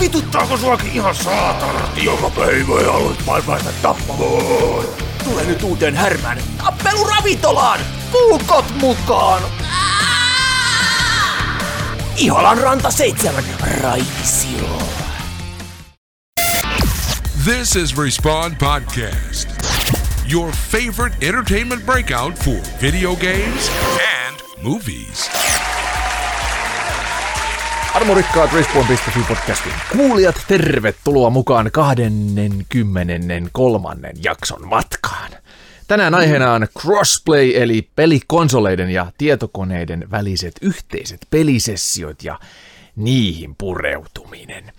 Vituttaako suakin ihan saatanasti joka päivä ja aloit maailmaista tappamoon? Tule nyt uuteen härmään tappeluravintolaan! Puukot mukaan! Iholan ranta 7, Raisio. This is Respawn Podcast, your favorite entertainment breakout for video games and movies. Armorikkaat Respawn.fi podcastin kuulijat, tervetuloa mukaan 23. jakson matkaan. Tänään aiheena on crossplay eli pelikonsoleiden ja tietokoneiden väliset yhteiset pelisessiot ja niihin pureutuminen.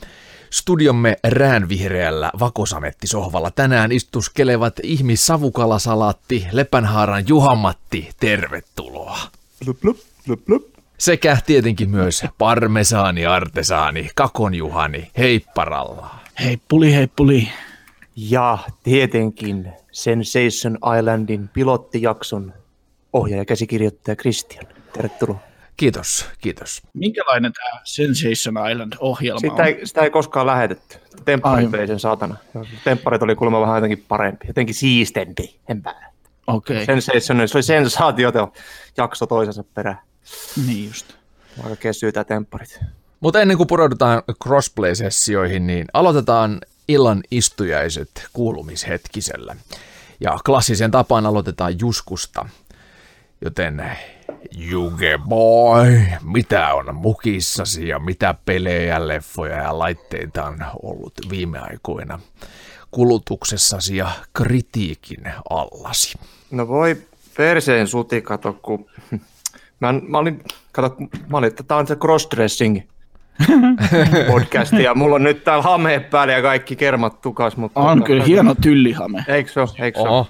Studiomme räänvihreällä vakosamettisohvalla tänään istuskelevat ihmissavukalasalatti Lepänhaaran Juhamatti, tervetuloa. Blup, blup, blup, blup. Sekä tietenkin myös parmesaani artesaani Kakon Juhani Heipparalla. Heippuli, heippuli. Ja tietenkin Sensation Islandin pilottijakson ohjaaja ja käsikirjoittaja Christian. Tervetuloa. Kiitos, kiitos. Minkälainen tämä Sensation Island-ohjelma Sitä on? ei, sitä ei koskaan lähetetty. Tempparit vei sen saatana. Tempparit oli kuulemma vähän jotenkin parempi, jotenkin siistempi. Enpä. Okei, Sensation, se oli sensaatiota jakso toisensa perään. Niin just. Aika kesyy tää tempparit. Mutta ennen kuin pureudutaan crossplay-sessioihin, niin aloitetaan illan istujaiset kuulumishetkisellä. Ja klassisen tapaan aloitetaan Juskusta. Joten Juge boy, mitä on mukissasi ja mitä pelejä, leffoja ja laitteita on ollut viime aikoina kulutuksessasi ja kritiikin allasi? No voi perseen suti, kato, kun... Mä, mä olin, kato, mä olin, että tää on se crossdressing podcast, ja mulla on nyt täällä hameet päällä ja kaikki kermat tukas, mutta... On kyllä hieno tyllihame. Eikö se ole? Eikö se ole?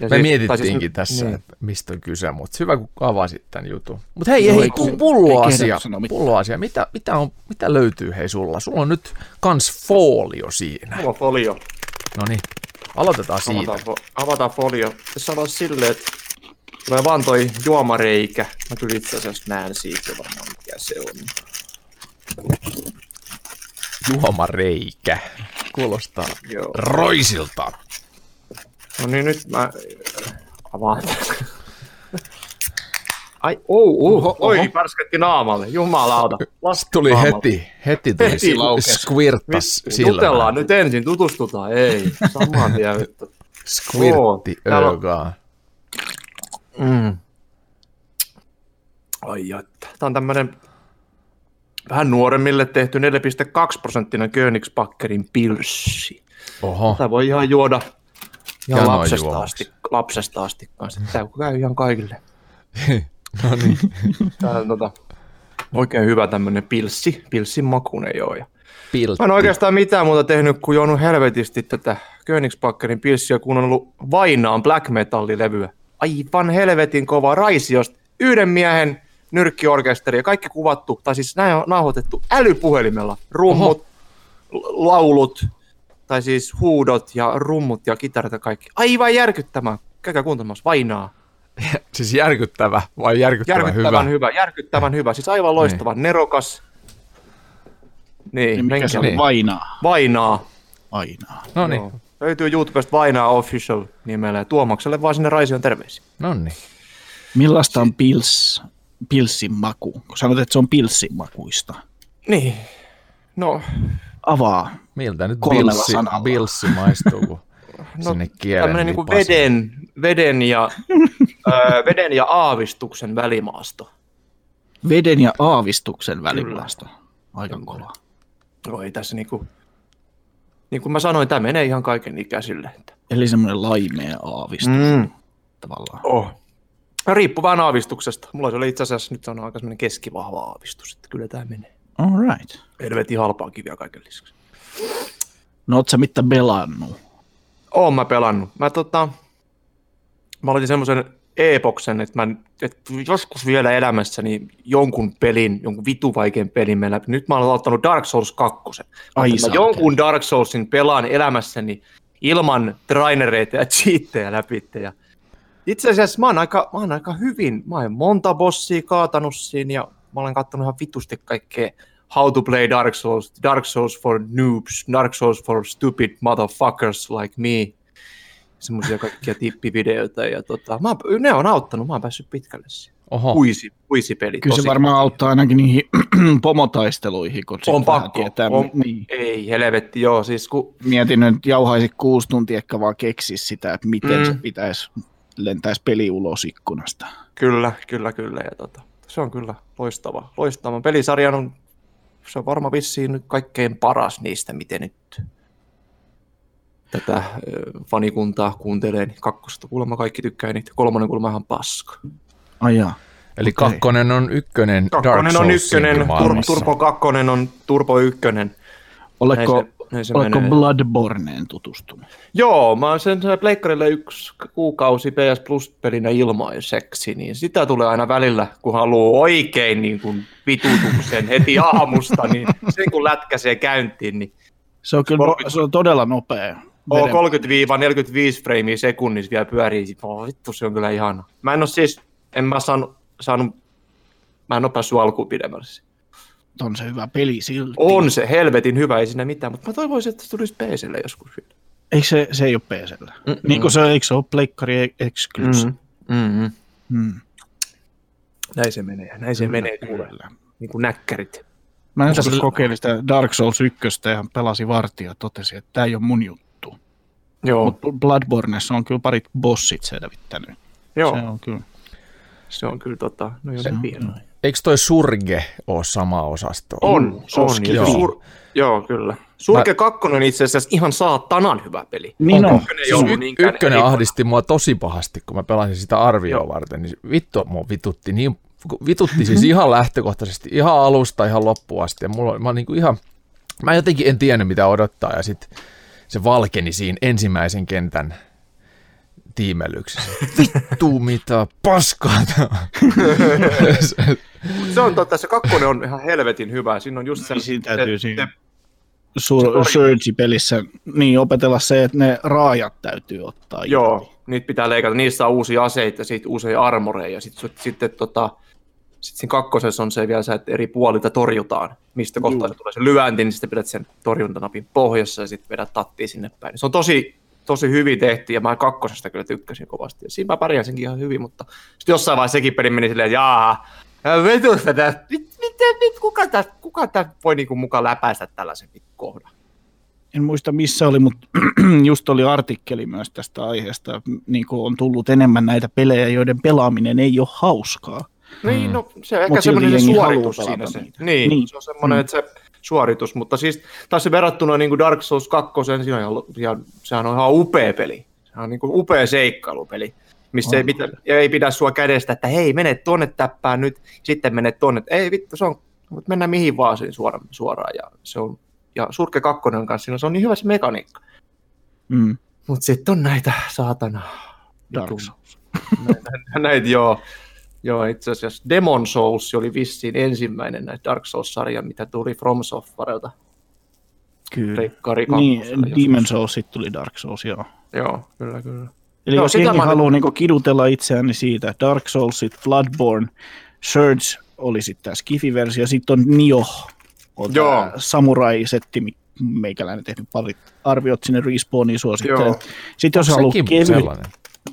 Ja me siis- mietittiinkin tai tässä, Niin. että mistä on kyse, mutta hyvä kun avasit tämän jutun. Mutta hei, Joo, hei, ei ku- kun- pulloasia, pulloasia. Mitä, mitä, on, mitä löytyy hei sulla? Sulla on nyt kans folio siinä. Mulla on folio. No niin, aloitetaan siitä. Avataan, fo- avataan folio. Tässä on silleen, että tulee vaan toi juomareikä. Mä kyllä itse asiassa näen siitä varmaan, mikä se on. Juomareikä. Kuulostaa Joo. roisilta. No niin, nyt mä avaan. Ai, oh, oh, oi, pärsketti naamalle, jumalauta. Lasku Tuli naamalle. heti, heti tuli Heti Vittu, silmään. Jutellaan nyt ensin, tutustutaan, ei, saman tien vittu. Squirtti Joo, täällä on- ögaa. Mm. Ai että. Tämä on tämmönen vähän nuoremmille tehty 4,2 prosenttinen Königsbackerin pilssi. Oho, Tämä voi ihan juoda ihan Janoin lapsesta juomaksi. asti, lapsesta asti kanssa. Tämä käy ihan kaikille. no niin. Tämä on tota, oikein hyvä tämmönen pilssi, pilssin makunen joo. Ja Piltti. Mä en oikeastaan mitään muuta tehnyt kuin juonut helvetisti tätä Königsbackerin pilssiä, kun on ollut Vainaan black metallilevyä. Aivan helvetin kova raisiosta. Yhden miehen nyrkkiorkesteri ja kaikki kuvattu, tai siis näin on nauhoitettu älypuhelimella. Rummut, l- laulut, tai siis huudot ja rummut ja kitarat ja kaikki. Aivan järkyttävää. Käykää kuuntelemassa Vainaa. Siis järkyttävä vai järkyttävän, Järkyttävän hyvä? hyvä. järkyttävän hyvä. Siis aivan loistava, nerokas. Niin, Niin mikä se menkää. oli? Niin. Vainaa. Vainaa. Vainaa. No niin, Joo. Löytyy YouTubesta Vainaa Official nimellä ja Tuomakselle vaan sinne Raision terveisiä. no niin. Millaista on pils, pilssin maku? Kun sanot, että se on pilssin makuista. Niin. No, Avaa. Miltä nyt bilssi, bilssi maistuu, kun no sinne kielen tämmönen niinku lipasin? veden, veden, ja, öö, veden ja aavistuksen välimaasto. Veden ja aavistuksen välimaasto. Aika kova. No ei tässä niinku, niin kuin mä sanoin, tämä menee ihan kaiken ikäisille. että- Eli semmoinen laimea aavistus Mm. tavallaan. Oh. No, riippuu vähän aavistuksesta. Mulla se oli itse asiassa nyt on aika semmoinen keskivahva aavistus, että kyllä tämä menee. All right. Helvetin halpaa kiviä kaiken lisäksi. No oot sä mitään belannut? Oon mä pelannut. Mä tota, mä aloitin semmoisen epoksen, että mä että joskus vielä elämässäni jonkun pelin, jonkun vitu vaikean pelin meillä. Nyt mä olen aloittanut Dark Souls 2. Ai mä jonkun Dark Soulsin pelaan elämässäni ilman trainereita ja cheattejä läpi. Ja itse asiassa mä oon, aika, mä oon aika hyvin, mä oon monta bossia kaatanut siinä ja mä olen kattonut ihan vitusti kaikkea How to play Dark Souls, Dark Souls for noobs, Dark Souls for stupid motherfuckers like me. Semmoisia kaikkia tippivideoita ja tota, mä, oon- ne on auttanut, mä oon päässyt pitkälle siihen. Oho, Puisi, puisipeli. Kyllä se varmaan auttaa ainakin niihin pomotaisteluihin, kun On pakko. Tietää, on, niin. Ei, helvetti, joo. Siis kun, Mietin nyt, jauhaisi kuusi tuntia ehkä vaan keksis sitä, että miten Mm. se pitäisi lentäisi peli ulos ikkunasta. kyllä, kyllä, kyllä. Ja tota, se on kyllä loistava. Loistava. Pelisarjan on, se on varmaan vissiin nyt kaikkein paras niistä, miten nyt tätä fanikuntaa kuuntelee. Niin kakkosta kuulemma kaikki tykkää niitä. Kolmonen kuulemma ihan paska. Ai jaa. eli okei. kakkonen on ykkönen Dark Kakkonen on Soulsin ykkönen, tur. Turbo kakkonen on Turbo ykkönen. Oletko, Näin se- näin se oletko menee. Bloodborneen tutustunut? Joo, mä oon sen pleikkarille yksi kuukausi PS Plus-pelinä ilmaiseksi, niin sitä tulee aina välillä, kun haluaa oikein niin kuin vitutuksen heti aamusta, niin sen kun lätkäsee käyntiin, niin Se on kyllä se on todella nopea. Oo, Veden- 30-45 freimiä sekunnissa vielä pyörii. Oh, vittu, se on kyllä ihana. Mä en oo siis, en mä saanut, saanut mä en oo päässyt alkuun pidemmälle. On se hyvä peli silti. On se helvetin hyvä, ei siinä mitään, mutta mä toivoisin, että se tulisi PClle joskus vielä. Eikö se, se ei ole PCllä? Mm-mm. Niin kuin se, eikö se ole Pleikkari Exclusive? Mm, mm, Mm. Näin se menee, näin se menee, kuule. Kyllä. Niin kuin näkkärit. Mä joskus se- kokeilin sitä Dark Souls 1 ja pelasin vartija ja totesin, että tämä ei ole mun juttu. Joo, Mutta Bloodborneissa on kyllä parit bossit selvittänyt. joo. Se on kyllä. Se on kyllä tota, no Se joten on, hienoa. Eikö toi Surge ole sama osasto? On, se on. Ja sur, joo, kyllä. Surke 2 on itse asiassa ihan saatanan hyvä peli. Niin on. Ykkönen ei Siis y- ykkönen ahdisti mua tosi pahasti, kun mä pelasin sitä arvioa Joo. varten. Niin vittu, mua vitutti niin vitutti siis ihan lähtökohtaisesti, ihan alusta ihan loppuun asti. Ja mulla, mä, niinku ihan, mä jotenkin en tiennyt mitä odottaa ja sitten se valkeni siinä ensimmäisen kentän tiimellyksessä. Vittu mitä paskaa. Se on totta, se kakkonen on ihan helvetin hyvä. Siinä on just se, Niin siinä täytyy se, siinä-. Surge-pelissä niin opetella se, että ne raajat täytyy ottaa. irti. Joo, niitä pitää leikata. Niissä on uusia aseita ja sit uusia armoreja. Sitten sitten tota, sit siinä kakkosessa on se vielä se, että eri puolilta torjutaan. Mistä kohtaa se tulee se lyönti, niin sitten pidät sen torjuntanapin pohjassa ja sitten vedät tattia sinne päin. Se on tosi, tosi hyvin tehty ja mä kakkosesta kyllä tykkäsin kovasti. Ja siinä mä pärjäsinkin ihan hyvin, mutta sitten jossain vaiheessa sekin peli meni silleen, että jaa, ja vetusta tästä, mit, mit, mit, kuka tästä, kuka tästä voi niinku mukaan läpäistä tällaisen kohdan? En muista missä oli, mutta just oli artikkeli myös tästä aiheesta. Niin kuin on tullut enemmän näitä pelejä, joiden pelaaminen ei ole hauskaa. Niin, no se on ehkä Mut semmoinen se suoritus siinä. Se. niitä. Niin, Niin. niin, se on semmoinen, Mm. että se suoritus, mutta siis taas se verrattuna niin kuin Dark Souls 2, siinä on, ihan- ihan, sehän on ihan upea peli. Se on niin kuin upea seikkailupeli, missä ei, On. pidä, ei pidä sua kädestä, että hei, mene tonne täppään nyt, sitten mene tonne. Ei vittu, se on, voit mennä mihin vaan siinä suoraan, suoraan ja se on, ja Surke 2 on kanssa, siinä se on niin hyvä se mekaniikka. Mm. Mutta sitten on näitä saatana Dark Souls. näitä, näitä joo. Joo, itse asiassa Demon Souls oli vissiin ensimmäinen näitä Dark Souls-sarja, mitä tuli From Softwarelta. Kyllä. Pleikkari Niin, Demon. Souls sitten tuli Dark Souls, joo. Joo, kyllä, kyllä. Eli Joo, jos sitä jengi mä- haluaa niinku kidutella itseään siitä, Dark Soulsit, Bloodborne, Surge oli sitten tämä Skifi-versio, sitten on Nioh, on Joo. samurai-setti, meikäläinen tehnyt parit arviot sinne Respawniin suosittelen. Joo. Sitten jos haluaa kevyt, sellainen.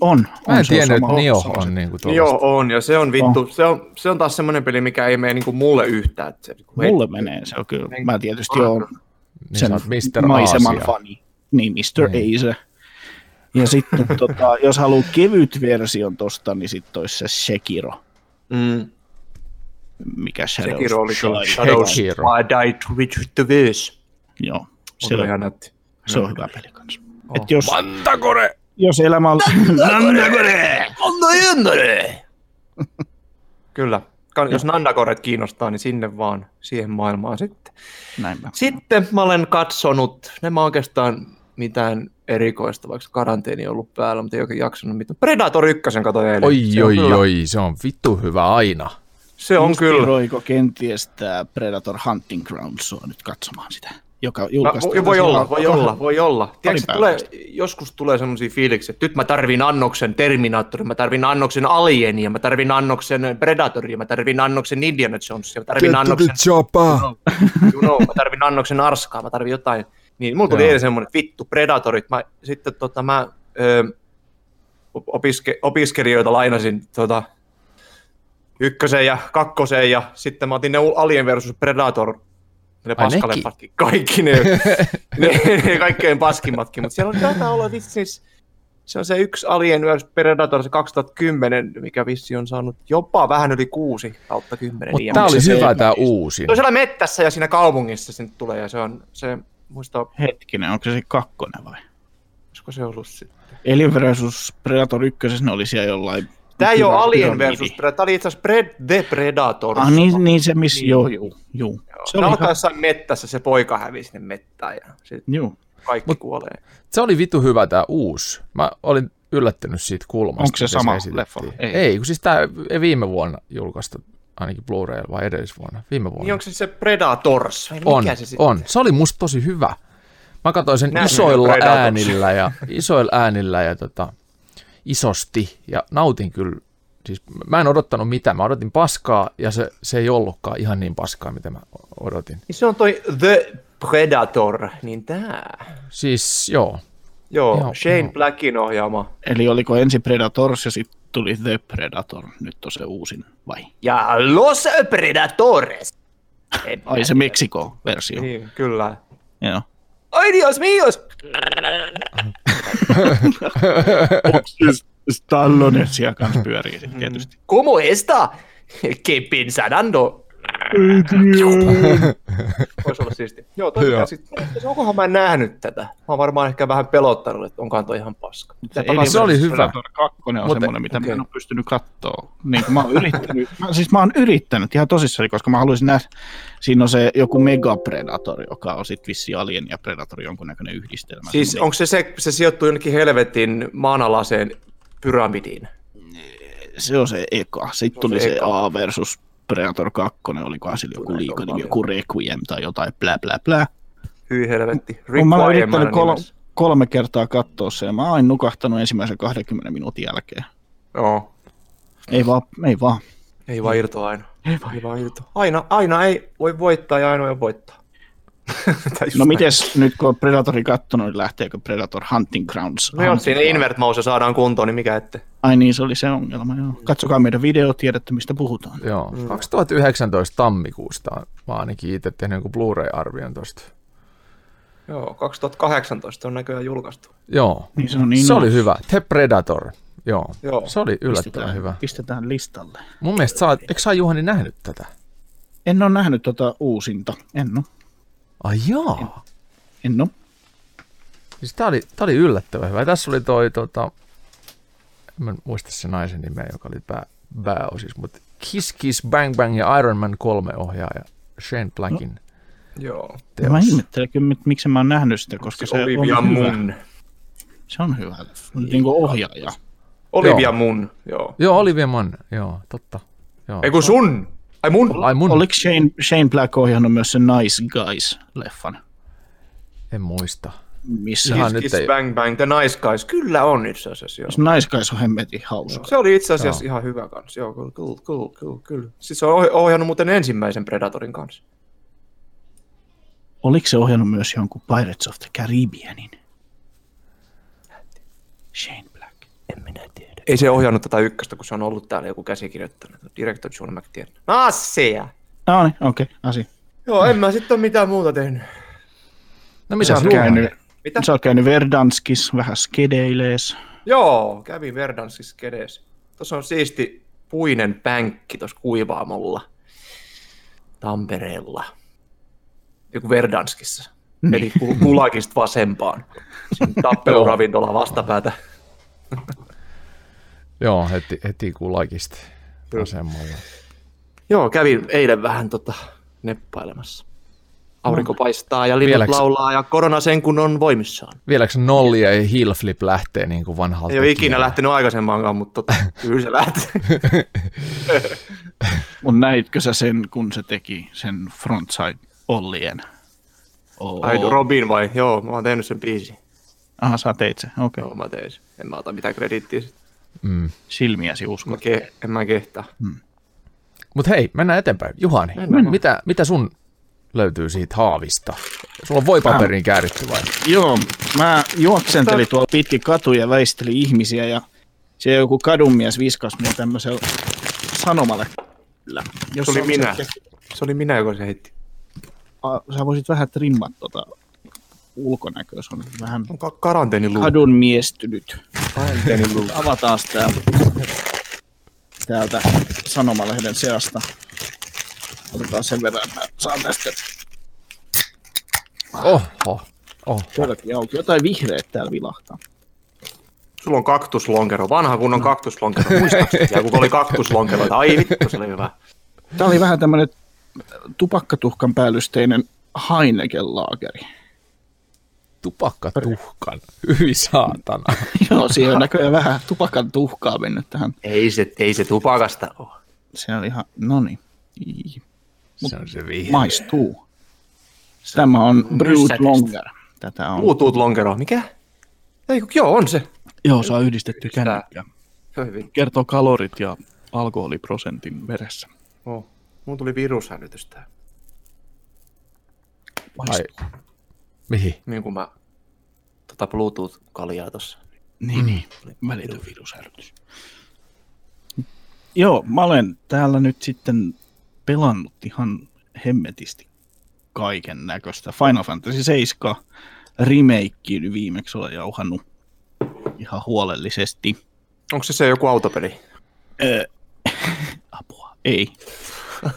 On, Mä on, en on tiennyt, sama- että Nio on se. niinku Niin Joo, tuollaista. on, ja se on vittu, se, on, se on taas semmoinen peli, mikä ei mene niinku mulle yhtään. Että se, niinku Mulle hei- menee, se on kyllä. Niin. Mä tietysti oon Niin sen Mr. maiseman Aasia. fani. Niin, Mr. Niin. Ace. Ja sitten tota, jos haluaa kevyt version tosta, niin sitten olisi se Sekiro, Mm, mikä Shadows Sekiro oli kyllä. Shadows Sekiro. I died with the verse. Joo, Se on, ihan nätti. se on hyvä peli kanssa. Oh. Et jos, Mantakore! Jos elämä on... Kyllä. Kan- Jos Nandakoret kiinnostaa, niin sinne vaan siihen maailmaan sitten. Näinpä. Sitten mä olen katsonut, ne mä oikeastaan mitään erikoista, vaikka karanteeni on ollut päällä, mutta ei oikein jaksanut mitään. Predator 1 katsoin eilen. Oi, se on oi, kyllä, oi, se on vittu hyvä aina. Se on kyllä. Inspiroiko kenties tämä Predator Hunting Grounds sua nyt katsomaan sitä? Joka No, julkaistiin. voi, voi olla, voi olla, voi olla. Tiedätkö, päivää tulee, joskus tulee semmoisia fiiliksiä, että nyt mä tarvin annoksen Terminaattorin, mä tarvin annoksen Alienia, mä tarvin annoksen Predatoria, mä tarvin annoksen Indiana Jonesia, mä tarvin annoksen, chopper. you know, mä tarvin annoksen Arskaa, mä tarvin jotain. Niin, mulla tuli eilen semmoinen, vittu, Predatorit. Mä, sitten tota, mä ö, opiske, opiskelijoita lainasin tota, ykkösen ja kakkosen ja sitten mä otin ne Alien versus Predator ne paskaleffatkin, kaikki ne, ne, ne, kaikkein paskimmatkin, mutta siellä on taitaa olla vitsi siis, se on se yksi Alien vs Predator, se 2010, mikä vissi on saanut jopa vähän yli kuusi kautta kymmenen. Mutta tää oli se hyvä se- tää uusin. Se on siellä mettässä ja siinä kaupungissa se nyt tulee ja se on, se, muista, Hetkinen, onko se se kakkonen vai? olisiko se ollut sitten. Alien vs Predator 1 ne oli siellä jollain... Tämä ei ole Alien versus Predator, tämä oli itse asiassa Pred, The Predator. Ah, niin, niin se missä, Niin. joo, joo, joo. Se Se oli alkaa ihan, jossain mettässä, se poika hävisi sinne mettään ja sitten joo. kaikki Mut, kuolee. Se oli vitu hyvä tää uusi. Mä olin yllättynyt siitä kulmasta. Onko se sama esitettiin. leffa? Ei. Ei. kun siis tää ei viime vuonna julkaistu, ainakin Blu-ray vai edellisvuonna. Viime vuonna. Niin onko se se Predators? Vai on, mikä se sitten? on. Se oli musta tosi hyvä. Mä katsoin sen Nähnyt isoilla äänillä ja isoilla äänillä ja tota, isosti ja nautin kyllä. Siis mä en odottanut mitään. Mä odotin paskaa ja se, se ei ollutkaan ihan niin paskaa, mitä mä odotin. Niin se on toi The Predator, niin tää. Siis joo, Joo, Joo, Shane joo. Blackin ohjaama. Eli oliko ensin Predators ja sitten tuli The Predator, nyt on se uusin, vai? Ja Los Predatores. En Ai se Meksiko-versio. Niin, kyllä. Joo. Ai Dios míos! Stallone siellä kanssa pyörii sit tietysti. ¿Cómo está? ¿Qué pensando? Voisi olla siisti. Joo, toi Joo. pitää sit, onkohan mä nähnyt tätä? Mä oon varmaan ehkä vähän pelottanut, että onkaan toi ihan paska. Se, Alien se oli hyvä. Predator 2 on Mutta- semmoinen, mitä okei. mä en ole pystynyt katsoa. Niin kuin mä oon yrittänyt, mä, siis mä oon yrittänyt ihan tosissani, koska mä haluaisin nähdä, siinä on se joku Mega Predator, joka on sitten vissi Alien ja Predator jonkunnäköinen yhdistelmä. Siis Semmoinen- onko se, se, se sijoittuu jonnekin helvetin maanalaiseen pyramidiin? se on se eka. Sitten tuli se se. A versus Predator 2, olikohan sillä joku liikanimi, joku Requiem tai jotain, blä blä blä. Hyi helvetti. Oon mä yrittänyt kol- nimessä. kolme kertaa katsoa se, ja mä oon nukahtanut ensimmäisen 20 minuutin jälkeen. Joo. Ei vaan, ei vaan. Ei vaan irto aina. Ei vaan, ei vaan irto. Aina, aina ei voi voittaa ja aina voi voittaa. No mites nyt kun on Predatorin kattonut, niin lähteekö Predator Hunting Grounds? No jos siinä invert mouse saadaan kuntoon, niin mikä ette. Ai niin, se oli se ongelma, joo. Katsokaa meidän video, tiedätte mistä puhutaan. joo. 2019 tammikuusta mä oon ainakin itse tehnyt jonkun Blu-ray-arvion tosta. Joo, 2018 on näköjään julkaistu. Joo, Niin se on niin se oli hyvä. The Predator. Joo, Joo. se oli yllättävän Pistetään, hyvä. pistetään listalle. Mun mielestä sä oot, eikö sä Juhani nähnyt tätä? En ole nähnyt tota uusinta. En ole. Ai jaa. En ole. Siis tää oli, tää oli yllättävän hyvä. Ja Tässä oli toi, tota, en mä muista se naisen nimeä, joka oli pää, pääosis, mutta Kiss Kiss Bang Bang ja Iron Man 3 ohjaaja Shane Blackin no. Joo. teos. Mä ihmettelen kyllä, miksi mä oon nähnyt sitä, koska se, Olivia on hyvä. Munn. Se on hyvä. Niin kuin ohjaaja. Olivia Joo. Munn, joo. Joo, Olivia Munn, joo, totta. Joo. Ei kun sun! Ai mun! Ai mun, Oliko Shane, Shane Black ohjannut myös sen Nice Guys-leffan? en muista. Missä Kiss, nyt kiss, ei- bang, bang, the nice guys. Kyllä on itse asiassa, joo. Se Nice Guys on hemmetin hauska. Se oli itse asiassa ihan hyvä kans. Joo, kyllä, kyllä, kyllä, kyllä, kyllä. Siis se on ohi- ohjannut muuten ensimmäisen Predatorin kanssa. Oliko se ohjannut myös jonkun Pirates of the Caribbeanin? Shane Black. En minä tiedä. Ei se ohjannut tätä ykköstä, kun se on ollut täällä joku käsikirjoittanut. Director John McTiernan. Asia! No niin, okei, okay, asia. Joo, en mä sitten ole mitään muuta tehnyt. No Sä mitä oot, sulla? käynyt, Mitä? sä oot käynyt Verdanskis, vähän skedeilees. Joo, kävin Verdanskissa kedes. Tuossa on siisti puinen pänkki tuossa kuivaamolla. Tampereella. Joku Verdanskissa. Eli ku- kulakista vasempaan. Tappeluravintola vastapäätä. Joo, heti, heti kulakista vasemmalla. Joo, kävin eilen vähän tota neppailemassa. Aurinko paistaa ja linnut Vieläks- laulaa ja korona sen kun on voimissaan. Vieläkö nolli ja heel flip lähtee niin kuin vanhalta? Ei ole ikinä kielellä? lähtenyt aikaisemmaankaan, mutta tota, kyllä se lähtee. Mun näitkö sä sen, kun se teki sen frontside Ollien? Oo. Ai Robin vai? Joo, mä oon tehnyt sen biisin. Aha, sä teit se. Okei. Okay. Joo, mä tein sen. En mä ota mitään krediittiä. sit. Mm. Silmiäsi usko. Mä ke- en mä kehtaa. Mutta hei, mennään eteenpäin. Juhani, Mennään. mitä, mitä sun löytyy siitä haavista? Sulla on voipaperiin kääritty vai? Joo, mä juoksentelin tuolla pitkin katuja ja väistelin ihmisiä ja se joku kadunmies viskas mua tämmöisellä sanomalle. Se oli minä. Se oli minä, joka se heitti. Sä voisit vähän trimmaa tota ulkonäköä, se on vähän karanteeniluu. kadun miestynyt. Avataan tää täältä sanomalehden seasta. Otetaan sen verran, että mä saan tästä Oho, oho. pölkki auki. Jotain vihreät täällä vilahtaa. Sulla on kaktuslonkero. Vanha kunnon kaktuslonkero. Muistaakseni? Ja kun oli kaktuslonkero. Ai vittu, se oli hyvä. Tää oli vähän tämmönen tupakkatuhkan päällysteinen Heineken-laageri. Tupakkatuhkan. Hyi saatana. Joo, siihen on näköjään vähän tupakan tuhkaa mennyt tähän. Ei se, ei se tupakasta ole. Se oli ihan, no niin, Se on se vihreä. maistuu. Tämä on Brewed myssäkästä. Longer. Tätä on. Bluetooth lonkero. Mikä? Ei, kun- joo, on se. Joo, saa yhdistetty kännykkä. Se on hyvin. Kertoo kalorit ja alkoholiprosentin veressä. Oh. Mun tuli virushälytys tää. Ai, mihin? Niin kuin mä tota Bluetooth-kaljaa tossa. Niin, niin. Välitön virushälytys. Joo, mä olen täällä nyt sitten pelannut ihan hemmetisti kaiken näköistä. Final Fantasy 7 remake viimeksi olen jauhannut ihan huolellisesti. Onko se se joku autopeli? Öö, apua, ei.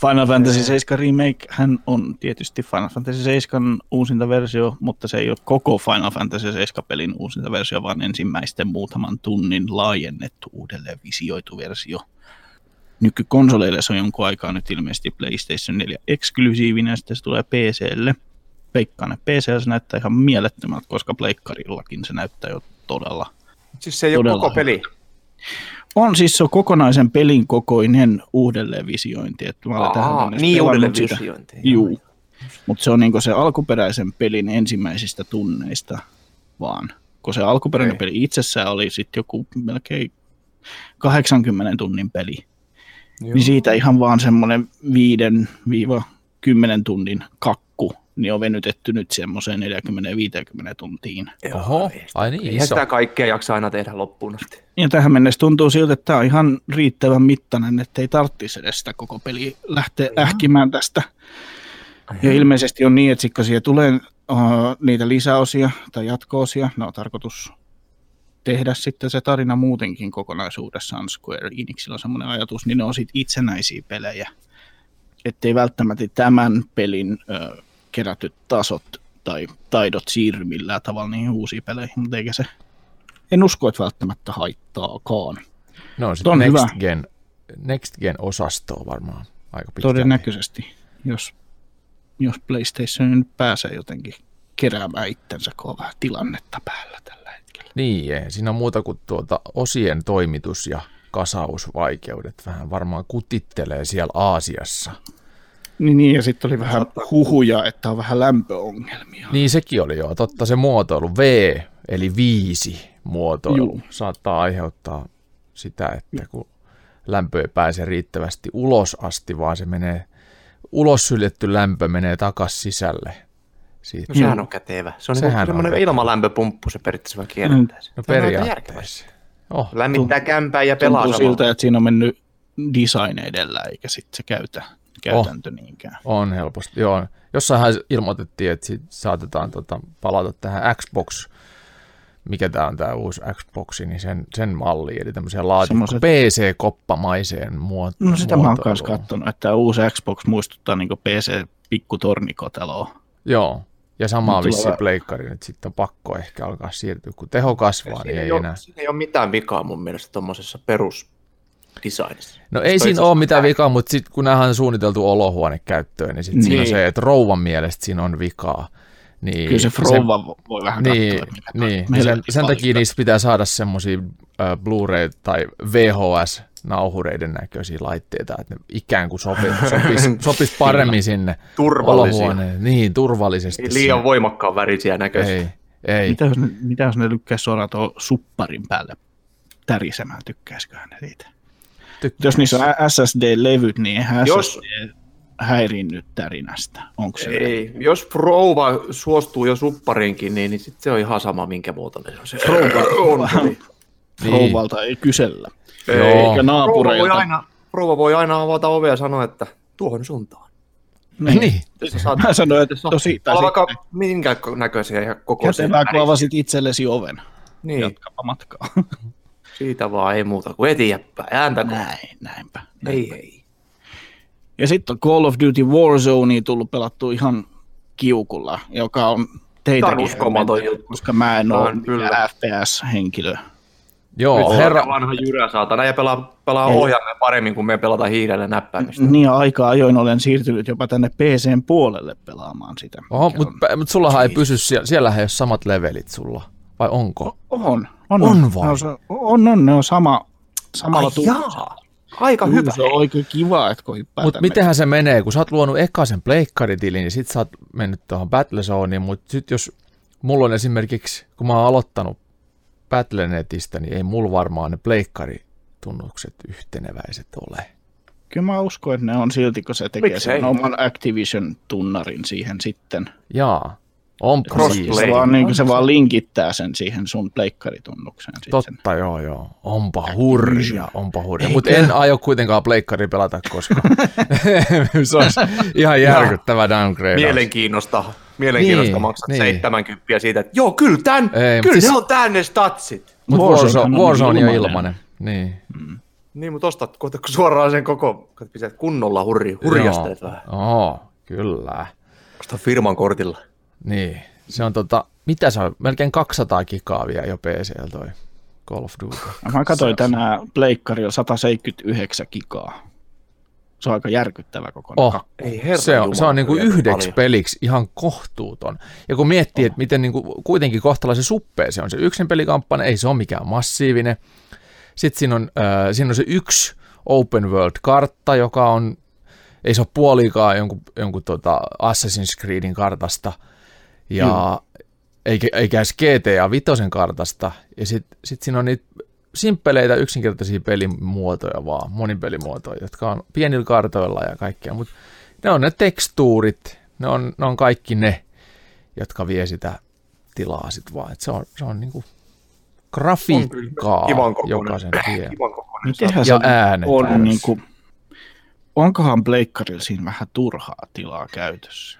Final Fantasy 7 Remake hän on tietysti Final Fantasy 7 uusinta versio, mutta se ei ole koko Final Fantasy 7 pelin uusinta versio, vaan ensimmäisten muutaman tunnin laajennettu uudelleen visioitu versio. Nykykonsoleille se on jonkun aikaa nyt ilmeisesti PlayStation 4 eksklusiivinen, sitten se tulee PClle. Veikkaan, että PCllä se näyttää ihan mielettömältä, koska Pleikkarillakin se näyttää jo todella Siis se ei ole koko hyvä. peli. on siis se on kokonaisen pelin kokoinen uudelleenvisiointi. Että mä olen tähän Aa, niin pelannut uudelleen sitä. visiointi. Juu. Mutta se on niinku se alkuperäisen pelin ensimmäisistä tunneista vaan. Kun se alkuperäinen Okei. peli itsessään oli sitten joku melkein 80 tunnin peli. Joo. Niin siitä ihan vaan semmoinen 5-10 tunnin kakku, niin on venytetty nyt semmoiseen 40-50 tuntiin. Oho, ai niin Eihän iso. sitä kaikkea jaksa aina tehdä loppuun asti. Ja tähän mennessä tuntuu siltä, että tämä on ihan riittävän mittainen, ettei tarvitsisi edes sitä koko peliä lähteä ähkimään tästä. Ja ilmeisesti on niin, että kun siihen tulee uh, niitä lisäosia tai jatko-osia, ne on tarkoitus tehdä sitten se tarina muutenkin kokonaisuudessaan. Square Enixillä on semmoinen ajatus, niin ne on sit itsenäisiä pelejä. Ettei välttämättä tämän pelin ö, kerätyt tasot tai taidot siirry millään tavalla niihin uusiin peleihin, mutta eikä se, en usko, että välttämättä haittaakaan. No on sitten next hyvä. gen, next gen osastoa varmaan aika pitkään. Todennäköisesti, jos, jos PlayStation nyt pääsee jotenkin keräämään itsensä, kun on vähän tilannetta päällä tällä. Niin, ei. siinä on muuta kuin tuota osien toimitus ja kasausvaikeudet vähän varmaan kutittelee siellä Aasiassa. Niin, niin ja sitten oli vähän huhuja, että on vähän lämpöongelmia. Niin sekin oli jo, totta se muotoilu V, eli viisi muotoilu, Juu. saattaa aiheuttaa sitä, että kun lämpö ei pääse riittävästi ulos asti, vaan se menee, ulos syljetty lämpö menee takas sisälle. Siitä. No sehän on kätevä. Se on Sehän niin on kätevä. ilmalämpöpumppu, se periaatteessa vaan kierrättää sen. No periaatteessa. Oh, Lämmittää kämpää ja pelaa Tuntuu samalla. siltä, että siinä on mennyt design edellä, eikä sitten se käytä, käytäntö niinkään. on helposti, joo. Jossainhan ilmoitettiin, että sit saatetaan tota, palata tähän Xbox, mikä tämä on tämä uusi Xboxi, niin sen, sen malli, eli tämmöiseen laatikko Semmoiset- PC-koppamaiseen muotoon. No sitä mä oon kanssa katsonut, että tämä uusi Xbox muistuttaa niin PC pikkutornikoteloa. Joo, ja sama Nyt vissi tulee- pleikkari, nyt sitten on pakko ehkä alkaa siirtyä, kun teho kasvaa, niin Siinä ei ei, ole, enää. siinä ei ole mitään vikaa mun mielestä tuommoisessa perusdesignissa. No ei Toi siinä ole mitään tää- vikaa, mutta sitten kun nämähän on suunniteltu olohuonekäyttöön, niin sitten siinä on Niin. se, että rouvan mielestä siinä on vikaa. Niin Kyllä se Frova voi vähän Niin, katsoa. niin. meillä sen, sen takia niistä pitää saada semmoisia Blu-ray tai VHS nauhureiden näköisiä laitteita, että ne ikään kuin sopi, sopisi, sopisi paremmin sinne olohuoneen. Niin, turvallisesti. Ei liian voimakkaan värisiä näköisiä. Ei, ei. Mitä jos ne, mitä jos ne lykkäisi suoraan tuon supparin päälle tärisemään, tykkäisiköhän ne siitä? Tykkään. Jos niissä on SSD-levyt, niin eihän Jos- SSD häiriinnyt tärinästä. Onko se? Ei, jos rouva suostuu jo suppariinkin, niin, niin sit se on ihan sama, minkä muotoinen se on. Se Rouva, on. rouvalta ei kysellä. Joo. Eikä Rouva voi, naapureilta. aina, rouva voi aina avata ovea ja sanoa, että tuohon suuntaan. Niin. Sä saat, Mä sanoin, että tosi, tai olla vaikka minkä näköisiä ja kokoisia. kätevää, kun avasit itsellesi oven. Niin, Jatkapa matkaa. siitä vaan ei muuta kuin eteenpäin. Ääntä kun... Näin, näinpä. Ei, ei. Ja sitten on Call of Duty Warzone tullut pelattu ihan kiukulla, joka on teitäkin hämmentänyt, juttu. koska mä en On, ole FPS-henkilö. Joo, Herra... herra, vanha jyrä saatana ja pelaa, pelaa ohjaimen paremmin kuin me pelataan hiirellä näppäimistä. Niin ja aika ajoin olen siirtynyt jopa tänne PCn puolelle pelaamaan sitä. Oho, mutta mut sullahan ei pysy siellä, siellähän ei ole samat levelit sulla, vai onko? on, on, on, On vai? On, on, on, ne on sama, samalla Ai tunnilla. aika Kyllä, hyvä. Se on oikein kiva, että kun hyppää Mutta mitenhän se menee, kun sä oot luonut ekasen pleikkaritilin, niin sit sä oot mennyt tuohon Battlezoneen, mutta sit jos mulla on esimerkiksi, kun mä oon aloittanut Battlenetistä, niin ei mulla varmaan ne pleikkaritunnukset yhteneväiset ole. Kyllä mä uskon, että ne on silti, kun se tekee Miksei? sen oman Activision-tunnarin siihen sitten. Jaa, Crossplay. siistiä. Se vaan, niin se vaan linkittää sen siihen sun pleikkaritunnukseen. Sitten. Totta, joo, joo. Onpa hurja, onpa hurja. Mutta en aio kuitenkaan pleikkari pelata koskaan. se olisi ihan järkyttävä downgrade. Mielenkiinnosta, mielenkiinnosta Niin, maksat niin. 70 siitä, että joo, kyllä tän, Ei, kyllä siis- ne on tänne statsit. Mutta Warzone, on Warzone on ilmanen. Niin. Niin, mutta ostat kohta suoraan sen koko, kun kunnolla hurri, hurjasteet vähän. Oo, kyllä. Osta firman kortilla. Niin. Se on tota, mitä se on? Melkein 200 gigaa vielä jo PCllä toi Call of Duty. Mä katsoin tänään pleikkarilla 179 gigaa. Se on aika järkyttävä kokonaan. Oh, Ei herra se on, se on niinku kyllä yhdeksi paljon. peliksi ihan kohtuuton. Ja kun miettii, että miten niinku, kuitenkin kohtalaisen suppea se on se yksin pelikampanja, ei se ole mikään massiivinen. Sitten siinä on, äh, siinä on se yksi open world-kartta, joka on, ei se ole puolikaan jonkun, jonkun tota Assassin's Creedin kartasta, ja eikä, eikä edes GTA Vitosen kartasta. Ja sitten sit siinä on niitä simppeleitä, yksinkertaisia pelimuotoja vaan, monipelimuotoja, jotka on pienillä kartoilla ja kaikkea, mutta ne on ne tekstuurit, ne on, ne on kaikki ne, jotka vie sitä tilaa sit vaan. Et se on, se on niinku grafiikkaa kokoinen. jokaisen vie. Mitenhän Ja se äänet on niin kuin, onkohan pleikkarilla siinä vähän turhaa tilaa käytössä?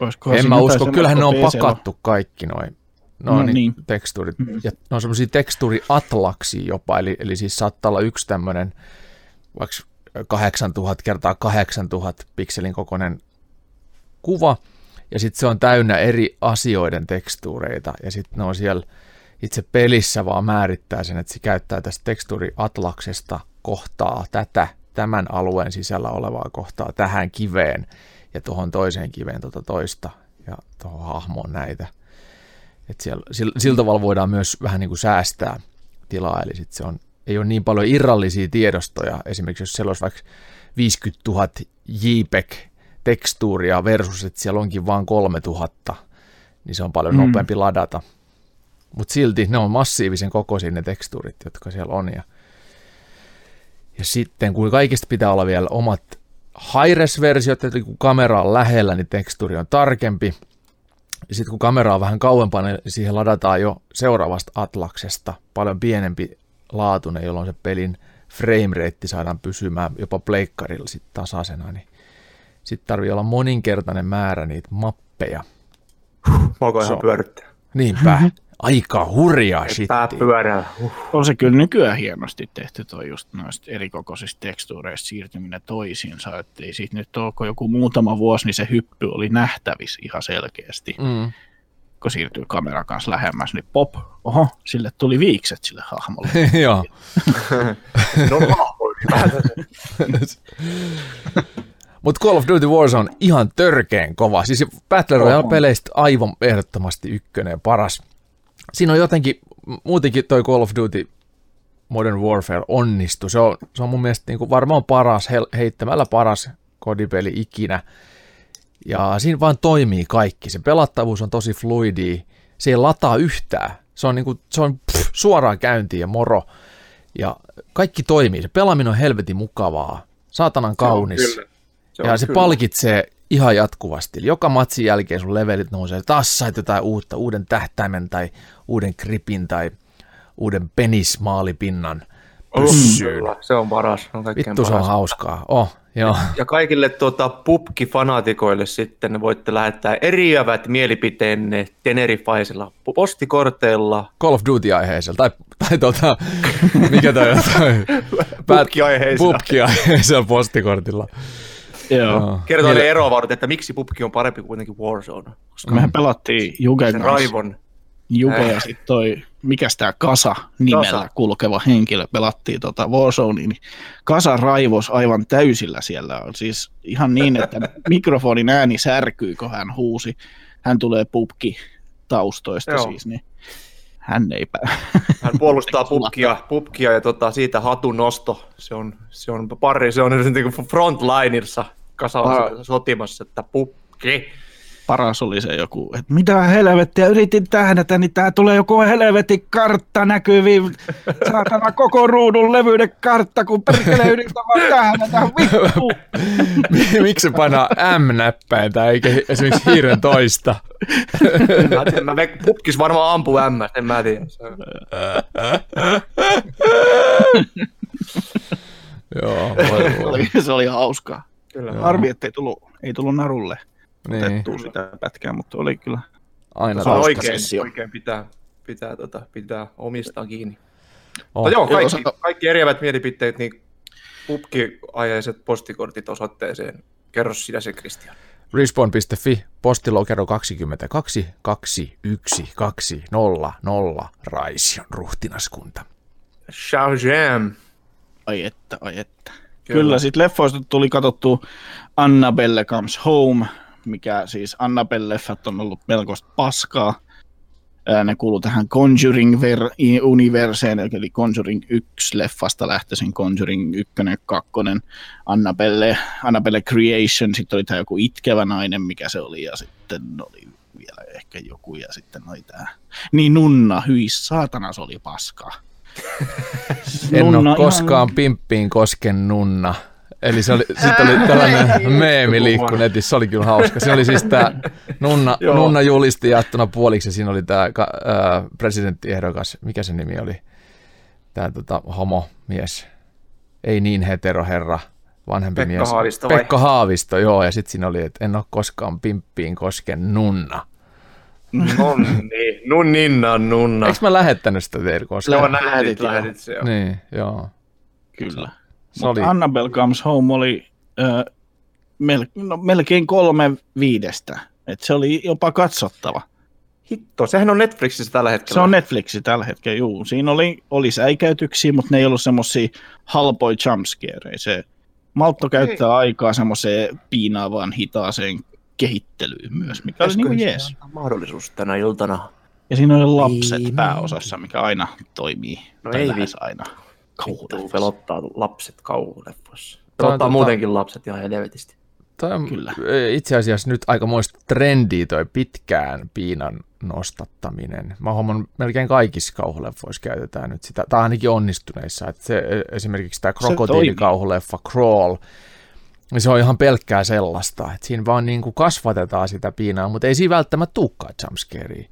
Olisikohan En mä usko, kyllähän ne on PC:llä pakattu kaikki noin. No, No niin, niin. tekstuurit. Ja ne on semmoisia tekstuuriatlaksia jopa, eli, eli siis saattaa olla yksi tämmöinen vaikka 8000 kertaa 8000 pikselin kokoinen kuva, ja sitten se on täynnä eri asioiden tekstuureita, ja sitten ne on siellä itse pelissä vaan määrittää sen, että se käyttää tästä tekstuuriatlaksesta kohtaa tätä, tämän alueen sisällä olevaa kohtaa tähän kiveen, ja tuohon toiseen kiveen tuota toista, ja tuohon hahmoon näitä. Et siellä, sillä, sillä tavalla voidaan myös vähän niin kuin säästää tilaa, eli sit se on, ei ole niin paljon irrallisia tiedostoja. Esimerkiksi jos siellä olisi vaikka 50 000 JPEG-tekstuuria versus, että siellä onkin vain 3000, niin se on paljon Mm. nopeampi ladata. Mutta silti ne on massiivisen kokoisia ne tekstuurit, jotka siellä on. Ja, ja sitten kun kaikista pitää olla vielä omat high-res-versiot, eli kun kamera on lähellä, niin tekstuuri on tarkempi. Ja sitten kun kamera on vähän kauempana, niin siihen ladataan jo seuraavasta Atlaksesta paljon pienempi laatuinen, jolloin se pelin frame rate saadaan pysymään jopa pleikkarilla sit tasaisena. Niin sitten tarvii olla moninkertainen määrä niitä mappeja. Mä Se ihan pyörittää. Niinpä, aika hurjaa Pää pyörällä. Uh. On se kyllä nykyään hienosti tehty toi just noista erikokoisista tekstuureista siirtyminen toisiinsa, että ei siitä nyt ole, kun joku muutama vuosi, niin se hyppy oli nähtävissä ihan selkeästi. Mm. Kun siirtyy kameran kanssa lähemmäs, niin pop, oho, sille tuli viikset sille hahmolle. Joo. No. Mutta Call of Duty Warzone ihan törkeen kova. Siis Battle Royale-peleistä aivan ehdottomasti ykkönen paras. Siinä on jotenkin, muutenkin toi Call of Duty Modern Warfare onnistui. Se on, se on mun mielestä niin kuin varmaan paras, heittämällä paras kodipeli ikinä. Ja siinä vaan toimii kaikki. Se pelattavuus on tosi fluidi. Se ei lataa yhtään. Se on, niin kuin, se on pff, suoraan käyntiin ja moro. Ja kaikki toimii. Se pelaaminen on helvetin mukavaa. Saatanan kaunis. Se on kyllä. Se ja se kyllä. palkitsee ihan jatkuvasti. Eli joka matsin jälkeen sun levelit nousee. Taas sait jotain uutta, uuden tähtäimen tai uuden kripin tai uuden penismaalipinnan pyssyyn. Kyllä, Se on paras. On Vittu se on paras. hauskaa. Oh, joo. Ja kaikille tuota, pubki-fanaatikoille sitten voitte lähettää eriävät mielipiteenne Tenerifaisella postikorteilla. Call of Duty-aiheisella. Tai, tai tota, mikä toi on? Pubki-aiheisella. Pubki-aiheisella postikortilla. Joo. Kertoo ne eroavarut, että miksi pubki on parempi kuin kuitenkin Warzone. Koska Mehän pelattiin Jugen kanssa. raivon. Juke ja Äh. sitten toi, mikäs tää Kasa nimellä Kasa. kulkeva henkilö pelattiin tota Warzone, niin Kasa raivos aivan täysillä siellä on. Siis ihan niin, että mikrofonin ääni särkyi, kun hän huusi. Hän tulee pubki taustoista Joo. siis, niin hän ei pää. Hän puolustaa pubkia, pubkia ja tota, siitä hatun nosto. Se on, se on pari, se on niin frontlinerissa kasalla sotimassa, että pubki. Paras oli se joku, että mitä helvettiä, yritin tähdätä, niin tää tulee joku helvetin kartta näkyviin. Saatana koko ruudun levyinen kartta, kun perkele yritän vaan tähdätä, vittu. Miksi se painaa M-näppäin tai eikä esimerkiksi hiiren toista? Mä, tiedän, mä pubkis varmaan ampuu M, en mä tiedä. Joo, voi voi. se oli hauskaa. Kyllä. Harmi, ettei tullut, ei tullut narulle Niin, otettua sitä pätkää, mutta oli kyllä. aina Se on oikein, sessio. oikein pitää, pitää, tota, pitää omistaa kiinni. Oh. Mutta joo, Joo, kaikki, sata- kaikki eriävät mielipiteet, niin pubki-ajaiset postikortit osoitteeseen. Kerro sinä se, Kristian. Respawn.fi, postilokero 22 21 200 Raision ruhtinaskunta. Shazam. Ai että, ai että. Kyllä, sitten leffoista tuli katsottu Annabelle Comes Home, mikä siis Annabelle-leffat on ollut melkoista paskaa. Ne kuuluu tähän Conjuring-universeen, eli Conjuring 1-leffasta lähtöisin Conjuring 1, 2, Annabelle, Annabelle Creation, sitten oli tämä joku itkevä nainen, mikä se oli, ja sitten oli vielä ehkä joku, ja sitten oli tämä, niin Nunna, hyi saatana, se oli paskaa. En Nunna ole ihan- koskaan pimppiin kosken nunna. Eli se oli, sit oli tällainen meemi liikku netissä, se oli kyllä hauska. Se oli siis tämä Nunna, Joo. Nunna julisti jaettuna puoliksi ja siinä oli tämä presidenttiehdokas, mikä se nimi oli? Tämä tota, homomies, ei niin hetero herra, vanhempi Pekka mies. Haavisto vai? Pekka Haavisto, joo, ja sitten siinä oli, että en ole koskaan pimppiin kosken nunna. Nonni, nunninna, nunna. Eikö mä lähettänyt sitä teille koskaan? Joo, lähetit, Lähetit, se. joo. Niin, joo. Kyllä. Se oli, Annabelle Comes Home oli äh, mel, no, melkein kolme viidestä. Et se oli jopa katsottava. Hitto, sehän on Netflixissä tällä hetkellä. Se on Netflixi tällä hetkellä, juu. Siinä oli, oli säikäytyksiä, mutta ne ei ollut semmosia halpoja jumpscareja. Se maltto käyttää aikaa semmoiseen piinaavaan hitaaseen kehittelyyn myös, mikä oli niinku Pitäisikö jees. mahdollisuus tänä iltana. Ja siinä oli lapset pääosassa, mikä aina toimii. No ei lähes aina. Vittu, Kauhuleffoissa. pelottaa lapset on Pelottaa tota- muutenkin lapset ihan helvetisti. Toi on Kyllä. itse asiassa nyt aikamoista trendiä toi pitkään piinan nostattaminen. Mä huomaan melkein kaikissa kauhuleffoissa käytetään nyt sitä, tai ainakin onnistuneissa. Että se, esimerkiksi tämä krokotiilikauhuleffa Crawl, niin se on ihan pelkkää sellaista, että siinä vaan niin kuin kasvatetaan sitä piinaa, mutta ei siinä välttämättä tulekaan jumpscarea.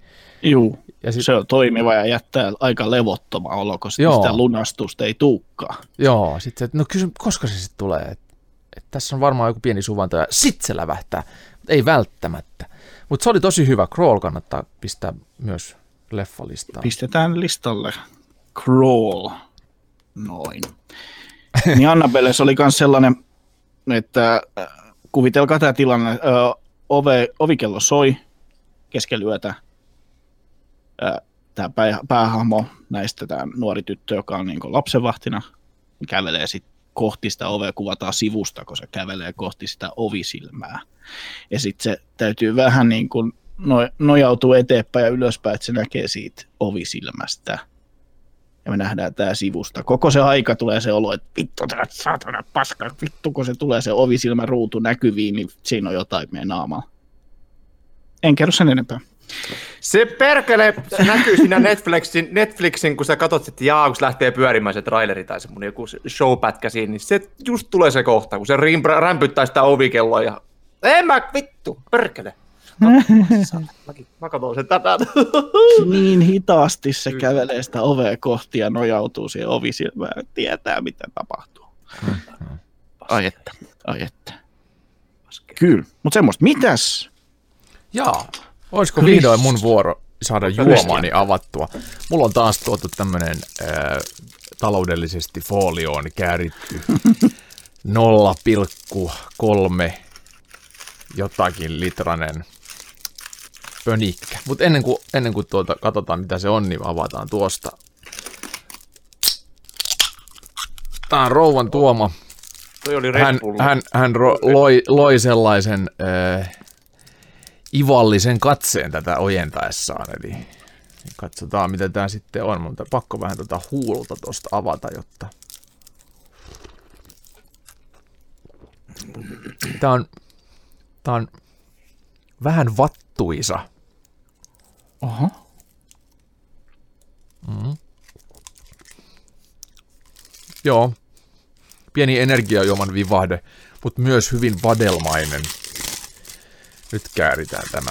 Juu, Ja sit, se on toimiva ja jättää aika levottoma olo, koska Joo. sitä lunastusta ei tuukkaa. Joo, sitten että no kysy, koska se sitten tulee, että et tässä on varmaan joku pieni suvanto ja sit se lävähtää, mutta ei välttämättä. Mutta se oli tosi hyvä, Crawl kannattaa pistää myös leffalistaan. Pistetään listalle Crawl. Noin. niin Annabelle se oli myös sellainen, että äh, kuvitelkaa tämä tilanne, ö, ove, ovikello soi keskellä yötä. Tämä pää, päähahmo näistä, tämä nuori tyttö, joka on niin lapsenvahtina, kävelee sitten kohti sitä ovea, kuvataan sivusta, kun se kävelee kohti sitä ovisilmää. Ja sitten se täytyy vähän niin kuin no, nojautua eteenpäin ja ylöspäin, että se näkee siitä ovisilmästä. Ja me nähdään tämä sivusta. Koko se aika tulee se olo, että vittu tää saatana paska, vittu kun se tulee se ovisilmä ruutu näkyviin, niin siinä on jotain meidän naamaa. En kerro sen enempää. Se perkele, se näkyy siinä Netflixin, Netflixin kun sä katsot sitten, jaa, kun se lähtee pyörimään se traileri tai semmonen joku showpätkä siinä, niin se just tulee se kohta, kun se rämpyttää sitä ovikelloa ja en mä vittu, perkele. Mäkin- Mä katson sen tätä. Niin hitaasti se kävelee sitä ovea kohti ja nojautuu siihen ovisilmään ja tietää, mitä tapahtuu. Ai että, ai että. Kyllä, mutta semmoista. Mitäs? Jaa, olisiko Chris- vihdoin mun vuoro saada juomaani avattua? Mulla on taas tuotu tämmönen äh, taloudellisesti folioon kääritty 0,3 jotakin litranen pönikkä. Mutta ennen kuin, ennen kuin tuota, katsotaan mitä se on, niin avataan tuosta. Tämä on rouvan tuoma. Toi oli Red Hän, hän, hän ro, loi, loi sellaisen äh, ivallisen katseen tätä ojentaessaan, eli katsotaan mitä tämä sitten on, mutta pakko vähän tätä huulta tuosta avata, jotta... Tämä on, tää on vähän vattuisa. Oho. Joo, pieni energiajuoman vivahde, mutta myös hyvin vadelmainen. Nyt kääritään tämä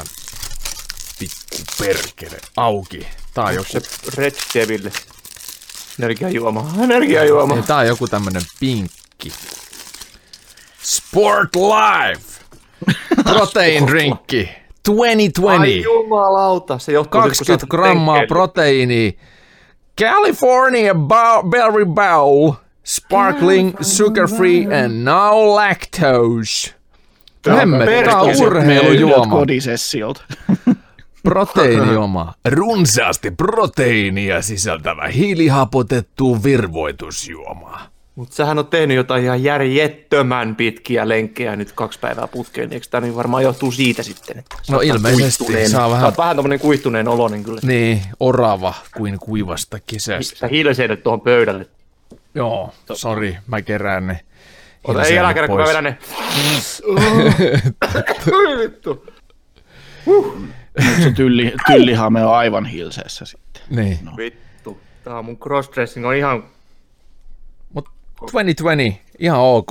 pikku perkele auki. Tää on joku, Se Red Devil. Energiajuoma. Energiajuoma. ei, tää on joku tämmönen pinkki. Sport Life! Protein drinkki. 2020. Ai jumalauta. Se johtuu siitä, kun sä 20 oot grammaa proteiinia. California Bow- Berry Bowl. Sparkling, sugar free and no lactose. Hemmet, tää on perkele. urheilujuoma. kodisessiolta. Proteiinijuoma. Runsaasti proteiinia sisältävä hiilihapotettu virvoitusjuoma. Mutta sähän on tehnyt jotain ihan järjettömän pitkiä lenkkejä nyt kaksi päivää putkeen. Eikö tämä niin varmaan johtuu siitä sitten? Että No ilmeisesti saa vähän- oot vähän tommonen kuihtuneen oloinen kyllä. Niin, orava kuin kuivasta kesästä. Sä tuohon pöydälle. Joo, sori, mä kerään ne. Ota, ei älä kerran, kun mä vedän ne. Vittu. Se tylli, tyllihame on aivan hilseessä sitten. Niin. Vittu. Tää on mun crossdressing on ihan... Mutta 2020, ihan ok.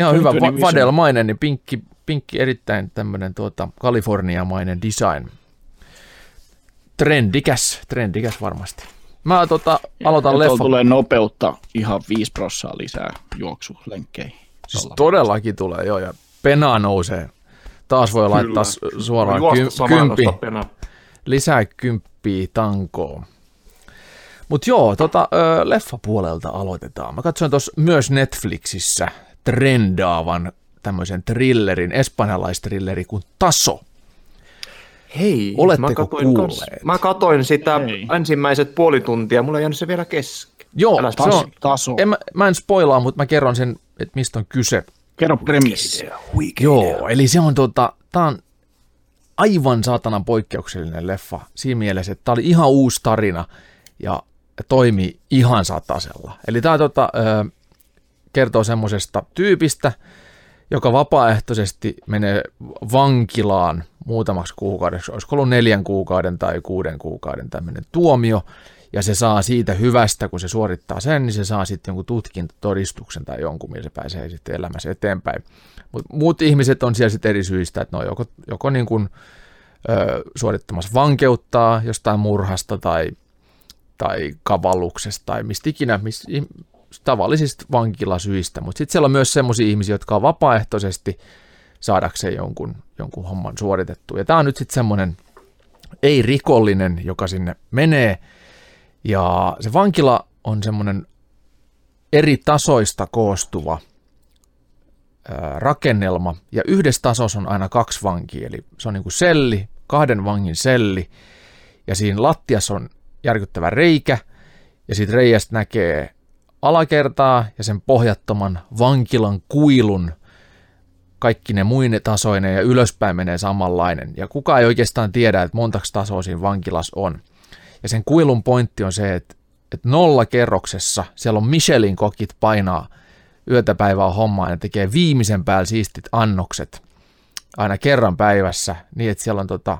Ihan hyvä, 2020 va- vision. vadelmainen, niin pinkki, pinkki erittäin tämmönen tuota, kaliforniamainen design. Trendikäs, trendikäs varmasti. Mä tota, aloitan Ja leffa. tulee nopeutta ihan 5 prossaa lisää juoksulenkkeihin. Siis todellakin tulee, joo, ja penaa nousee. Taas voi laittaa s- suoraan Juosta ky- samaan kympi, lisää kymppiä tankoon. Mutta joo, tota, ö, leffapuolelta aloitetaan. Mä katsoin tuossa myös Netflixissä trendaavan tämmöisen trillerin, espanjalaistrilleri kuin Taso. Hei, Oletteko mä katoin, kuulleet? mä katoin sitä Ei. ensimmäiset puoli tuntia, mulla ei jäänyt se vielä kesken. Joo, Älä se Taso. on, taso. en, mä, mä en spoilaa, mutta mä kerron sen, että mistä on kyse. Kerro premissi. Joo, eli se on tota, tää on aivan saatanan poikkeuksellinen leffa siinä mielessä, että tää oli ihan uusi tarina ja toimi ihan satasella. Eli tää tota, ö, kertoo semmoisesta tyypistä, joka vapaaehtoisesti menee vankilaan muutamaksi kuukaudeksi, olisiko ollut neljän kuukauden tai kuuden kuukauden tämmöinen tuomio, ja se saa siitä hyvästä, kun se suorittaa sen, niin se saa sitten jonkun tutkintotodistuksen tai jonkun, millä se pääsee sitten elämässä eteenpäin. Mutta muut ihmiset on siellä sitten eri syistä, että ne on joko, joko niin kuin, ö, suorittamassa vankeuttaa jostain murhasta tai, tai kavalluksesta tai mistä ikinä, mistä, tavallisista vankilasyistä, mutta sitten siellä on myös sellaisia ihmisiä, jotka on vapaaehtoisesti saadakseen jonkun, jonkun homman suoritettu. Ja tämä on nyt sitten semmoinen ei-rikollinen, joka sinne menee, ja se vankila on semmoinen eri tasoista koostuva rakennelma, ja yhdessä tasossa on aina kaksi vankia, eli se on niin kuin selli, kahden vangin selli, ja siinä lattiassa on järkyttävä reikä, ja siitä reiästä näkee alakertaa ja sen pohjattoman vankilan kuilun kaikki ne muine tasoinen ja ylöspäin menee samanlainen. Ja kukaan ei oikeastaan tiedä, että montaks tasoa siinä vankilassa on. Ja sen kuilun pointti on se, että että nolla kerroksessa siellä on Michelin kokit painaa yötä päivää hommaa ja tekee viimeisen päällä siistit annokset aina kerran päivässä, niin että siellä on tota,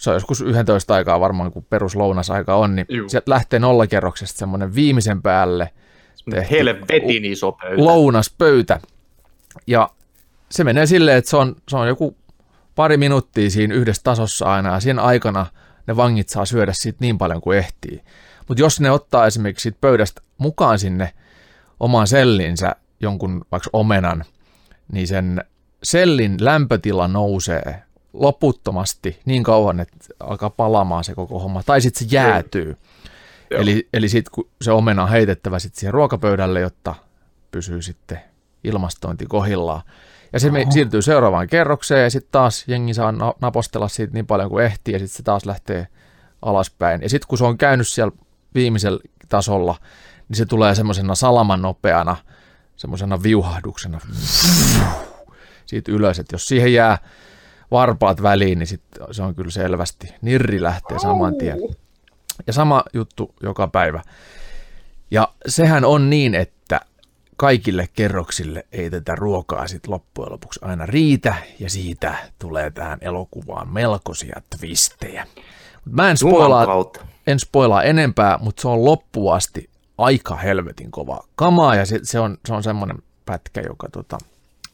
se on joskus 11 aikaa varmaan, kun peruslounasaika on, niin Juu. sieltä lähtee nollakerroksesta semmoinen viimeisen päälle tehty Helvetin iso pöytä. lounaspöytä. Ja se menee silleen, että se on, se on joku pari minuuttia siinä yhdessä tasossa aina, ja siinä aikana ne vangit saa syödä siitä niin paljon kuin ehtii. Mutta jos ne ottaa esimerkiksi siitä pöydästä mukaan sinne omaan sellinsä jonkun vaikka omenan, niin sen sellin lämpötila nousee loputtomasti niin kauan, että alkaa palamaan se koko homma, tai sitten se jäätyy. Eli, eli sitten kun se omena on heitettävä sit siihen ruokapöydälle, jotta pysyy sitten ilmastointi kohillaan. Ja se me siirtyy seuraavaan kerrokseen ja sitten taas jengi saa na- napostella siitä niin paljon kuin ehtii ja sitten se taas lähtee alaspäin. Ja sitten kun se on käynyt siellä viimeisellä tasolla, niin se tulee semmoisena salaman nopeana, semmoisena viuhahduksena siitä ylös. Että jos siihen jää varpaat väliin, niin sit se on kyllä selvästi. Nirri lähtee saman tien. Ja sama juttu joka päivä. Ja sehän on niin, että kaikille kerroksille ei tätä ruokaa sit loppujen lopuksi aina riitä, ja siitä tulee tähän elokuvaan melkoisia twistejä. Mut mä en spoilaa, en spoilaa enempää, mutta se on loppuasti aika helvetin kova kamaa, ja se, se on, se on semmoinen pätkä, joka tota,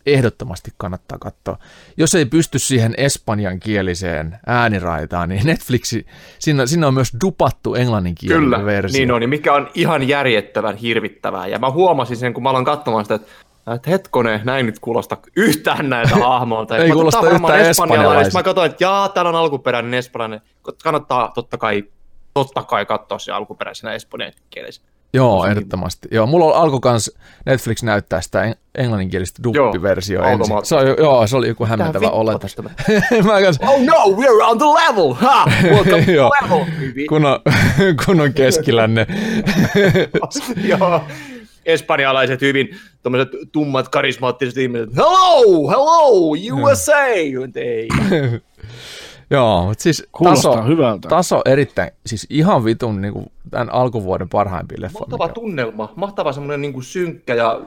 ehdottomasti kannattaa katsoa. Jos ei pysty siihen espanjankieliseen ääniraitaan, niin Netflixi, siinä, siinä on myös dupattu englanninkielinen Kyllä, versio. niin on, ja mikä on ihan järjettävän hirvittävää. Ja mä huomasin sen, kun mä aloin katsomaan sitä, että että hetkone, näin nyt kuulosta yhtään näiltä hahmoilta. Ei kuulosta yhtään. Sitten Mä katsoin, että jaa, täällä on alkuperäinen espanjalainen. Kannattaa totta kai, totta kai katsoa se alkuperäisenä espanjankielisenä. Joo, ehdottomasti. Joo, mulla on alku kans, Netflix näyttää sitä en- englanninkielistä duppiversiota Joo, ensin. Se on, joo, se oli joku hämmentävä oletus. tästä Mä kans, Oh no, we're on the level! Ha! Welcome to Joo. the level! kun on, kun on keskilänne. Joo. Espanjalaiset hyvin tommoset tummat karismaattiset ihmiset. Hello! Hello! USA! Ei. Joo, mutta siis Kuulostaa taso, hyvältä. taso erittäin, siis ihan vitun niin kuin, tämän alkuvuoden parhaimpia leffoja. Mahtava mikä- tunnelma. Mahtava semmoinen niinku synkkä ja...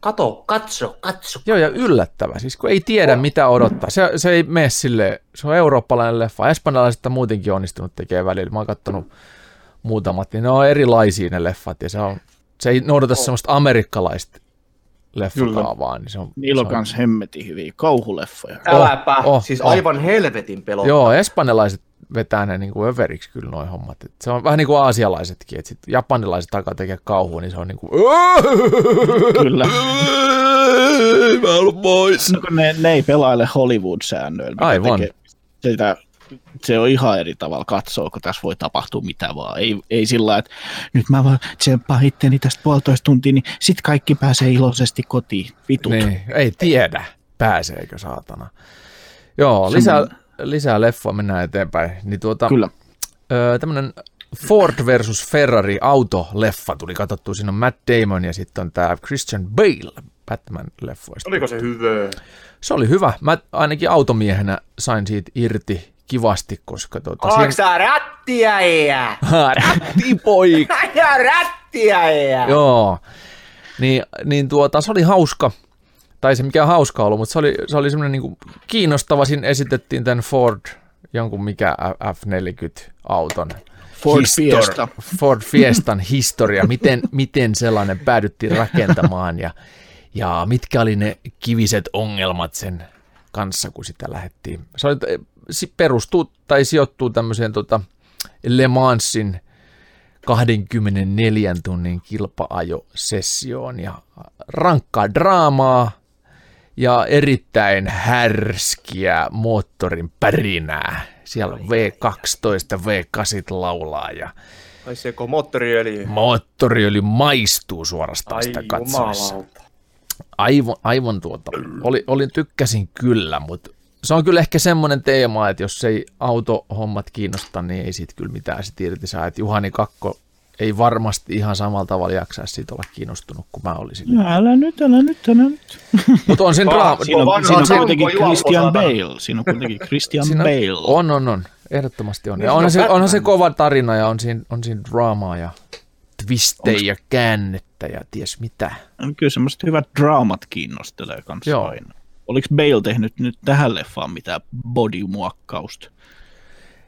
Kato, katso, katso. Joo, ja yllättävä. Siis kun ei tiedä, mitä odottaa. Se, se ei mene sille, se on eurooppalainen leffa. Espanjalaiset on muutenkin onnistunut tekemään välillä. Mä oon kattonut muutamat, niin ne on erilaisia ne leffat. Ja se, on, se ei noudata semmoista amerikkalaista leffakaavaa. Niin se on, Niillä on se on, kans hemmetin hyviä kauhuleffoja. Äläpä. oh, siis oh. aivan helvetin pelottaa. Joo, espanjalaiset vetää ne niin kuin överiksi kyllä noin hommat. Et se on vähän niin kuin aasialaisetkin, että sit japanilaiset takaa tekee kauhua, niin se on niin kuin... Kyllä. Mä haluan pois. No, kun ne, ne ei pelaile Hollywood-säännöillä. Aivan. tekee Sitä, se on ihan eri tavalla katsoa, kun tässä voi tapahtua mitä vaan. Ei, ei sillä että nyt mä vaan tsemppaan itteni tästä puolitoista tuntia, niin sit kaikki pääsee iloisesti kotiin. Vitut. Niin, ei tiedä, pääseekö saatana. Joo, lisää, lisää leffoa, mennään eteenpäin. Niin tuota, Kyllä. öö, tämmönen Ford versus Ferrari autoleffa tuli katsottua. Siinä on Matt Damon ja sitten on tämä Christian Bale Batman-leffoista. Oliko se hyvä? Se oli hyvä. Mä ainakin automiehenä sain siitä irti kivasti, koska tuota, Onks sä rättiäijä? Rättipoika! Ja rättiäijä! Joo. Niin, niin tuota, se oli hauska. Tai se mikä hauska ollut, mutta se oli, se oli semmoinen niin kiinnostava. Siinä esitettiin tämän Ford, jonkun mikä F40-auton. Ford histor- Fiesta. Ford Fiestan historia, miten, miten sellainen päädyttiin rakentamaan ja, ja mitkä oli ne kiviset ongelmat sen kanssa, kun sitä lähdettiin. Se oli, perustuu tai sijoittuu tämmöiseen tota Le Mansin 24 tunnin kilpa-ajosessioon ja rankkaa draamaa ja erittäin härskiä moottorin pärinää. Siellä on V12, V8 laulaa ja Ai seko moottoriöljy. moottoriöljy maistuu suorastaan Ai sitä katsoessa. jumalauta. Aivan, aivan tuota, oli, olin, tykkäsin kyllä, mutta se on kyllä ehkä semmoinen teema, että jos ei autohommat kiinnosta, niin ei siitä kyllä mitään sit irti saa. Että Juhani Kakko ei varmasti ihan samalla tavalla jaksaisi siitä olla kiinnostunut kuin mä olisin. No, älä nyt, älä nyt, älä nyt. Mutta on sen draama. Siinä on, siinä on kuitenkin Christian. Bale. Siinä on kuitenkin Christian Siinä Bale. on, on, on. ehdottomasti on. Ja onhan on se, onhan se kova tarina ja on siinä, on siinä draamaa ja twistejä ja käännettä ja ties mitä. Kyllä semmoiset hyvät draamat kiinnostelee kanssa Joo. aina. Oliko Bale tehnyt nyt tähän leffaan mitään bodymuokkausta?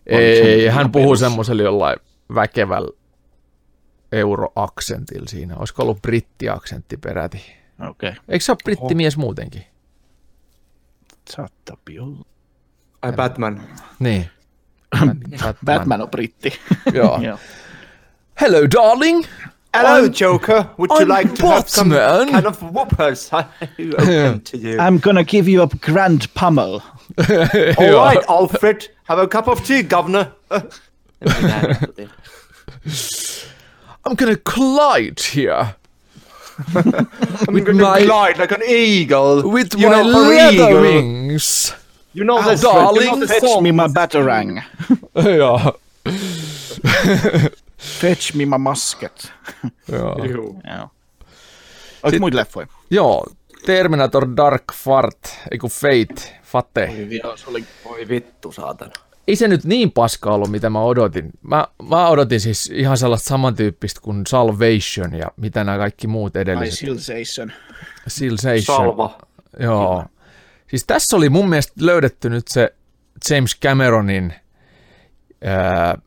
Ei, hän puhuu semmoisella jollain väkevällä euroaksentilla siinä. Olisiko ollut brittiaksentti peräti? Okei, okay. Eikö se ole brittimies muutenkin? saattaa olla. Ai Batman. Niin. Batman on britti. Joo. Hello darling! Hello, Joker. Would you I'm like to have some Batman. kind of whoopers? I open to you. I'm gonna give you a grand pummel. All right, Alfred. Have a cup of tea, governor. Uh. I'm gonna glide here. I'm With gonna my- glide like an eagle. With you my know, leather eagle. wings. You know this, darling. You know the Fetch song. me my batarang. Joo. Fetch me my musket. Joo. Joo. Oliko muita leffoja? Joo. Terminator Dark Fart, eiku Fate, Fate. Joo, se oli Oi vittu, saatana. Ei se nyt niin paska ollut, mitä mä odotin. Mä, mä odotin siis ihan sellaista samantyyppistä kuin Salvation ja mitä nämä kaikki muut edelliset. Civilization. Civilization. Salva. Joo. Siis tässä oli mun mielestä löydetty nyt se James Cameronin ää,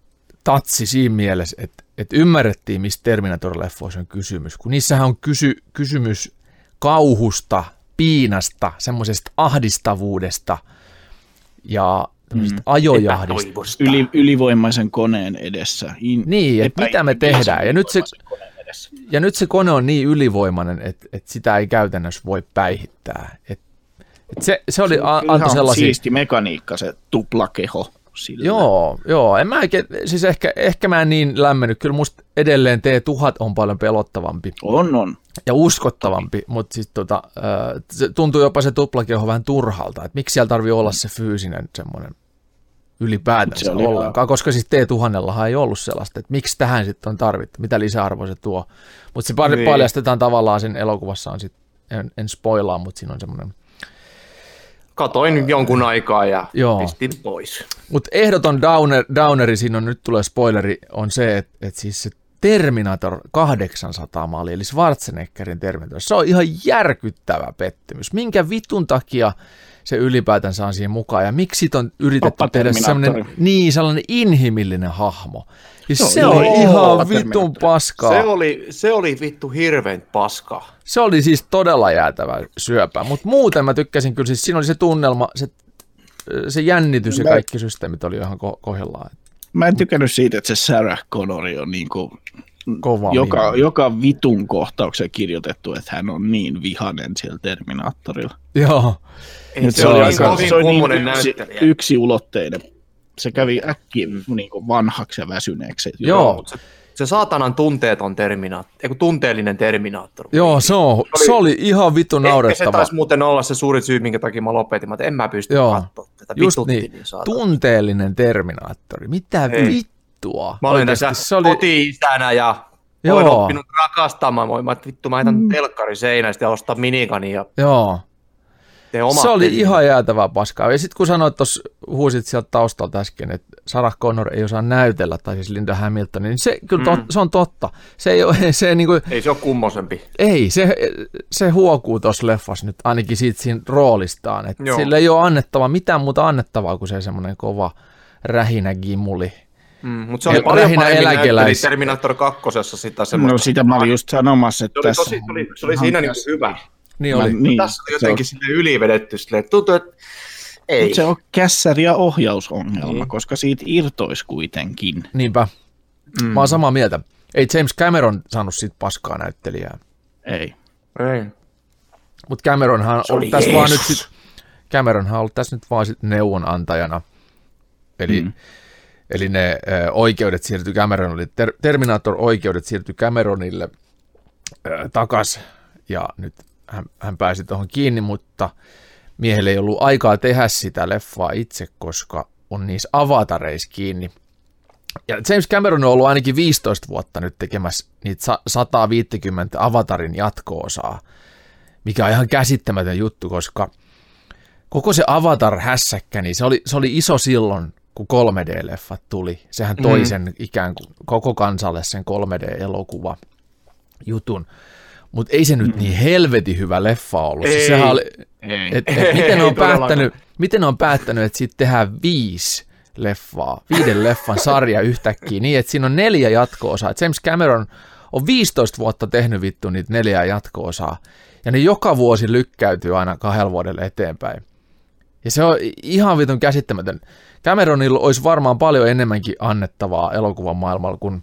tatsi siinä mielessä, että, että ymmärrettiin, mistä Terminator-leffoissa on kysymys. Kun niissähän on kysy, kysymys kauhusta, piinasta, semmoisesta ahdistavuudesta ja mm. ajojahdista. Yli, ylivoimaisen koneen edessä. In, Niin, että mitä me tehdään. Ja nyt se, ja nyt se kone on niin ylivoimainen, että, että sitä ei käytännössä voi päihittää. Et, et se, se oli, Kyllähän antoi sellaisia... siisti mekaniikka, se tuplakeho. Sillä. Joo, joo. En mä siis ehkä, ehkä mä en niin lämmennyt. Kyllä musta edelleen T1000 on paljon pelottavampi On, on. ja uskottavampi, mutta siis tota, äh, se tuntuu jopa se tuplakeho vähän turhalta. Että miksi siellä tarvii olla se fyysinen semmoinen ylipäätänsä Se ollenkaan, koska siis T1000 ei ollut sellaista, että miksi tähän sitten on tarvittu, mitä lisäarvoa se tuo. Mutta se niin. Niin. paljastetaan tavallaan sen elokuvassa on sit, en, en spoilaa, mutta siinä on semmoinen Katoin jonkun aikaa ja Joo. pistin pois. Mutta ehdoton downer, downeri, siinä on nyt tulee spoileri, on se, että et siis se Terminator 800 maali, eli Schwarzeneggerin Terminator, se on ihan järkyttävä pettymys. Minkä vitun takia se ylipäätänsä on siihen mukaan, ja miksi on yritetty Pappa tehdä sellainen, niin, sellainen inhimillinen hahmo. Ja Joo, se on joo, ihan vitun paskaa. Se oli, se oli vittu hirveän paska. Se oli siis todella jäätävä syöpä, mutta muuten mä tykkäsin kyllä, siis siinä oli se tunnelma, se, se jännitys ja Mä- kaikki systeemit oli ihan ko- kohdallaan. Mä en tykännyt siitä, että se Sarah Connor on niin kuin Kova joka, joka vitun kohtauksen kirjoitettu, että hän on niin vihainen siellä Terminaattorilla. Joo, Ei, Nyt se, oli aika- kovin se oli niin yksi, yksiulotteinen. Se kävi äkkiä niin kuin vanhaksi ja väsyneeksi. joo, Se, se saatanan tunteeton terminaattori, eiku tunteellinen terminaattori. joo, se, on, se oli ihan vittu Ehkä se naurettava. taisi muuten olla se suuri syy, minkä takia mä lopetin. Että en mä pysty Joo, katsoa tätä. just Vitutti niin, niin tunteellinen Terminaattori. Mitä Ei. vittua? Mä Oikeasti tässä se oli, koti-isänä ja Joo. olen oppinut rakastamaan. Mä, mä että vittu, mä heitän telkkari seinästä ja ostaa minikani ja joo, teen omat se oli pelit. ihan jäätävää paskaa. Ja sitten kun sanoit tuossa, huusit sieltä taustalta äsken, että Sarah Connor ei osaa näytellä, tai siis Linda Hamilton, niin se, kyllä tot, se on totta. Se ei, ole, se niinku, Ei se ole kummosempi. Ei, se, se huokuu tuossa leffassa nyt ainakin siitä siinä roolistaan. Että sillä ei ole annettava mitään muuta annettavaa kuin se semmoinen kova rähinä gimuli. Mm, mutta se oli El- paljon paremmin Terminator 2. sitä semmoista. No sitä mä olin just sanomassa, että se oli, tosi, se oli, se oli siinä niin hyvä. Niin Mä- oli. Niin, Tässä oli se jotenkin sille ylivedetty silleen, että tuntuu, että ei. Mutta se on kässäri- ja ohjausongelma, Niin. koska siitä irtoisi kuitenkin. Niinpä. Mm. Mä oon samaa mieltä. Ei James Cameron saanut siitä paskaa näyttelijää. Ei. Ei. Mutta Cameronhan on ollut tässä vaan nyt sit, Cameronhan on ollut tässä nyt vaan sit neuvonantajana. Eli, mm. eli ne ö, oikeudet siirtyi Cameronille, ter, Terminator-oikeudet siirtyi Cameronille ö, takas, ja nyt hän, hän pääsi tuohon kiinni, mutta miehelle ei ollut aikaa tehdä sitä leffaa itse, koska on niissä avatareissa kiinni. Ja James Cameron on ollut ainakin 15 vuotta nyt tekemässä niitä sa- 150 Avatarin jatko-osaa, mikä on ihan käsittämätön juttu, koska koko se Avatar-hässäkkä, niin se oli, se oli iso silloin kun 3D-leffat tuli. Sehän toi mm. sen ikään kuin koko kansalle sen 3D-elokuva jutun. Mutta ei se nyt niin helvetin hyvä leffa ollut. Siis Ei. sehän oli, Ei. et, et, miten, ne Ei on päättänyt, miten on päättänyt, että siitä tehdään viisi leffaa, viiden leffan sarja yhtäkkiä, niin että siinä on neljä jatko-osaa. Et James Cameron on 15 vuotta tehnyt vittu niitä neljää jatko-osaa, ja ne joka vuosi lykkäytyy aina kahdella vuodelle eteenpäin. Ja se on ihan vitun käsittämätön. Cameronilla olisi varmaan paljon enemmänkin annettavaa elokuvan maailmalla kuin,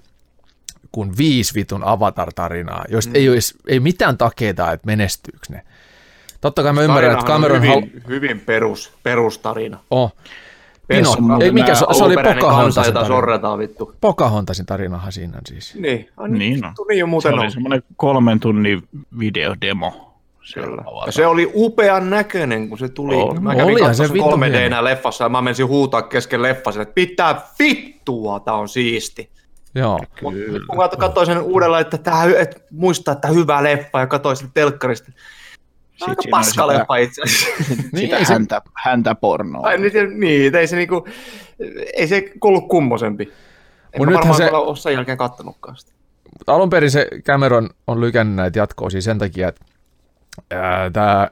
kuin viisi vitun Avatar-tarinaa, joista mm. ei, olisi, ei mitään takeita, että menestyykö ne. Totta kai mä ymmärrän, että Cameron... hyvin, Hal- hyvin perus, perustarina. oh. Pino, ei mikä se, se oli Pocahontasin tarina. sorretaan vittu. Pocahontasin tarinahan siinä siis. Niin, ai, Niin on. vittu, niin on Se muuten oli on. semmoinen kolmen tunnin videodemo. Se. Ja se oli upean näköinen, kun se tuli. Oli. Mä kävin se se vitun 3 hieno. d leffassa ja mä menisin huutaa kesken leffassa, että pitää vittua, tää on siisti. Joo. Mut nyt kun kat- katsoin sen uudella, että, tää, että muistaa, että hyvä leffa ja katsoin sen telkkarista. On Aika paska sitä- leffa itse asiassa. Niin, Sitä ei se, häntä, häntä pornoa. Ai, niin, niin, ei se niinku, ei se ollut kummosempi. En Mut mä nythän varmaan se- ole sen jälkeen kattonutkaan sitä. alun perin se Cameron on lykännyt näitä jatko sen takia, että tämä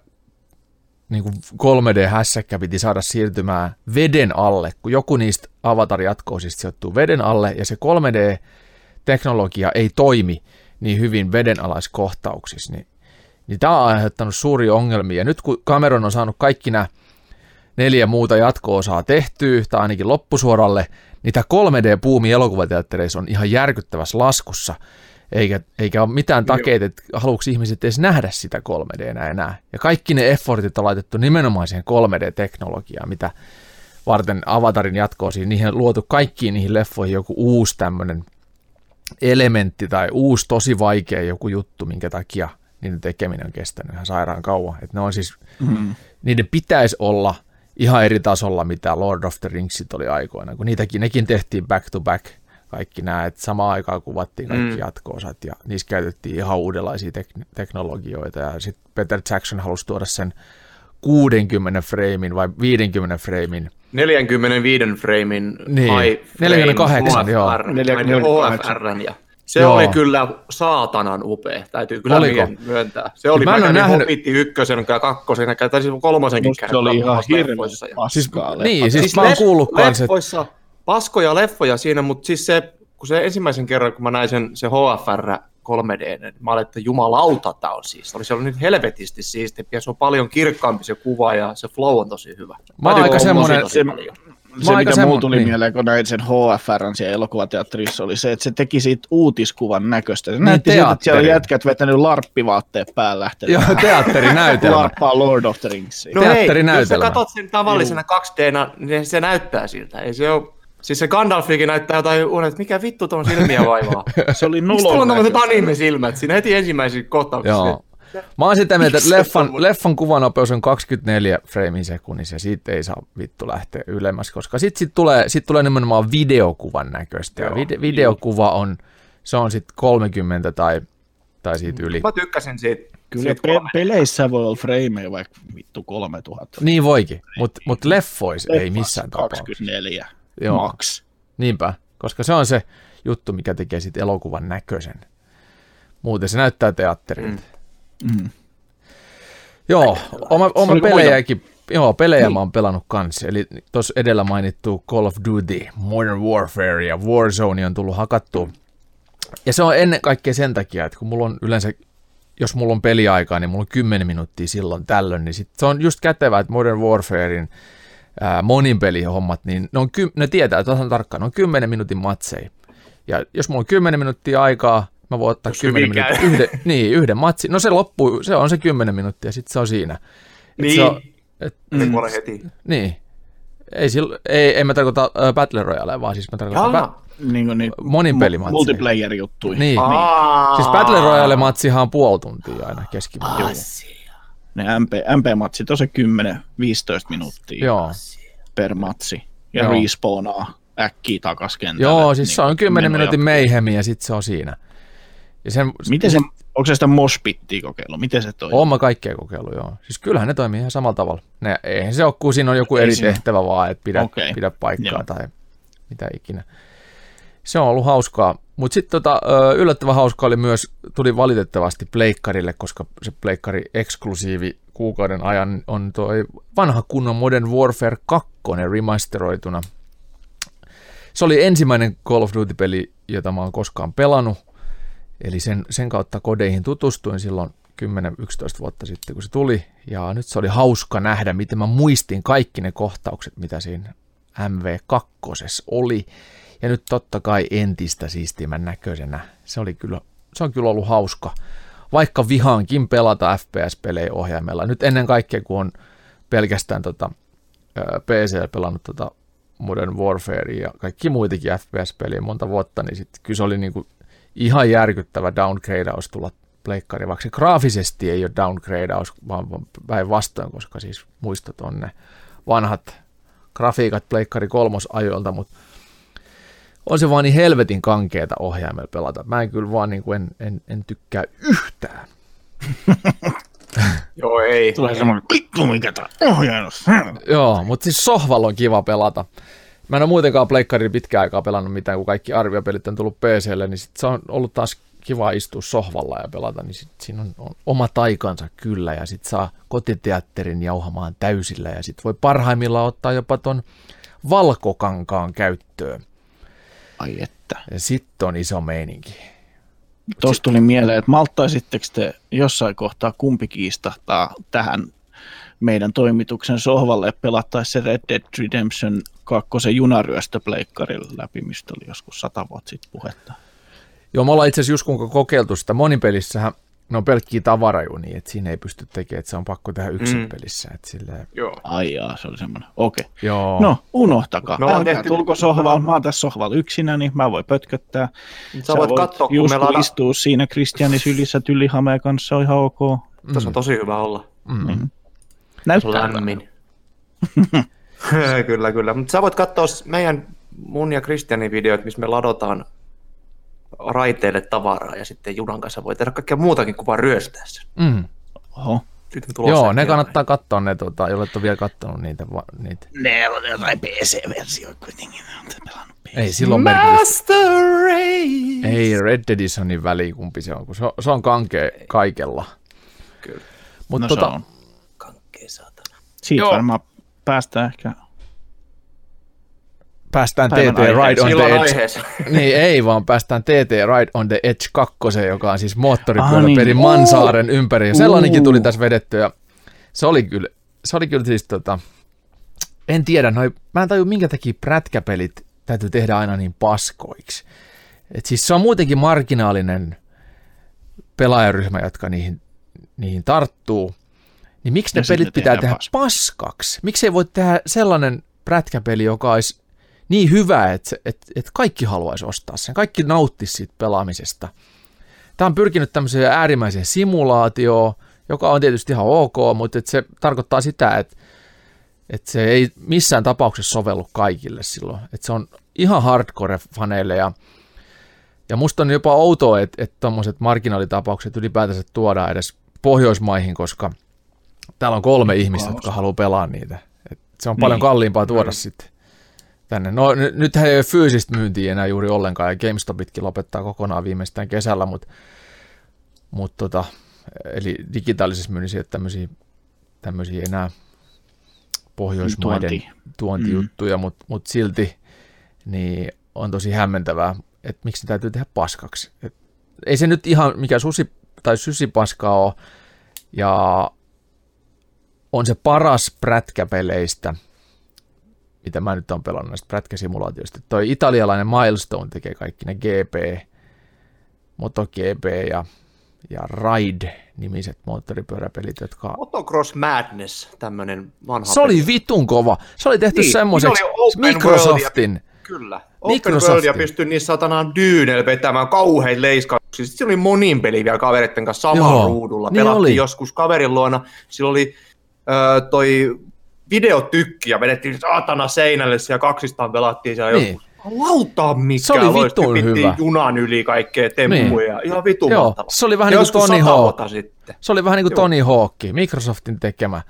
niin 3D-hässäkkä piti saada siirtymään veden alle, kun joku niistä Avatar-jatkoosista sijoittuu veden alle, ja se 3D-teknologia ei toimi niin hyvin vedenalaiskohtauksissa, niin, niin tämä on aiheuttanut suuria ongelmia. Ja nyt kun Cameron on saanut kaikki nämä neljä muuta jatko-osaa tehtyä, tai ainakin loppusuoralle, niin tämä 3D-puumi elokuvateattereissa on ihan järkyttävässä laskussa, eikä, eikä ole mitään takeita, että haluuks ihmiset edes nähdä sitä 3D enää. Ja kaikki ne effortit on laitettu nimenomaan siihen 3D-teknologiaan, mitä varten Avatarin jatko-osiin, niihin on luotu kaikkiin niihin leffoihin joku uusi tämmöinen elementti tai uusi tosi vaikea joku juttu, minkä takia niiden tekeminen on kestänyt ihan sairaan kauan. Et ne on siis, mm. niiden pitäisi olla ihan eri tasolla, mitä Lord of the Ringsit oli aikoina, kun niitäkin, nekin tehtiin back to back kaikki nämä, että samaan aikaan kuvattiin kaikki mm. jatko-osat ja niissä käytettiin ihan uudenlaisia tek- teknologioita ja sitten Peter Jackson halusi tuoda sen 60 framein vai 50 framein 45 framein Niin, high 48, frame joo. HFR, 48. HFR, ja se Joo. oli kyllä saatanan upea, täytyy kyllä Oliko? myöntää. Se oli, Mä mä, en kävin nähnyt- Hobbitin ykkösen ja kakkosen ja taisin kolmosenkin se oli ihan ja- paskaa Siis- niin, siis mä oon kuullut kans, että leffoissa, paskoja leffoja siinä, mutta siis se, kun se ensimmäisen kerran, kun mä näin sen, se HFR 3D, niin mä olin, että jumalauta tää on siis. Oli se ollut nyt helvetisti siistiä ja se on paljon kirkkaampi se kuva ja se flow on tosi hyvä. Mä oon aika tosi, semmonen- tosi paljon. Se, aika mitä semmo- mulla tuli niin. mieleen, kun näin sen HFRn siellä elokuvateatterissa, oli se, että se teki siitä uutiskuvan näköistä. Se näytti siltä, että siellä teatteri. jätkät vetänyt larppivaatteet päällä lähtenyt. joo, teatterinäytelmä. Larppaa Lord of the Ringsia. No hei, jos sä katsot sen tavallisena 2Dna, niin se näyttää siltä. Ei se ole... Siis se Gandalfikin näyttää jotain uuden, että mikä vittu tuon silmiä vaivaa. Se oli Miksi tuolla on tämmöiset anime-silmät siinä heti ensimmäisissä kohtauksissa? Joo. Mä oon sitä mieltä, että leffan, on- leffan kuvanopeus on 24 framein sekunnissa ja siitä ei saa vittu lähteä ylemmäs, koska sit, sit, tulee, sit tulee nimenomaan videokuvan näköistä. Ja Joo. vide, videokuva on, se on sitten 30 tai, tai siitä yli. Mä tykkäsin siitä. Kyllä siitä pe- 3D. peleissä voi olla frameja vaikka vittu 3000. Niin voikin, mutta mut leffois ei missään tapauksessa. 24 Joo. max. Niinpä, koska se on se juttu, mikä tekee sit elokuvan näköisen. Muuten se näyttää teatterilta. Mm. Joo, oma, oma pelejäkin, joo, pelejä niin. mä oon pelannut kanssa. Eli tuossa edellä mainittu Call of Duty, Modern Warfare ja Warzone on tullut hakattua. Ja se on ennen kaikkea sen takia, että kun mulla on yleensä, jos mulla on peliaikaa, niin mulla on 10 minuuttia silloin tällöin, niin sit se on just kätevää, että Modern Warfarein ää, monin pelihommat, niin ne, on ky- ne tietää tasan tarkkaan, ne on 10 minuutin matseja. Ja jos mulla on 10 minuuttia aikaa, mä voin ottaa Jos 10 hyvin käy. minuuttia, yhden, niin, yhden matsin. No se loppuu, se on se 10 minuuttia, sitten se on siinä. Et Niin. Se on, et, Mm. Kuole heti. niin. Ei, sillä, ei, en mä tarkoita äh, Battle Royale, vaan siis mä tarkoitan Jaa. ba- Niin kuin niin, monin pelimatseja. multiplayer-juttui. Niin, niin. Aa. Siis Battle Royale-matsihan on puoli tuntia aina keskimäärin. Ne MP, MP-matsit on se 10-15 minuuttia Joo. per matsi. Ja Joo. respawnaa äkkiä takas kentälle. Joo, siis Niin se on 10 meno minuutin meihemi ja sitten se on siinä. Ja sen, Miten se, Onko se sitä moshpittiä kokeilu? Miten se toimii? Oon mä kaikkea kokeillut, joo. Siis kyllähän ne toimii ihan samalla tavalla. Ne, eihän se ole, kun siinä on joku Ei eri siinä- tehtävä vaan, että pidä, Okei. pidä paikkaa Joo. tai mitä ikinä. Se on ollut hauskaa. Mutta sitten tota, yllättävän hauskaa oli myös, tuli valitettavasti pleikkarille, koska se pleikkari eksklusiivi kuukauden ajan on toi vanha kunnon Modern Warfare 2 remasteroituna. Se oli ensimmäinen Call of Duty-peli, jota mä oon koskaan pelannut. Eli sen, sen kautta kodeihin tutustuin silloin 10-11 vuotta sitten, kun se tuli. Ja nyt se oli hauska nähdä, miten mä muistin kaikki ne kohtaukset, mitä siinä MV2 oli. Ja nyt totta kai entistä siistimmän näköisenä. Se, oli kyllä, se on kyllä ollut hauska. Vaikka vihaankin pelata FPS-pelejä ohjaimella. Nyt ennen kaikkea, kun on pelkästään tota, PC pelannut tota Modern Warfare ja kaikki muitakin FPS-peliä monta vuotta, niin sitten kyllä se oli niinku ihan järkyttävä downgradeaus tulla pleikkari, vaikka se graafisesti ei ole downgradeaus, vaan päinvastoin, koska siis muistot on ne vanhat grafiikat pleikkari kolmosajoilta, mutta on se vaan niin helvetin kankeeta ohjaimella pelata. Mä en kyllä vaan niin kuin en, en, en tykkää yhtään. Joo, ei. Tulee semmoinen, vittu mikä tää ohjaus. Joo, mutta siis sohvalla on kiva pelata. Mä en ole muutenkaan pleikkarilla pitkään aikaa pelannut mitään, kun kaikki arviopelit on tullut PClle, niin sit se on ollut taas kiva istua sohvalla ja pelata, niin sit siinä on, on oma taikansa kyllä, ja sit saa kotiteatterin jauhamaan täysillä, ja sit voi parhaimmillaan ottaa jopa ton valkokankaan käyttöön. Ai että. Ja sit on iso meininki. Tuossa tuli mieleen, että malttaisitteko te jossain kohtaa kumpikin istahtaa tähän meidän toimituksen sohvalle ja pelattaisi se Red Dead Redemption 2 junaryöstöpleikkarilla läpi, mistä oli joskus sata vuotta sitten puhetta. Joo, me ollaan itse asiassa just kun kokeiltu sitä monipelissähän, ne on pelkkiä tavarajunia, että siinä ei pysty tekemään, että se on pakko tehdä yksin Mm. pelissä. Että silleen, Joo. Ai jaa, se oli semmoinen. Okei. joo. No, unohtakaa. Ollaan Älkää tehty- tulko sohvalla. Mä oon tässä sohvalla yksinä, niin mä voin pötköttää. Sä voit katsoa, kun me lada... istuu siinä Kristiani sylissä tylihameen kanssa, on ihan ok. Tässä on tosi hyvä olla. Mm. Näyttää Lämmin. kyllä, kyllä. Mutta sä voit katsoa meidän, mun ja Kristianin videot, missä me ladotaan raiteille tavaraa ja sitten junan kanssa voi tehdä kaikkea muutakin kuin vaan ryöstää sen. Mm. Oho. Joo, ne kannattaa katsoa ne, tota, jolle et ole vielä kattonut niitä. Va, niitä. Ne on jotain PC-versioita kuitenkin. ne on pelannut PC. Ei silloin. Master Race! Ei Red Deadissä on niin väliä, kumpi se on, kun se on, se on kankea kaikella. Kyllä. Mutta No tota, se on. Kankkeen saatana. Siitä Joo. varmaan päästään ehkä. Päästään Päivän TT Ride on the Silloin Edge. aiheessa. Niin ei, vaan päästään TT Ride on the Edge 2, joka on siis Ah, moottoripyöräpeli niin. Mansaaren ympäri. Ja sellainenkin tuli tässä vedetty ja se oli kyllä, se oli kyllä siis tota, en tiedä, noi, mä en taju minkä takia prätkäpelit täytyy tehdä aina niin paskoiksi. Et siis se on muutenkin marginaalinen pelaajaryhmä, jotka niihin, niihin tarttuu. Niin miksi ne Ja pelit pitää tehdä paskoiksi. paskaksi? Miksi ei voi tehdä sellainen prätkäpeli, joka olisi niin hyvä, että, että, että kaikki haluaisi ostaa sen. Kaikki nauttisi siitä pelaamisesta. Tämä on pyrkinyt tämmöiseen äärimmäiseen simulaatioon, joka on tietysti ihan ok, mutta että se tarkoittaa sitä, että, että se ei missään tapauksessa sovellu kaikille silloin. Että se on ihan hardcore-faneille ja, ja musta on jopa outoa, että, että tuommoiset marginaalitapaukset ylipäätänsä tuodaan edes Pohjoismaihin, koska täällä on kolme ihmistä, jotka haluaa pelaa niitä. Et se on paljon Niin. kalliimpaa tuoda sitten tänne. No n- nythän ei ole fyysistä myyntiä enää juuri ollenkaan, ja GameStopitkin lopettaa kokonaan viimeistään kesällä, mutta mut tota, eli digitaalisessa myynnissä ei ole tämmöisiä, tämmöisiä enää Pohjoismaiden Tuonti. tuontijuttuja, mm. mutta mut silti niin on tosi hämmentävää, että miksi ne täytyy tehdä paskaksi. Et ei se nyt ihan mikä susi tai sysipaska ole, ja on se paras prätkäpeleistä, mitä mä nyt oon pelannut näistä prätkäsimulaatioista. Toi italialainen Milestone tekee kaikki ne GP, MotoGP ja, ja Ride-nimiset moottoripyöräpelit, jotka... Motocross Madness, tämmönen vanha Se oli peli. vitun kova. Se oli tehty Niin, niin, semmoiseksi oli Microsoftin. Kyllä. Open ja pystyi niissä satanaan dyynellä vetämään kauheita leiskauksia. Sitten siinä oli monin peli vielä kavereiden kanssa samalla Joo, ruudulla. niin Pelattiin oli. joskus kaverin luona. Sillä oli ö, toi videotykki ja vedettiin saatana seinälle ja kaksistaan pelattiin siellä Niin. joskus Lauta mikä Se oli vitun hyvä. junan yli kaikkea temppuja. Niin. Ihan vitun Joo, mahtava. se oli vähän Ja niin kuin Tony Hawk. sitten. Se oli vähän niin kuin Tony Hawk, Microsoftin tekemä.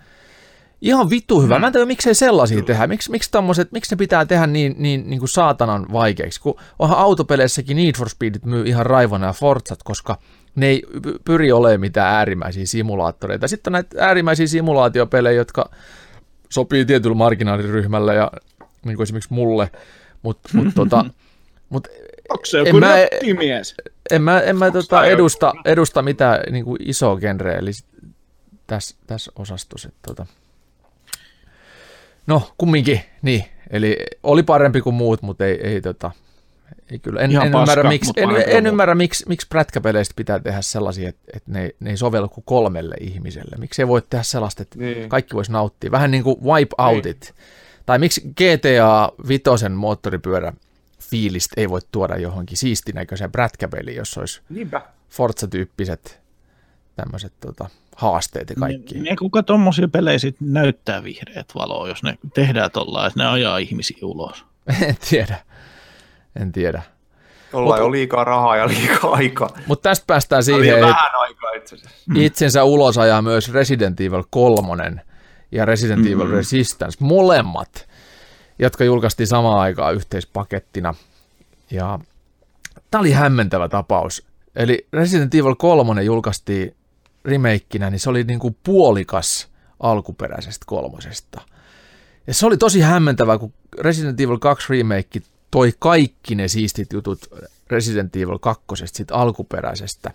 Ihan vitu hyvä. Mä en tiedä, miksei sellaisia tehdä. Miksi, miksi, tommoset, miksi ne pitää tehdä niin, niin, niin kuin saatanan vaikeiksi? Kun onhan autopeleissäkin Need for Speedit myy ihan raivona ja Forzat, koska ne ei py- pyri olemaan mitään äärimmäisiä simulaattoreita. Sitten on näitä äärimmäisiä simulaatiopelejä, jotka sopii tietyllä marginaaliryhmällä ja niin kuin esimerkiksi mulle. Mutta mut, tota, mut Onko se En joku mä- rättimies? en mä, en mä tota edusta, edusta mitään niin kuin isoa genreä, eli tässä täs osastossa. Tota. No, kumminkin, niin. Eli oli parempi kuin muut, mutta ei, ei, tota, ei kyllä. En, Ihan en, paska, ymmärrä, miksi, en, en ymmärrä, miksi, miksi prätkäpeleistä pitää tehdä sellaisia, että, että ne, ei- ne ei sovellu kuin kolmelle ihmiselle. Miksi ei voi tehdä sellaista, että Niin. kaikki voisi nauttia. Vähän niin kuin Wipeoutit. Tai miksi GTA Vitosen moottoripyörä fiilistä ei voi tuoda johonkin siistinäköiseen prätkäpeliin, jos olisi Niinpä. Forza-tyyppiset tämmöiset tota, haasteet ja kaikki. Ne, kuka tommosia pelejä sit näyttää vihreät valoa, jos ne tehdään tollaan, että ne ajaa ihmisiä ulos. en tiedä. En tiedä. Jollain on liikaa rahaa ja liikaa aikaa. Mutta tästä päästään siihen, että vähän aikaa itse asiassa. itsensä ulos ajaa myös Resident Evil 3 ja Resident Evil Resistance, molemmat, jotka julkaistiin samaan aikaan yhteispakettina. Ja tämä oli hämmentävä tapaus. Eli Resident Evil 3 julkaistiin remakeinä, niin se oli niinku puolikas alkuperäisestä kolmosesta. Ja se oli tosi hämmentävää, kun Resident Evil 2 remake toi kaikki ne siistit jutut Resident Evil 2 siitä alkuperäisestä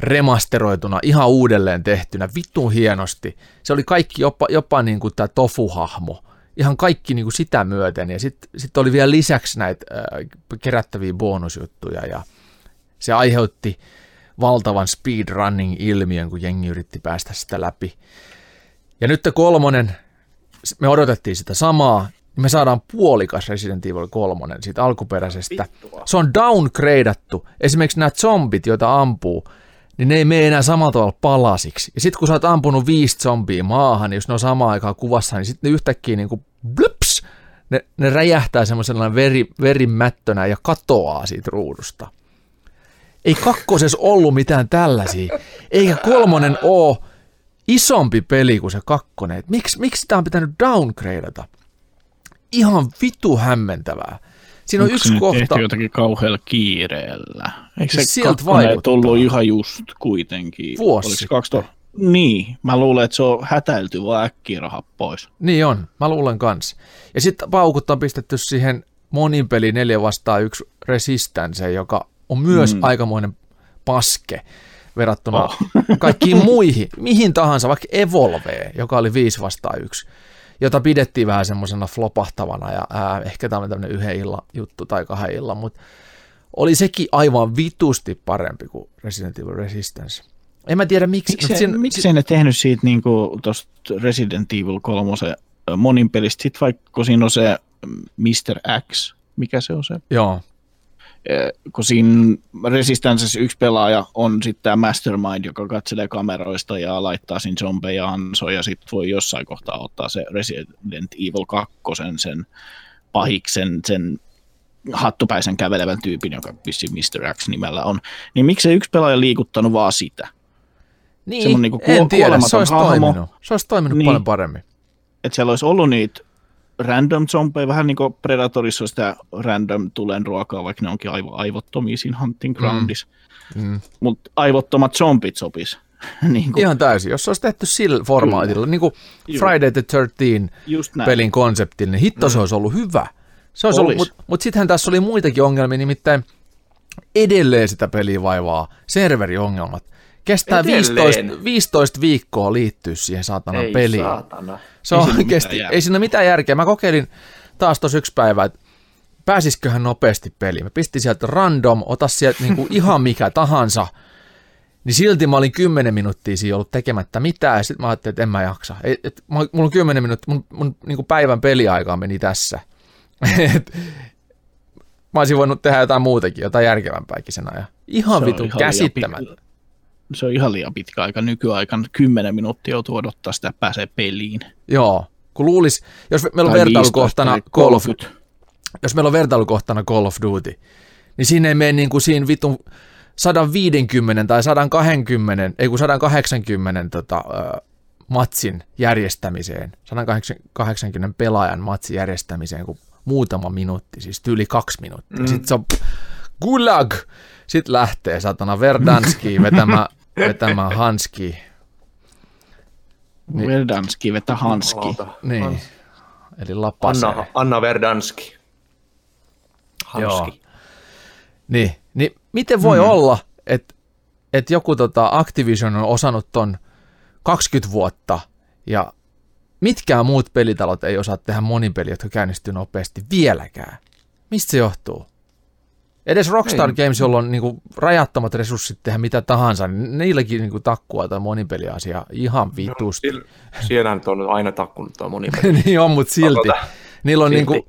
remasteroituna, ihan uudelleen tehtynä, vitun hienosti. Se oli kaikki jopa, jopa niin kuin tämä tofuhahmo, ihan kaikki niin kuin sitä myöten. Ja sitten sit oli vielä lisäksi näitä äh, kerättäviä bonusjuttuja ja se aiheutti valtavan speedrunning-ilmiön, kun jengi yritti päästä sitä läpi. Ja nyt kolmonen, me odotettiin sitä samaa, niin me saadaan puolikas Resident Evil 3 siitä alkuperäisestä. Se on downgradeattu. Esimerkiksi nämä zombit, joita ampuu, niin ne ei mene enää samalla tavalla palasiksi. Ja sitten kun sä oot ampunut viisi zombia maahan, niin jos ne on samaan aikaan kuvassa, niin sitten ne yhtäkkiä niin kuin blups, ne, ne räjähtää semmoisella veri, verimättönä ja katoaa siitä ruudusta. Ei kakkosessa ollut mitään tällaisia, eikä kolmonen oo isompi peli kuin se kakkonen. Miksi, miksi sitä on pitänyt downgradeata? Ihan vitu hämmentävää. Siinä on Onko yksi se kohta. tehty jotakin kauhealla kiireellä? Eikö se Siis sieltä kakkonen vaikuttaa. tullut ihan just kuitenkin? Vuosi Oliko se sitten. 2000? Niin, mä luulen, että se on hätäilty vaan äkkiä rahat pois. Niin on, mä luulen kans. Ja sitten paukut on pistetty siihen monin peli 4 vastaan 1 Resistance, joka on myös mm. aikamoinen paske verrattuna oh. kaikkiin muihin, mihin tahansa, vaikka Evolveen, joka oli 5 vastaan 1, jota pidettiin vähän semmoisena flopahtavana ja ää, ehkä tämä on tämmöinen yhden illan juttu tai kahden illan, mutta oli sekin aivan vitusti parempi kuin Resident Evil Resistance. En mä tiedä miksi. Miksei, mut siinä- miksei ne tehnyt siitä niinku tosta Resident Evil 3 monin pelistä, sit vaikka kun siinä on se Mr. X, mikä se on se? Joo, kun siinä Resistancessa yksi pelaaja on sitten tämä Mastermind, joka katselee kameroista ja laittaa sinne zombeja ansoja, ja sitten voi jossain kohtaa ottaa se Resident Evil 2, sen pahiksen, sen hattupäisen kävelevän tyypin, joka vissiin Mr. X nimellä on. Niin miksei yksi pelaaja liikuttanut vaan sitä? niin, Semmonen niinku en kuo- tiedä, se olisi hahmo. toiminut. Se olisi toiminut Niin. paljon paremmin. Että siellä olisi ollut niitä random zombeja, vähän niin kuin Predatorissa on sitä random tulen ruokaa, vaikka ne onkin aivo, aivottomia siinä Hunting Groundissa. Mm. Mutta aivottomat zombit sopis. niin kuin, Ihan täysin. Jos se olisi tehty sillä formaatilla, niin kuin. Friday the 13 just näin. pelin konseptilla, niin hitto se olisi ollut hyvä. Se olisi ollut, mutta mut sittenhän tässä oli muitakin ongelmia, nimittäin edelleen sitä peliä vaivaa serveriongelmat. Kestää Edelleen? 15, 15 viikkoa liittyä siihen saatanan Ei peliin. saatana. Se Ei on siinä oikeasti, mitään järkeä. ei siinä mitään järkeä. Mä kokeilin taas tuossa yksi päivä, että pääsisiköhän nopeasti peliin. Mä pistin sieltä random, ota sieltä niinku ihan mikä tahansa. Niin silti mä olin 10 minuuttia siinä ollut tekemättä mitään, ja sitten mä ajattelin, että en mä jaksa. Et, et, mulla on 10 minuuttia, mun, mun niinku päivän peliaikaa meni tässä. Et, mä olisin voinut tehdä jotain muutakin, jotain järkevämpääkin sen ajan. Ihan Se vitun pitkä- Se on ihan liian pitkä aika nykyaikan. 10 minuuttia joutuu odottaa sitä, että pääsee peliin. Joo, kun luulis, jos meillä on Tai vertailukohtana 15 tai Call of, 30. jos meillä on vertailukohtana Call of Duty, niin siinä ei mene niin kuin siinä vitun 150 tai 120, ei kun 180 tota, matsin järjestämiseen, 180 pelaajan matsin järjestämiseen, kuin muutama minuutti, siis tyyli kaksi minuuttia. Mm. Sitten se on gulag, sitten lähtee satana Verdanski vetämään, vetämään Hanski. Niin. Verdanski vetä Hanski. Niin, eli lapasee. Anna, Anna Verdanski. Hanski. Niin, niin miten voi mm. olla, että et joku tota Activision on osannut ton 20 vuotta ja mitkään muut pelitalot ei osaa tehdä monipeliä, jotka käynnistyy nopeasti vieläkään. Mistä se johtuu? Edes Rockstar ei. Games, jolla on niinku rajattomat resurssit tehdä mitä tahansa, niin niilläkin niinku takkua tai monipeliasia ihan vitusti. No, siellä nyt on aina takkunut tuo moni. niin on, mutta silti. Niillä on, silti. niinku,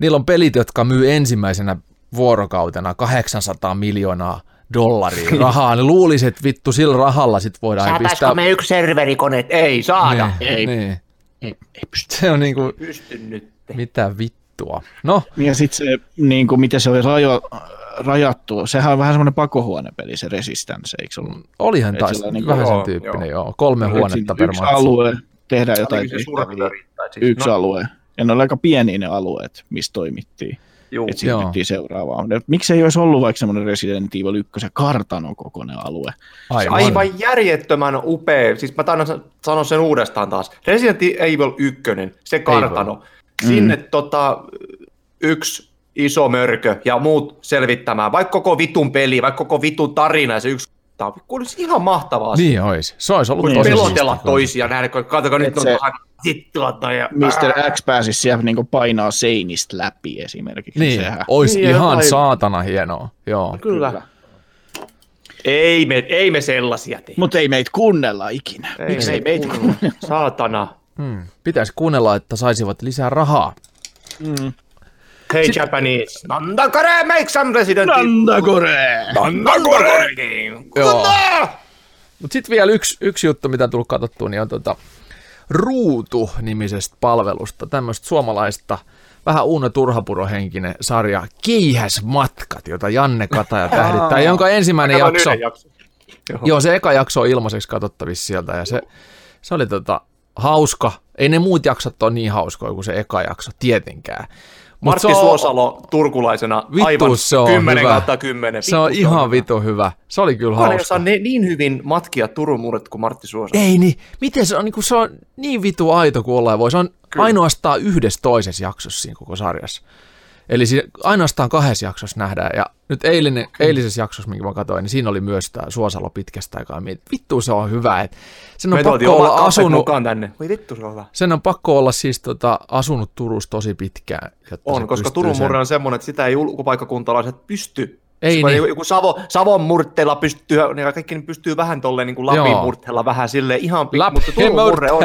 niillä on pelit, jotka myy ensimmäisenä vuorokautena 800 miljoonaa dollaria rahaa. Ne luulisi, että vittu sillä rahalla sit voidaan pistää... me yksi serverikone? Ei saada. Niin, Ei niin. Ei, ei pysty. Se on niinku, pysty nyt. mitä vittua. No, Ja sitten se, niin kuin, miten se oli rajo, rajattu, sehän on vähän semmoinen pakohuonepeli, se Resistance, eikö se ollut? olihan Ei taas niinku- vähän sen tyyppinen, joo. joo. Kolme Oliko huonetta per Yksi matsi. alue, tehdään jotain tehtäviä. siis- Yksi no, alue. Ja ne oli aika pieniä ne alueet, missä toimittiin. juu. Että Joo. siirryttiin seuraavaan. Miksi ei olisi ollut vaikka semmoinen Resident Evil 1 kartanon kokoinen alue? Aivan. Aivan järjettömän upea. Siis mä taidan sanoa sen uudestaan taas. Resident Evil 1, se kartano. Sinne tota, yksi iso mörkö ja muut selvittämään. Vaikka koko vitun peli, vaikka koko vitun tarina ja se yksi olisi ihan mahtavaa. Niin olisi. Se olisi ollut tosi pelotella toisia, nähdä, kun katsokaa nyt on hittua tai... ja- Mr. X pääsisi siellä niin painaa seinistä läpi esimerkiksi. Niin, Sehän. olisi Niin, ihan jotain- saatana hienoa. Joo. Kyllä. Ei me, ei me sellaisia tee. Mutta ei meitä kuunnella ikinä. Ei, ei meitä Saatana. Hmm. Pitäisi kuunnella, että saisivat lisää rahaa. Hey Japanese. Nandakare make some Resident Evil. Nandakore! Nandakore game. Joo. Mutta sitten vielä yksi, yksi juttu, mitä on tullut katsottua, niin on tota Ruutu-nimisestä palvelusta, tämmöistä suomalaista, vähän Uno Turhapuro-henkinen sarja Keihäs matkat, jota Janne Kataja tähdittää, jonka ensimmäinen jakso, jakson. joo se eka jakso on ilmaiseksi katsottavissa sieltä, ja se, se oli tota, hauska. Ei ne muut jaksot ole niin hauskoja kuin se eka jakso, tietenkään. Mut Martti on- Suosalo turkulaisena Vittu, aivan se on 10 hyvä. kautta 10. Se on Vittu, ihan vitu hyvä. Se oli kyllä Kukaan hauska. ne, niin hyvin matkia Turun murret kuin Martti Suosalo. Ei niin, miten se on, niin kuin se on niin vitu aito kuin ollaan voi. Se on Kyllä. ainoastaan yhdessä toisessa jaksossa siinä koko sarjassa. Eli siinä ainoastaan kahdessa jaksossa nähdään. Ja nyt eilinen, eilisessä jaksossa, minkä mä katsoin, niin siinä oli myös tämä Suosalo pitkästä aikaa. Mietin, Vittu se on hyvä. Et sen on Me pakko olla asunut, mukaan tänne. Voi vittu se on hyvä. sen on pakko olla siis tota, asunut Turussa tosi pitkään. Jotta On, koska Turun murre on semmoinen, että sitä ei ulkopaikkakuntalaiset pysty. Ei niin. joku- Savo, Savon murteella pystyy, niin kaikki ne pystyy vähän tolleen niin kuin Lapin Joo. murteella vähän sille ihan pikku, Lap mutta Turun murre on,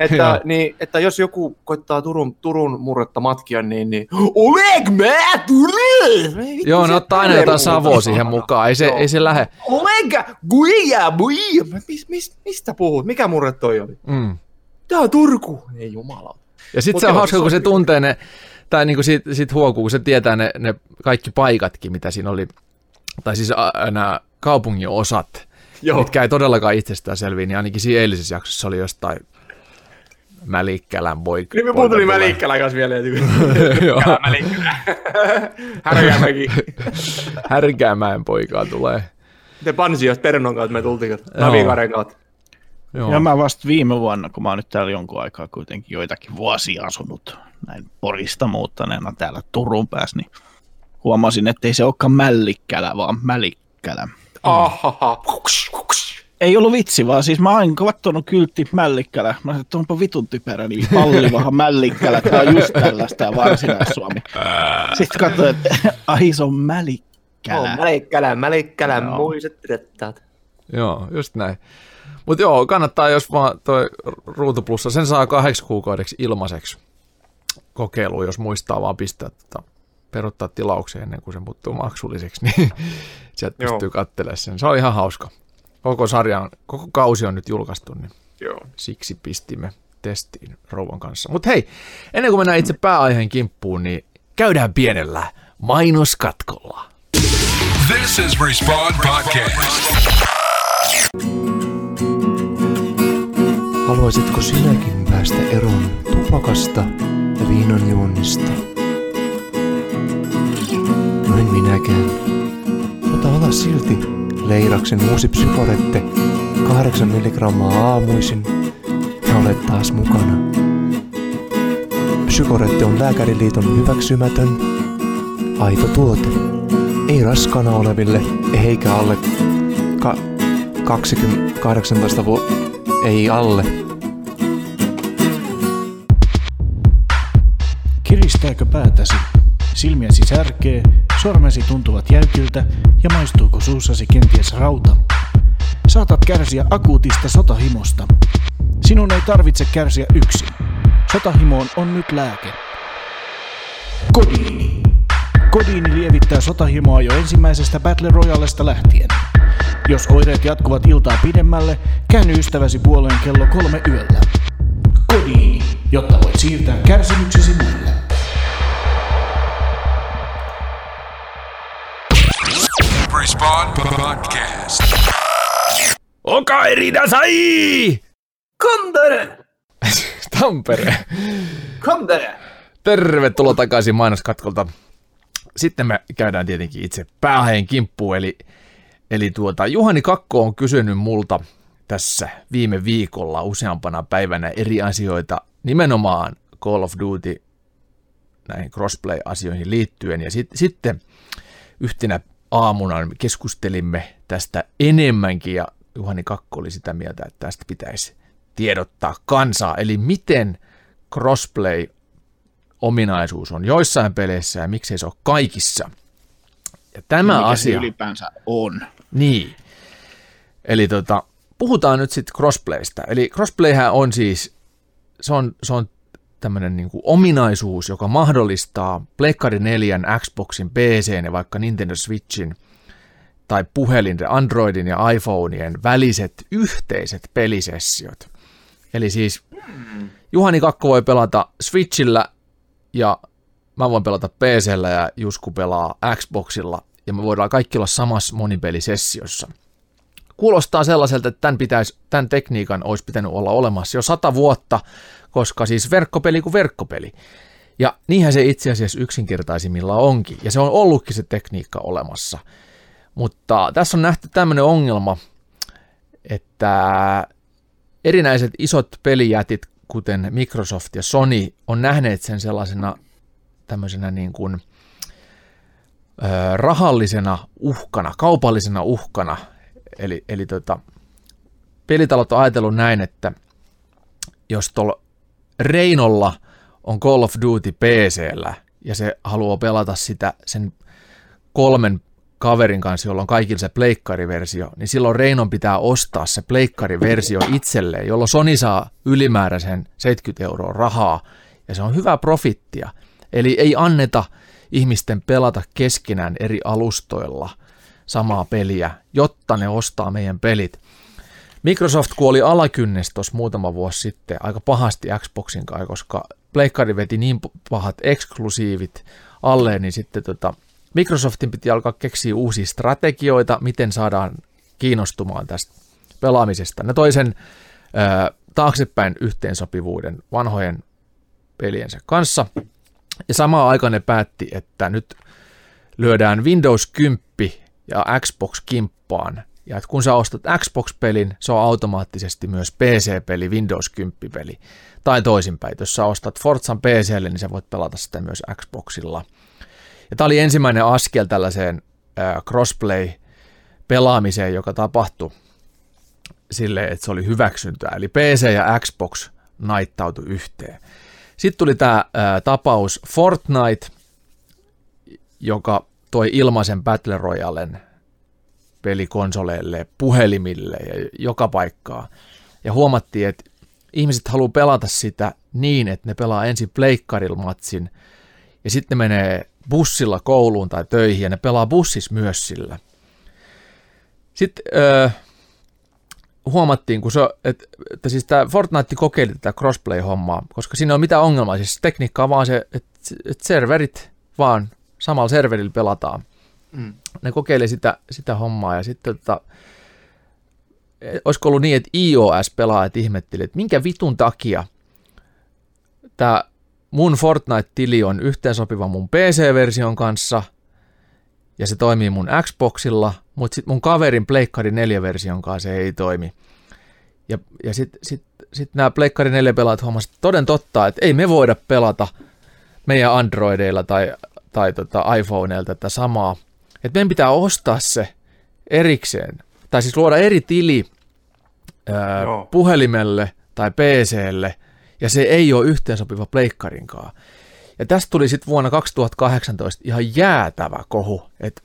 että, Joo. niin, että jos joku koittaa Turun, Turun murretta matkia, niin, niin Oleg mä Turun! Joo, ne ottaa aina jotain savoa siihen mukaan. Ei se, Joo. ei se lähde. Oleg, guia, buia. Mis, mis, mistä puhut? Mikä murre toi oli? Mm. Tää on Turku. Ei jumala. Ja sitten Mut se on hauska, kun se tuntee ne, tai niinku sit, sit huokuu, kun se tietää ne, ne kaikki paikatkin, mitä siinä oli, tai siis nämä kaupungin osat, Joo. mitkä ei todellakaan itsestään selviä, niin ainakin siinä eilisessä jaksossa oli jostain Mälikkälän poika. Niin me puhuttiin Mälikkälän kanssa vielä. Joo. Mälikkälä. Härkämäki. Härkäämäen poikaa tulee. Miten Pansiosta Pernon kautta me tultiin, Joo. Navikaren kautta. Joo. Ja mä vasta viime vuonna, kun mä oon nyt täällä jonkun aikaa kuitenkin joitakin vuosia asunut näin Porista muuttaneena täällä Turun päässä, niin huomasin, että ei se olekaan Mällikkälä, vaan Mälikkälä. Ahaha. Ei ollut vitsi, vaan siis mä oon katsonut kyltti Mällikkälä. Mä sanoin, että onpa vitun typerä, niin pallivahan Mällikkälä. Tää on just tällaista Varsinais-Suomi. Sitten katsoin, että ai se on Mälikkälä. Oh, Mälikkälä, Mälikkälä, Joo. muistat rettaat. Joo, just näin. Mutta joo, kannattaa, jos vaan toi Ruutuplussa, sen saa kahdeksi kuukaudeksi ilmaiseksi kokeiluun, jos muistaa vaan pistää tota, peruttaa tilauksia ennen kuin se muuttuu maksulliseksi, niin sieltä Joo. pystyy katselemaan sen. Se on ihan hauska. Koko sarjan, koko kausi on nyt julkaistu, niin Joo. siksi pistimme testiin rouvan kanssa. Mutta hei, ennen kuin mennään itse pääaiheen kimppuun, niin käydään pienellä mainoskatkolla. This is Respawn Podcast. Haluaisitko sinäkin päästä eroon tupakasta ja viinanjuonnista? No en minäkään. Mutta ota silti Leiraksen uusi psykorette 8 milligrammaa aamuisin ja olet taas mukana. Psykorette on Lääkäriliiton hyväksymätön, aito tuote. Ei raskaana oleville, eikä alle ka- 20, 18 vu- ei alle. Kiristääkö päätäsi? Silmiäsi särkee, sormesi tuntuvat jäykiltä ja maistuuko suussasi kenties rauta? Saatat kärsiä akuutista sotahimosta. Sinun ei tarvitse kärsiä yksin. Sotahimoon on nyt lääke. Kodiini. Kodiini lievittää sotahimoa jo ensimmäisestä Battle Royalesta lähtien. Jos oireet jatkuvat iltaa pidemmälle, käänny ystäväsi puoleen kello kolme yöllä. Kodiini, jotta voit siirtää kärsimyksesi muille. Respawn Podcast. Okairi sai! Kondere! Tampere. Kondere! Tervetuloa takaisin mainoskatkolta. Sitten me käydään tietenkin itse pääheen kimppuun, eli, eli tuota, Juhani Kakko on kysynyt multa tässä viime viikolla useampana päivänä eri asioita nimenomaan Call of Duty näihin crossplay-asioihin liittyen. Ja sit, sitten yhtenä aamuna me keskustelimme tästä enemmänkin ja Juhani Kakko oli sitä mieltä, että tästä pitäisi tiedottaa kansaa. Eli miten crossplay ominaisuus on joissain peleissä ja miksei se ole kaikissa. Ja tämä Mikä se asia... ylipäänsä on. Niin. Eli tota, puhutaan nyt sitten crossplaysta. Eli crossplayhän on siis, se on, se on tämmöinen niin kuin ominaisuus, joka mahdollistaa Pleikkari 4, Xboxin, PC ja vaikka Nintendo Switchin tai puhelin, Androidin ja iPhoneien väliset yhteiset pelisessiot. Eli siis Juhani Kakko voi pelata Switchillä ja mä voin pelata PCllä ja Jusku pelaa Xboxilla ja me voidaan kaikki olla samassa monipelisessiossa. Kuulostaa sellaiselta, että tämän, pitäisi, tämän tekniikan olisi pitänyt olla olemassa jo sata vuotta, koska siis verkkopeli kuin verkkopeli. Ja niinhän se itse asiassa yksinkertaisimmilla onkin, ja se on ollutkin se tekniikka olemassa. Mutta tässä on nähty tämmöinen ongelma, että erinäiset isot pelijätit, kuten Microsoft ja Sony, on nähneet sen sellaisena tämmöisenä niin kuin, rahallisena uhkana, kaupallisena uhkana. Eli, eli tota, pelitalot on ajatellut näin, että jos tuolla Reinolla on Call of Duty PCllä ja se haluaa pelata sitä sen kolmen kaverin kanssa, jolla on kaikilla se pleikkariversio, niin silloin Reinon pitää ostaa se pleikkariversio itselleen, jolloin Sony saa ylimääräisen 70 euroa rahaa, ja se on hyvää profittia. Eli ei anneta ihmisten pelata keskenään eri alustoilla samaa peliä, jotta ne ostaa meidän pelit. Microsoft kuoli alakynnessä tuossa muutama vuosi sitten aika pahasti Xboxin kanssa, koska Pleikkari veti niin pahat eksklusiivit alle, niin sitten tota, Microsoftin piti alkaa keksiä uusia strategioita, miten saadaan kiinnostumaan tästä pelaamisesta. Ne toi sen ö, taaksepäin yhteensopivuuden vanhojen peliensä kanssa. Ja samaan aikaan ne päätti, että nyt lyödään Windows 10 ja Xbox kimppaan. Ja että kun sä ostat Xbox-pelin, se on automaattisesti myös PC-peli, Windows 10-peli. Tai toisinpäin, jos sä ostat Forzan PClle, niin sä voit pelata sitä myös Xboxilla. Ja tämä oli ensimmäinen askel tällaiseen crossplay-pelaamiseen, joka tapahtui sille, että se oli hyväksyntää. Eli PC ja Xbox naittautui yhteen. Sitten tuli tämä tapaus Fortnite, joka toi ilmaisen Battle Royalen pelikonsoleille, puhelimille ja joka paikkaa. Ja huomattiin, että ihmiset haluaa pelata sitä niin, että ne pelaa ensin pleikkarilmatsin ja sitten ne menee bussilla kouluun tai töihin ja ne pelaa bussissa myös sillä. Sitten öö, huomattiin, kun se, että, että siis tämä Fortnite kokeili tätä crossplay-hommaa, koska siinä on mitään ongelmaa. Siis tekniikka on vaan se, että, että serverit vaan samalla serverillä pelataan. Mm. Ne kokeili sitä, sitä hommaa ja sitten tota, olisiko ollut niin, että iOS-pelaajat ihmetteli, että minkä vitun takia tämä mun Fortnite-tili on yhteensopiva mun PC-version kanssa ja se toimii mun Xboxilla, mutta sitten mun kaverin Pleikkari 4-version kanssa se ei toimi. Ja, ja sitten sit, sit nämä Pleikkari 4 pelaajat huomasivat toden totta, että ei me voida pelata meidän Androideilla tai, tai tota iPhoneilta tätä samaa. Että meidän pitää ostaa se erikseen, tai siis luoda eri tili ää, puhelimelle tai PClle, ja se ei ole yhteensopiva pleikkarinkaan. Ja tästä tuli sitten vuonna 2018 ihan jäätävä kohu, että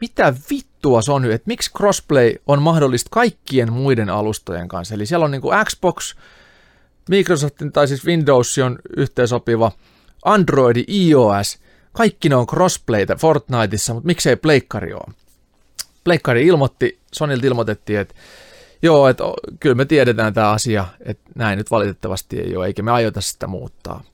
mitä vittua se on nyt, että miksi crossplay on mahdollista kaikkien muiden alustojen kanssa. Eli siellä on niin kuin Xbox, Microsoftin tai siis Windows on yhteensopiva, Android, iOS, kaikki ne on crossplayta Fortniteissa, mutta miksei pleikkari ole. Pleikkari ilmoitti, Sonilta ilmoitettiin, että joo, että kyllä me tiedetään tämä asia, että näin nyt valitettavasti ei ole, eikä me aiota sitä muuttaa.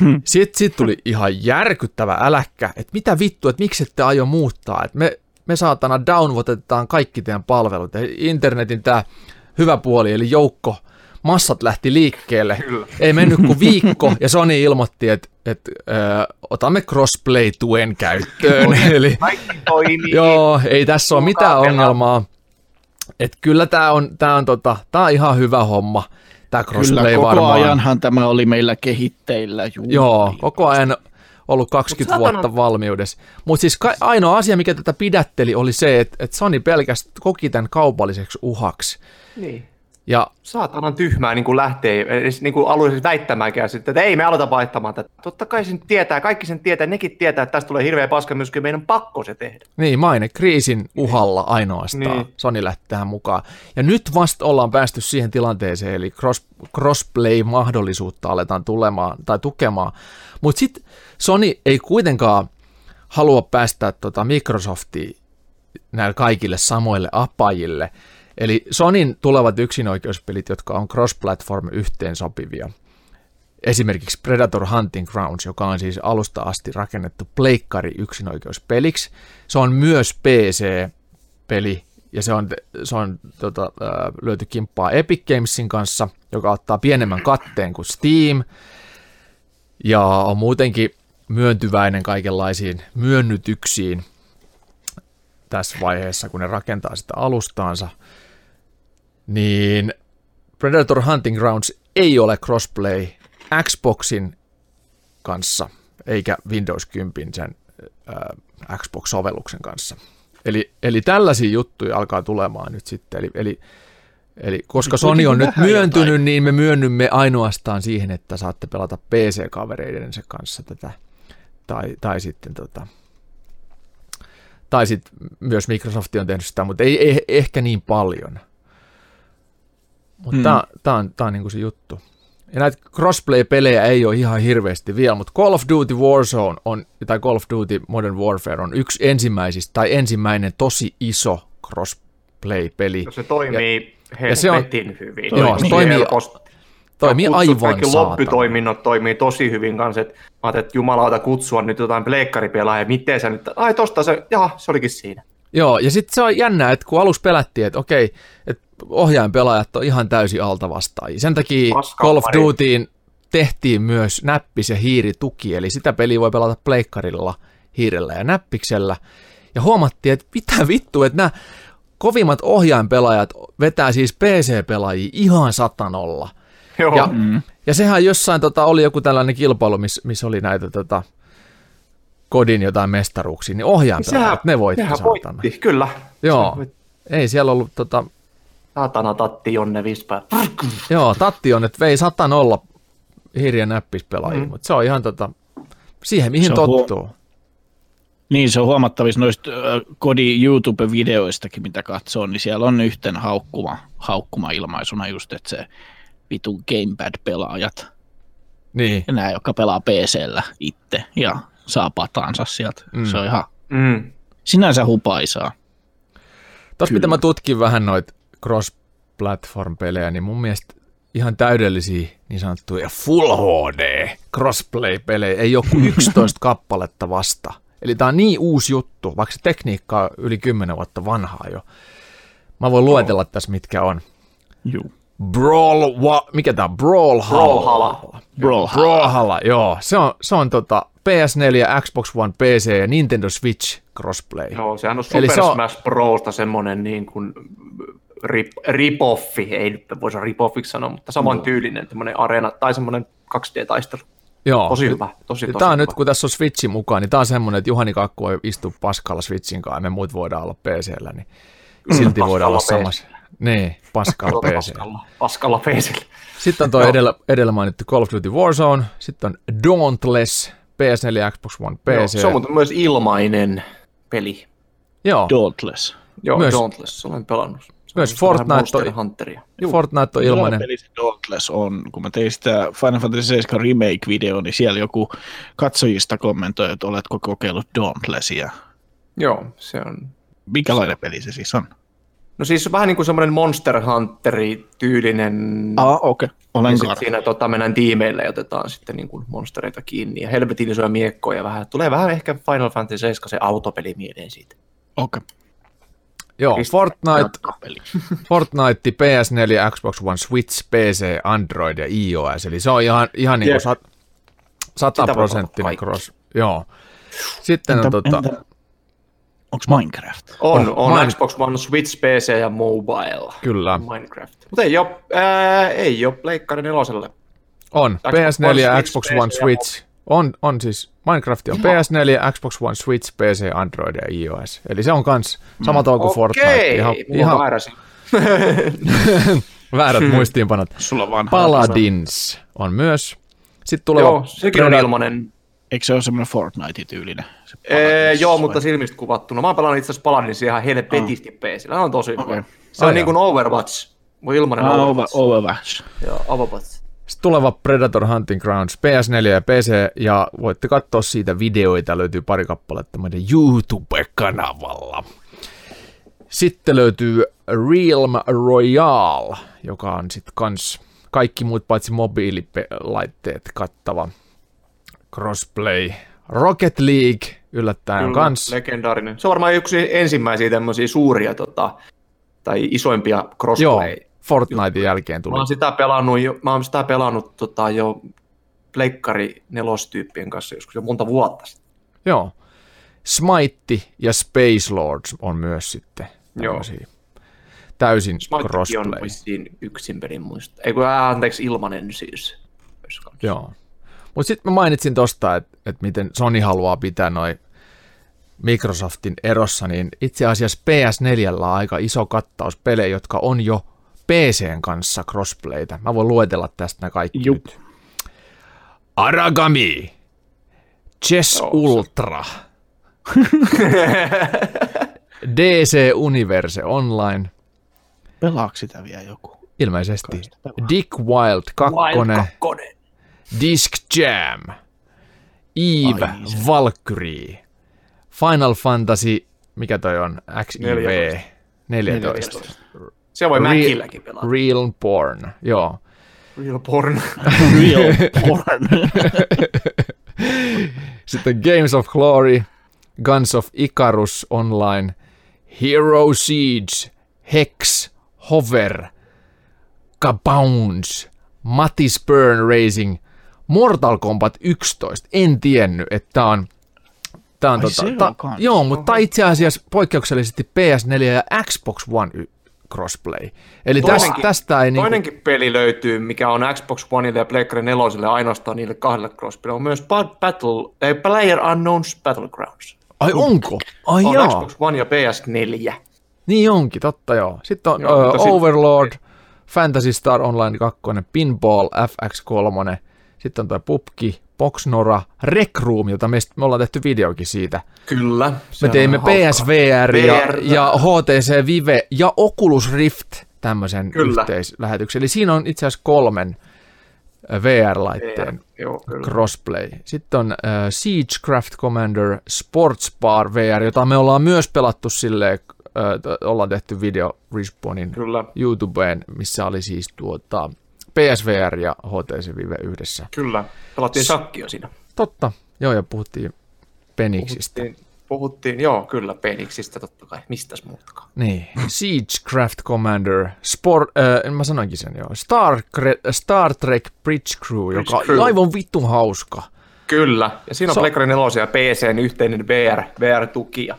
Hmm. Sitten sit tuli ihan järkyttävä äläkkä, että mitä vittu, että miksi ette aio muuttaa, että me, me saatana downvotetaan kaikki teidän palvelut. Ja internetin tämä hyvä puoli, eli joukko, massat lähti liikkeelle. Kyllä. Ei mennyt kuin viikko, ja Sony ilmoitti, että, että ö, otamme crossplay-tuen käyttöön. Eli, toimii. joo, ei tässä ole mitään ongelmaa. Että kyllä tämä on, tää on, tota, tää on ihan hyvä homma tämä crossplay Kyllä, koko varmaan. ajanhan tämä oli meillä kehitteillä. Juu. Joo, koko ajan ollut 20 Mut vuotta valmiudessa. Mutta siis ka- ainoa asia, mikä tätä pidätteli, oli se, että et Sony pelkästään koki tämän kaupalliseksi uhaksi. Niin. Ja Saatanan tyhmää niin kuin lähtee edes niin kuin alueellisesti väittämäänkään sitten, että ei me aloita vaihtamaan tätä. Totta kai sen tietää, kaikki sen tietää, nekin tietää, että tästä tulee hirveä paska myös, meidän on pakko se tehdä. niin, maine kriisin uhalla ainoastaan Niin. Sony lähti tähän mukaan. Ja nyt vasta ollaan päästy siihen tilanteeseen, eli cross, crossplay-mahdollisuutta aletaan tulemaan tai tukemaan. Mutta sitten Sony ei kuitenkaan halua päästää tota Microsoftia näille kaikille samoille apajille. Eli Sonin tulevat yksinoikeuspelit, jotka on cross-platform yhteensopivia. Esimerkiksi Predator Hunting Grounds, joka on siis alusta asti rakennettu pleikkari yksinoikeuspeliksi. Se on myös PC-peli ja se on, se on tota, löyty kimppaa Epic Gamesin kanssa, joka ottaa pienemmän katteen kuin Steam ja on muutenkin myöntyväinen kaikenlaisiin myönnytyksiin tässä vaiheessa, kun ne rakentaa sitä alustaansa, niin Predator Hunting Grounds ei ole crossplay Xboxin kanssa, eikä Windows 10 sen äh, Xbox-sovelluksen kanssa. Eli, eli tällaisia juttuja alkaa tulemaan nyt sitten. Eli, eli, eli koska Sony on nyt myöntynyt, jotain. niin me myönnymme ainoastaan siihen, että saatte pelata PC-kavereidensa kanssa tätä. Tai, tai sitten tota, tai sitten myös Microsoft on tehnyt sitä, mutta ei, ei ehkä niin paljon. Mutta Hmm. tämä tää on, tää on niinku se juttu. Ja näitä crossplay-pelejä ei ole ihan hirveästi vielä, mutta Call of Duty Warzone on, tai Call of Duty Modern Warfare on yksi ensimmäisistä, tai ensimmäinen tosi iso crossplay-peli. Se toimii ja se on- hyvin. Joo, se toimii- helposti. Toimii Ja kutsut, aivan Kaikki saatana. lobbytoiminnot toimii tosi hyvin kanssa. että Mä ajattelin, että jumalauta kutsua nyt jotain pleikkaripelaajia, miten sä nyt, ai tosta se, jaha, se olikin siinä. Joo, ja sitten se on jännää, että kun alus pelättiin, että okei, että ohjainpelaajat on ihan täysin altavastaajia. Sen takia Paskaa Call of. Dutyin tehtiin myös näppis- ja hiirituki, eli sitä peliä voi pelata pleikkarilla, hiirellä ja näppiksellä. Ja huomattiin, että mitä vittu, että nämä kovimmat ohjainpelaajat vetää siis PC-pelaajia ihan satanolla. Joo. Ja, mm. ja sehän jossain tota, oli joku tällainen kilpailu, missä miss oli näitä tota, kodin jotain mestaruuksia, niin ohjainpelaajat, ne voitti Sehän voitti, kyllä. Joo, voitti. ei siellä ollut tota, Saatana tatti Jonne Vispa. joo, Tatti on, että vei 100 hirja näppispelaajia, mm. Mutta se on ihan tota, siihen mihin tottuu. Niin, se on huomattavissa noista ö, Kodin YouTube-videoistakin, mitä katsoo, niin siellä on yhten haukkuma, haukkuma ilmaisuna just, että se vitun gamepad-pelaajat, Niin, ja nämä, jotka pelaa PCllä itse ja saa patansa sieltä. Mm. Se on ihan Mm. sinänsä hupaisaa. Tuossa mitä mä tutkin vähän noita cross-platform-pelejä, niin mun mielestä ihan täydellisiä niin sanottuja Full HD crossplay-pelejä. Ei ole kuin 11 kappaletta vasta. Eli tämä on niin uusi juttu, vaikka se tekniikka on yli 10 vuotta vanhaa jo. Mä voin luetella tässä, mitkä on. Juu. Brawl, wa, mikä tää on? Brawlhalla. Brawlhalla. Brawlhalla. Brawlhalla, joo. Se on, se on tota PS4, Xbox One, PC ja Nintendo Switch crossplay. Joo, sehän on Eli Super se on- Smash Brosta semmonen niin kuin rip, ripoffi, ei nyt voisi ripoffiksi sanoa, mutta saman tyylinen tämmöinen areena tai semmoinen 2D-taistelu. Joo. Tosi hyvä, tosi tosi Tämä on hyvä. nyt, kun tässä on Switchi mukaan, niin tämä on semmoinen, että Juhani Kakku voi istua paskalla Switchin kanssa ja me muut voidaan olla PCllä, niin silti voidaan olla paskalla samassa. Niin, paskalla PC. Paskalla, paskalla PCllä. Sitten on tuo edellä, edellä mainittu Call of Duty Warzone, sitten on Dauntless, PS4, Xbox One, Joo, PC. se on myös ilmainen peli. Joo, Dauntless. Joo, myös, Dauntless, olen pelannut. Myös Fortnite on- Hunteria. Fortnite on ilmainen. peli se Dauntless on, kun mä tein sitä Final Fantasy 7 remake-video, niin siellä joku katsojista kommentoi, että oletko kokeillut Dauntlessia. Joo, se on. Minkälainen peli se siis on? No siis vähän niin kuin semmoinen Monster Hunteri-tyylinen. Ah, okei. Okay. Olen ja siinä tota, mennään tiimeille ja otetaan sitten niin kuin monstereita kiinni. Ja helvetin isoja miekkoja vähän. Tulee vähän ehkä Final Fantasy 7 se autopeli mieleen siitä. Okei. Joo, Fortnite. Fortnite, PS4, Xbox One, Switch, PC, Android ja iOS. Eli se on ihan, ihan niin kuin sataprosenttinen cross. Joo. Sitten on Entä, tota, entä, onko Minecraft? On, Oh, on Mine- Xbox One, Switch, PC ja Mobile. kyllä, Minecraft. Mutta ei ole, ää, ei ole Pleikkari neloselle. on. Xbox PS4, One, Xbox Switch, One, Switch. On, on siis, Minecraft on PS4, Xbox One, Switch, PC, Android ja iOS. Eli se on kans sama tavalla kuin Fortnite. Okei, Ihan, ihan väärät muistiinpanot. Sulla vanha. Paladins on myös. Sitten tuleva Joo, sekin on ilmanen. Eikö se ole semmoinen Fortnite-tyylinen? Se Ee, joo, vai? mutta silmistä kuvattuna. Mä oon pelannut itse asiassa Paladinsia ihan helvetisti PCllä. Se on tosi hyvä. Okei. Se on niin kuin Overwatch. Voi ilmanen Ah, over, Overwatch. Overwatch. Joo, Overwatch. Sitten tuleva Predator Hunting Grounds PS4 ja PC, ja voitte katsoa siitä videoita, löytyy pari kappaletta meidän YouTube-kanavalla. Sitten löytyy Realm Royale, joka on sitten kans kaikki muut paitsi mobiililaitteet kattava crossplay. Rocket League yllättäen Kyllä, kans. Legendaarinen. Se on varmaan yksi ensimmäisiä tämmöisiä suuria tota, tai isoimpia Joo, crossplay. Fortnitein jälkeen Mä tuli. oon sitä pelannut jo, mä oon sitä pelannut tota, jo pleikkari nelostyyppien kanssa joskus jo monta vuotta sitten. Joo. Smite ja Space Lords on myös sitten Joo. tämmöisiä täysin Smitekin on crossplay. vissiin yksin pelin muista. Ei kun anteeksi, ilmanen siis. Joo. Mutta sitten mä mainitsin tosta, että et miten Sony haluaa pitää noin Microsoftin erossa, niin itse asiassa PS4 on aika iso kattaus pelejä, jotka on jo PCn kanssa crossplaytä. Mä voin luetella tästä nämä kaikki Jup. nyt. Aragami, Chess Joo, se- Ultra, DC Universe Online, Pelaako sitä vielä joku? ilmeisesti. Dick Wild 2, Wild kakkonen. Disc Jam, Eve, Ai Valkyrie, Final Fantasy, mikä toi on, XIV, 14, 14. 14. Se voi Real- Mäkilläkin pelata. Real Porn, joo. Real porn. Real porn. Sitten Games of Glory, Guns of Icarus Online, Hero Siege, Hex, Hover, Kabounce, Mattis Burn Racing, Mortal Kombat 11. En tiennyt, että tää on Tää on Ai tota, se on ta, joo, mutta itse asiassa poikkeuksellisesti PS4 ja Xbox One y- crossplay. Eli tästä, Toinenkin- tästä ei niinku, Toinenkin peli löytyy, mikä on Xbox Oneille ja Pleikkari 4 ainoastaan niille kahdelle crossplaylle. On myös Ba- Battle, ei, Player Unknowns Battlegrounds. ai onko? Ai On joo. Xbox One ja PS4. Niin onkin, totta joo. Sitten on Joo, joo, mutta sit- Overlord, Fantasy Star Online 2, Pinball, FX3, sitten on tuo Pupki, Boxnora, Rec Room, jota me, me ollaan tehty videokin siitä. Kyllä. Me teimme. PSVR ja, VR. ja HTC Vive ja Oculus Rift tämmöisen Kyllä. yhteislähetyksen. Eli siinä on itse asiassa kolmen ö, VR-laitteen VR, Joo, kyllä. crossplay. Sitten on äh, Siegecraft Commander Sports Bar VR, jota me ollaan myös pelattu silleen, äh, t- ollaan tehty video Respawnin Kyllä. YouTubeen, missä oli siis tuota PSVR ja HTC Vive yhdessä. Kyllä, pelattiin shakkia siinä. Totta, joo, ja puhuttiin Peniksistä. Puhuttiin, puhuttiin, joo, kyllä, Peniksistä totta kai. Mistäs muutkaan. Niin, Siegecraft Commander, Sport, äh, mä sanoinkin sen jo, Star, Star Trek Bridge Crew, joka Bridge Crew. on aivan vitun hauska. Kyllä, ja siinä on Se- Pleikari 4 ja PCn yhteinen VR, VR-tuki. Ja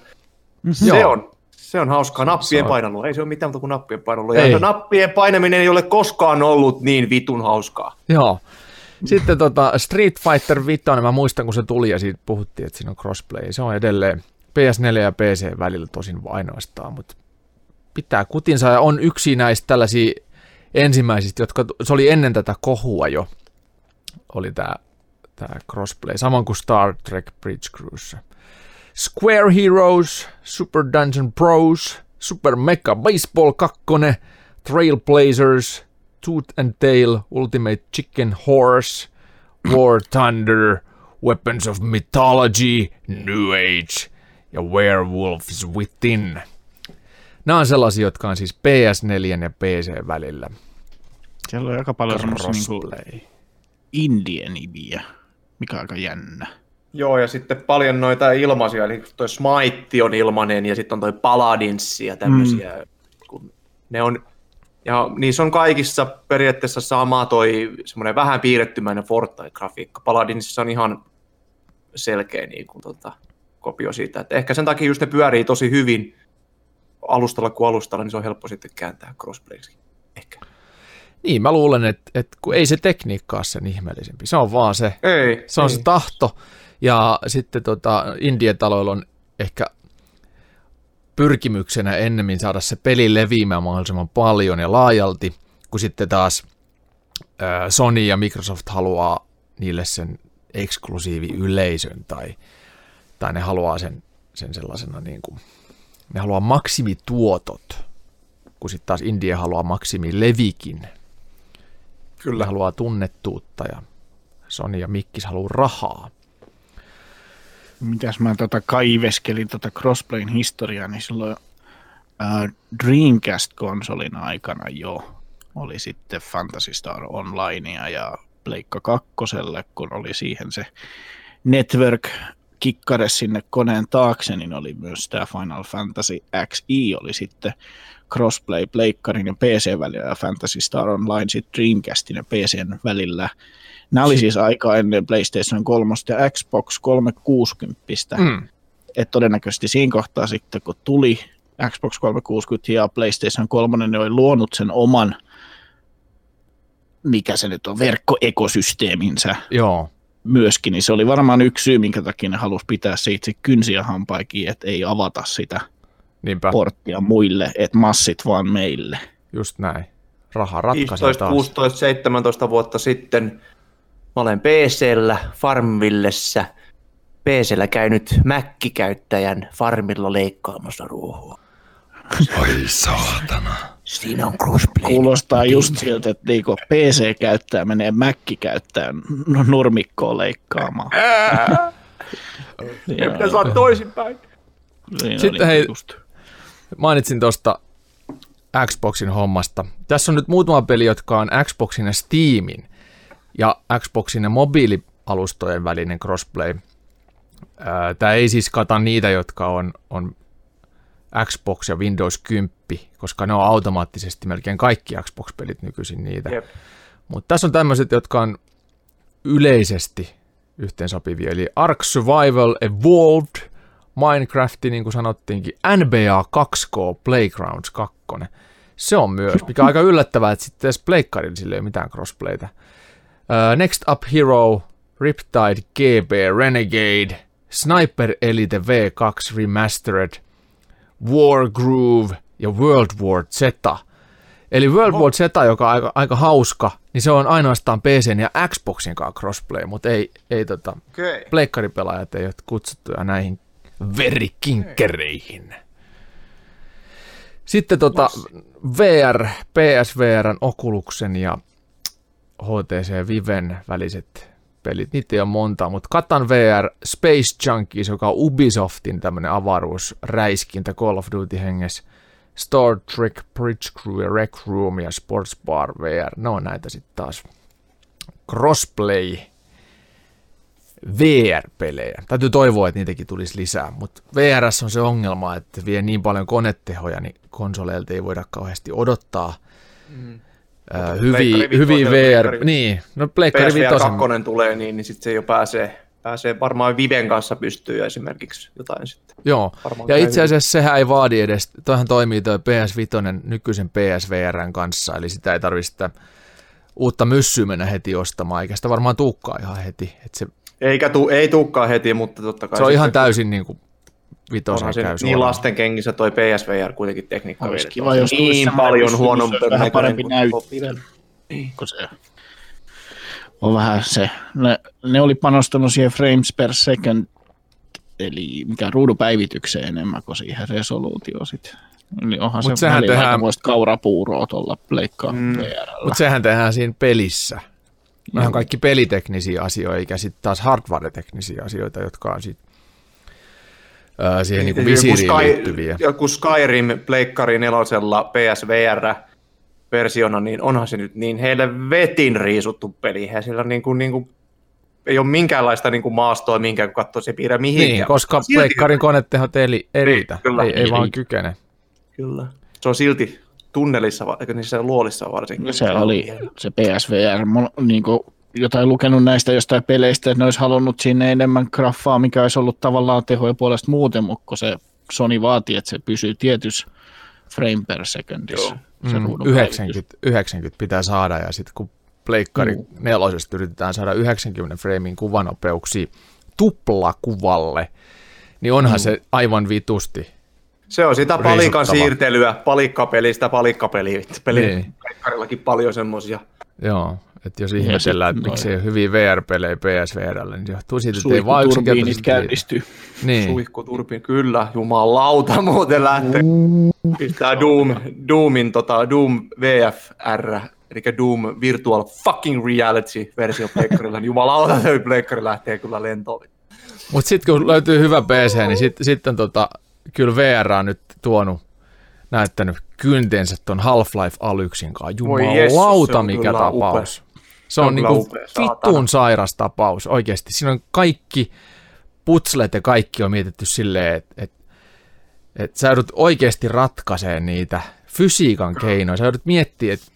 se, Joo. on, se on hauskaa. Nappien painelu, ei se ole mitään muuta kuin nappien painelu. Ja nappien painaminen ei ole koskaan ollut niin vitun hauskaa. Joo. Sitten tota Street Fighter 5, mä muistan kun se tuli ja siitä puhuttiin, että siinä on crossplay. Se on edelleen PS4 ja PC välillä tosin ainoastaan, mutta pitää kutinsa ja on yksi näistä tällaisia ensimmäisistä, jotka, se oli ennen tätä kohua jo, oli tämä tää crossplay, samoin kuin Star Trek Bridge Cruise. Square Heroes, Super Dungeon Bros, Super Mecha Baseball 2, Trailblazers, Tooth and Tail, Ultimate Chicken Horse, War Thunder, Weapons of Mythology, New Age ja Werewolves Within. Nämä on sellaisia, jotka on siis PS4 ja PC välillä. Siellä on aika paljon semmoisia Crossplay. indie-nimiä, mikä on aika jännä. Joo, ja sitten paljon noita ilmaisia, eli toi Smite on ilmanen, ja sitten on toi Paladins ja tämmöisiä. Mm. Kun ne on, ja niissä on kaikissa periaatteessa sama toi semmoinen vähän piirrettymäinen Fortnite-grafiikka. Paladinsissa on ihan selkeä niin kuin, tota, kopio siitä. Et ehkä sen takia just ne pyörii tosi hyvin alustalla kuin alustalla, niin se on helppo sitten kääntää crossplayksi. Ehkä. Niin, mä luulen, että, että kun ei se tekniikka ole sen ihmeellisempi. Se on vaan se, Ei, se on ei. se tahto. Ja sitten tota, Indie-taloilla on ehkä pyrkimyksenä ennemmin saada se peli leviämään mahdollisimman paljon ja laajalti, kun sitten taas Sony ja Microsoft haluaa niille sen eksklusiivi yleisön tai, tai ne haluaa sen, sen sellaisena niin kuin, ne haluaa maksimituotot, kun sitten taas Indie haluaa maksimilevikin. Kyllä. Ne haluaa tunnettuutta ja Sony ja Mikkis haluaa rahaa. Mitäs mä tota kaiveskelin tota Crossplayn historiaa, niin silloin ää, Dreamcast-konsolin aikana jo oli sitten Fantasy Star Onlinea ja Pleikka kakkoselle, kun oli siihen se network kikkare sinne koneen taakse, niin oli myös tämä Final Fantasy XI oli sitten crossplay Pleikkarin ja PC välillä ja Fantasy Star Online sitten Dreamcastin ja PCn välillä. Nämä oli siis aika ennen PlayStation 3 ja Xbox 360. Mm. Et todennäköisesti siinä kohtaa sitten, kun tuli Xbox 360 ja PlayStation 3, ne oli luonut sen oman, mikä se nyt on, verkkoekosysteeminsä Joo, myöskin, niin se oli varmaan yksi syy, minkä takia ne halusi pitää se itse kynsiä hampaikin, että ei avata sitä niinpä, porttia muille, että massit vaan meille. just näin. Raha ratkaisee 15, taas. 16, 17 vuotta sitten mä olen PCllä Farmvillessä PCllä käynyt Mäkki-käyttäjän farmilla leikkaamassa ruohoa. Ai saatana. Siinä on crossplay. Kuulostaa just siltä, että niinku PC käyttää, menee Mäkki käyttää nurmikkoa leikkaamaan. Siinä Pitäisi olla toisinpäin. siinä Sitten hei- just. Mainitsin tuosta Xboxin hommasta. Tässä on nyt muutama peli, jotka on Xboxin ja Steamin ja Xboxin ja mobiilialustojen välinen crossplay. Tämä ei siis kata niitä, jotka on, on Xbox ja Windows 10, koska ne on automaattisesti melkein kaikki Xbox-pelit nykyisin niitä. Jep. Mutta tässä on tämmöiset, jotka on yleisesti yhteensopivia, eli Ark Survival Evolved, Minecraft, niin kuin sanottiinkin, NBA 2K Playgrounds 2. Se on myös, mikä on aika yllättävää, että sitten edes pleikkarilla sillä ei ole mitään crossplayta. Uh, Next Up Hero, Riptide GB Renegade, Sniper Elite V2 Remastered, War Groove ja World War Z. Eli World War Z, joka on aika, aika hauska, niin se on ainoastaan PCn ja Xboxin kanssa crossplay, mutta ei, ei tota, Okei. pleikkaripelaajat ei ole kutsuttuja näihin verikinkkereihin. Sitten tota VR, PSVRn, Oculusen ja HTC Viven väliset pelit, niitä ei ole monta, mutta Katan VR Space Junkies, joka on Ubisoftin tämmöinen avaruusräiskintä Call of Duty hengessä, Star Trek Bridge Crew ja Rec Room ja Sports Bar VR. Ne on näitä sitten taas crossplay VR-pelejä. Täytyy toivoa, että niitäkin tulisi lisää, mutta VRS on se ongelma, että vie niin paljon konetehoja, niin konsoleilta ei voida kauheasti odottaa mm. Äh, hyviä, hyviä VR... pleikkari- Niin, no Pleikkari PSVR vitosen. 2 tulee, niin, niin sitten se jo pääsee, pääsee varmaan Viven kanssa pystyy esimerkiksi jotain sitten. Joo, Varmaan ja itse asiassa sehän ei vaadi edes, toihan toimii toi PS5 nykyisen PSVRn kanssa, eli sitä ei tarvitse sitä uutta myssyä mennä heti ostamaan, eikä sitä varmaan tuukkaa ihan heti. Et se, Eikä tu, ei tuukkaan heti, mutta totta kai se on ihan täysin niin kuin vitosen käy niin suoraan. lasten kengissä toi PSVR kuitenkin tekniikka. Olisi kiva, jos tulisi niin paljon huonompi vähän parempi näyttö. Kun se on vähän se, ne, ne oli panostanut siihen frames per second, eli mikä ruudupäivitykseen enemmän kuin siihen resoluutioon sit. Eli onhan Mut se sehän tehdään- kaurapuuroa tuolla pleikkaa Mm. mm. Mutta sehän tehdään siinä pelissä. Nämä on kaikki peliteknisiä asioita, eikä sitten taas hardware-teknisiä asioita, jotka on sitten ää, siihen niin Joku visiiriin Sky- liittyviä. Joku Skyrim Pleikkari nelosella PSVR versiona, niin onhan se nyt niin heille vetin riisuttu peli. Ja sillä niin kuin, niin kuin, ei ole minkäänlaista niin kuin maastoa, minkä kun katsoo se piirrä mihinkään. Niin, koska Silti- pleikkarin konetehot ei, ei riitä, kyllä. ei, ei vaan kykene. Kyllä. Se on silti tunnelissa, eikö niissä luolissa varsinkin. Se oli se PSVR, on niin kuin jotain lukenut näistä jostain peleistä, että ne olisi halunnut sinne enemmän graffaa, mikä olisi ollut tavallaan tehoja puolesta muuten, mutta kun se Sony vaatii, että se pysyy tietyssä frame per secondissa. Se Mm, ruudun 90, 90 pitää saada ja sitten kun pleikkari Juu. nelosesta yritetään saada 90 framein kuvanopeuksia tuplakuvalle, niin onhan se aivan vitusti. Se on sitä palikan siirtelyä, palikkapelistä palikkapeliä. Peli, Niin. paljon semmosia. Joo, että jos ihmetellään, että sitten miksi ei ole hyviä VR-pelejä PSVRllä, niin se johtuu siitä, että ei vaan yksinkertaisesti käynnistyy. Niin, Suihkuturbiin, kyllä, jumalauta muuten lähtee. Pistää Doom, Doomin, tota, Doom VFR, eli Doom Virtual Fucking Reality versio pleikkarilla, niin jumalauta toi pleikkari lähtee kyllä lentoon. mutta sitten kun löytyy hyvä PC, niin sitten sit on tota, kyllä VR on nyt tuonut, näyttänyt kyntensä ton Half-Life Alyksin kanssa. Jeesus, se Jumalauta mikä tapaus. upea. Se on, niinku vittuun sairas tapaus oikeasti. Siinä on kaikki putslet ja kaikki on mietitty silleen, että et, et sä joudut oikeasti ratkaisemaan niitä fysiikan keinoja. Sä joudut miettimään, että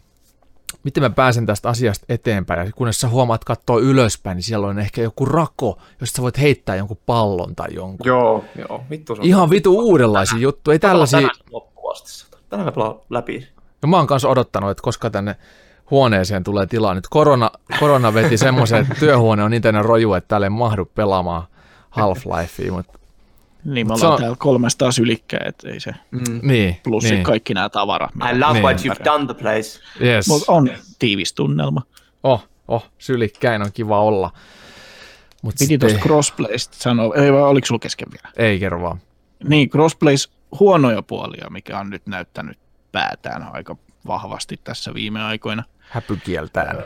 miten mä pääsen tästä asiasta eteenpäin. Ja kunnes sä huomaat katsoa ylöspäin, niin siellä on ehkä joku rako, josta sä voit heittää jonkun pallon tai jonkun. Joo, joo, vittu se on. Ihan vitu uudenlaisia juttuja. Ei tällaisia... Tänään loppuvasti. Tänään me läpi. No mä oon kanssa odottanut, että koska tänne huoneeseen tulee tilaa. Nyt korona, korona veti semmoisen, että työhuone on niin täynnä roju, että täällä ei mahdu pelaamaan Half-Lifea, mutta Niin me Se ollaan on- täällä 300 sylikkäin, että ei se. niin, Plus niin. kaikki nämä tavarat. I love Niin. what you've done the place. Yes. Mutta on tiivis tunnelma. Oh, oh, sylikkäin on kiva olla. Mut Piti sitten tuosta crossplaysta sanoa, ei vai oliko sulla kesken vielä? ei kerro vaan. Niin, crossplays huonoja puolia, mikä on nyt näyttänyt päätään aika vahvasti tässä viime aikoina. Häpykieltään.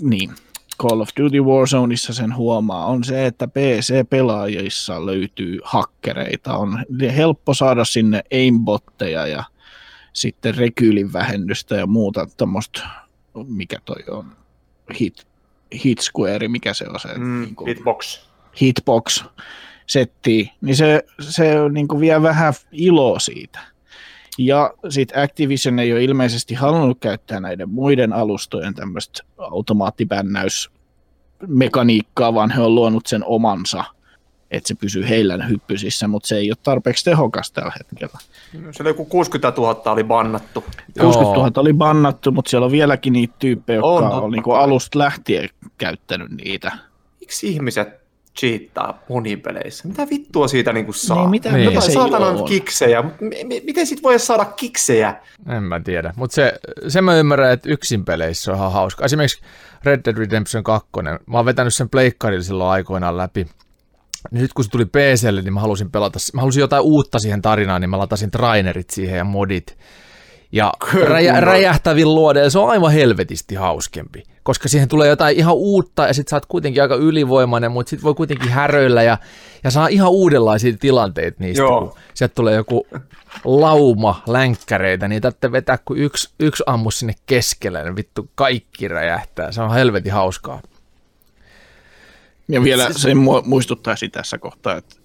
Niin, Call of Duty Warzoneissa sen huomaa, on se, että PC-pelaajissa löytyy hakkereita. On helppo saada sinne aimbotteja ja sitten rekyylin vähennystä ja muuta tuommoista, mikä toi on, hit, hit square, mikä se on se Mm, niin kuin, Hitbox. hitbox settiin, niin se, se niin kuin vie vähän iloa siitä. Ja sitten Activision ei ole ilmeisesti halunnut käyttää näiden muiden alustojen tämmöistä automaattibännäysmekaniikkaa, vaan he on luonut sen omansa, että se pysyy heillä hyppysissä, mutta se ei ole tarpeeksi tehokas tällä hetkellä. Se oli joku 60 000 oli bannattu. 60 000 oli bannattu, mutta siellä on vieläkin niitä tyyppejä, jotka On, on, niin alusta lähtien käyttänyt niitä. Miksi ihmiset cheattaa monipeleissä? Mitä vittua siitä niinku saa? Niin, mitä- Niin. mitä Jotain se saatanan on? kiksejä. Mut m- m- miten sit voi saada kiksejä? En mä tiedä. Mutta se, se mä ymmärrän, että yksin peleissä on ihan hauska. Esimerkiksi Red Dead Redemption 2. Mä oon vetänyt sen pleikkarilla silloin aikoinaan läpi. Nyt kun se tuli PClle, niin mä halusin pelata, mä halusin jotain uutta siihen tarinaan, niin mä latasin trainerit siihen ja modit. Ja räjä, räjähtävin luode, se on aivan helvetisti hauskempi, koska siihen tulee jotain ihan uutta ja sit sä oot kuitenkin aika ylivoimainen, mutta sit voi kuitenkin häröillä ja, ja saa ihan uudenlaisia tilanteita niistä, Joo. kun sieltä tulee joku lauma länkkäreitä, niin täytyy vetää, kun yksi, yksi ammus sinne keskelle, niin vittu kaikki räjähtää. Se on helvetin hauskaa. Ja vielä se mu- muistuttaisi tässä kohtaa, että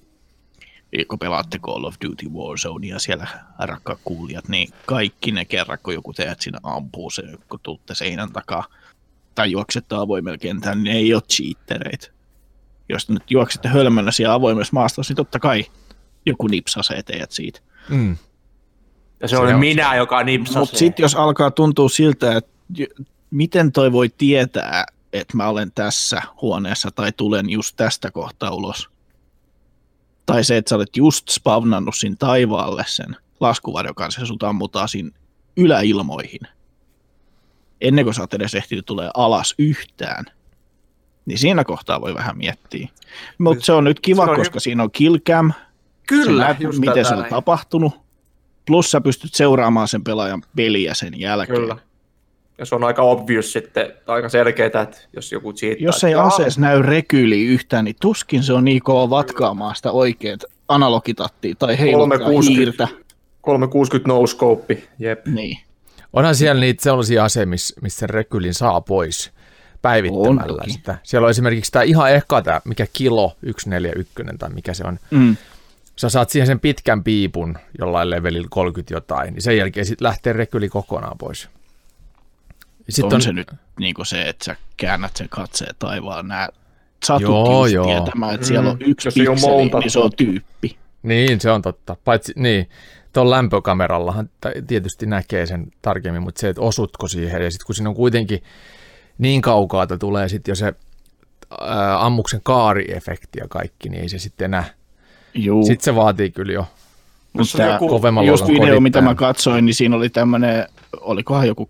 kun pelaatte Call of Duty Warzone ja siellä rakkaat kuulijat, niin kaikki ne kerran, kun joku teet siinä ampuu se, kun tuutte seinän takaa tai juoksette avoimella kentällä, niin ne ei ole cheatereitä. Jos nyt juoksette hölmönä siellä avoimessa maastossa, niin totta kai joku nipsasee teidät siitä. Mm. Ja se, Se on on minä, joka nipsasi. Mutta sitten jos alkaa tuntua siltä, että miten toi voi tietää, että mä olen tässä huoneessa tai tulen just tästä kohtaa ulos. Tai se, että sä olet just spavnannut siinä taivaalle sen laskuvarjon kanssa ja sut ammutaan siinä yläilmoihin. Ennen kuin sä oot edes ehtinyt tulee alas yhtään. Niin siinä kohtaa voi vähän miettiä. Mutta se on nyt kiva, Se on koska siinä on killcam, Kyllä, näet, just miten se on näin. tapahtunut. Plus sä pystyt seuraamaan sen pelaajan peliä sen jälkeen. Kyllä. Ja se on aika obvious sitten, aika selkeää, että jos joku cheataa. Jos ei aseessa näy rekyli yhtään, niin tuskin se on niin kova vatkaamaan sitä oikeat analogitattia tai heiluttaa 360. hiirtä. 360 no scope, jep. Niin. Onhan siellä niitä sellaisia aseja, missä, missä sen rekylin saa pois päivittämällä On sitä. Siellä on esimerkiksi tämä ihan eka tämä, mikä kilo 141 tai mikä se on. Mm. Sä saat siihen sen pitkän piipun jollain levelillä 30 jotain, niin sen jälkeen sitten lähtee rekyli kokonaan pois. Sitten on, on se nyt niin kuin se, että sä käännät sen katseen taivaan, nää satutkin Joo, just joo. tietämään, että siellä on Mm, yksi oo pikseli, mountattu. niin se on tyyppi. Niin, se on totta. Paitsi, niin, tuon lämpökamerallahan tietysti näkee sen tarkemmin, mutta se, että osutko siihen, ja sitten kun siinä on kuitenkin niin kaukaa, että tulee sitten jo se ää, ammuksen kaariefekti ja kaikki, niin ei se sitten enää. Juu. Sitten se vaatii kyllä jo Mutta tämä joku- kovemmalla just video, mitä kodittajan. mä katsoin, niin siinä oli tämmöinen, olikohan joku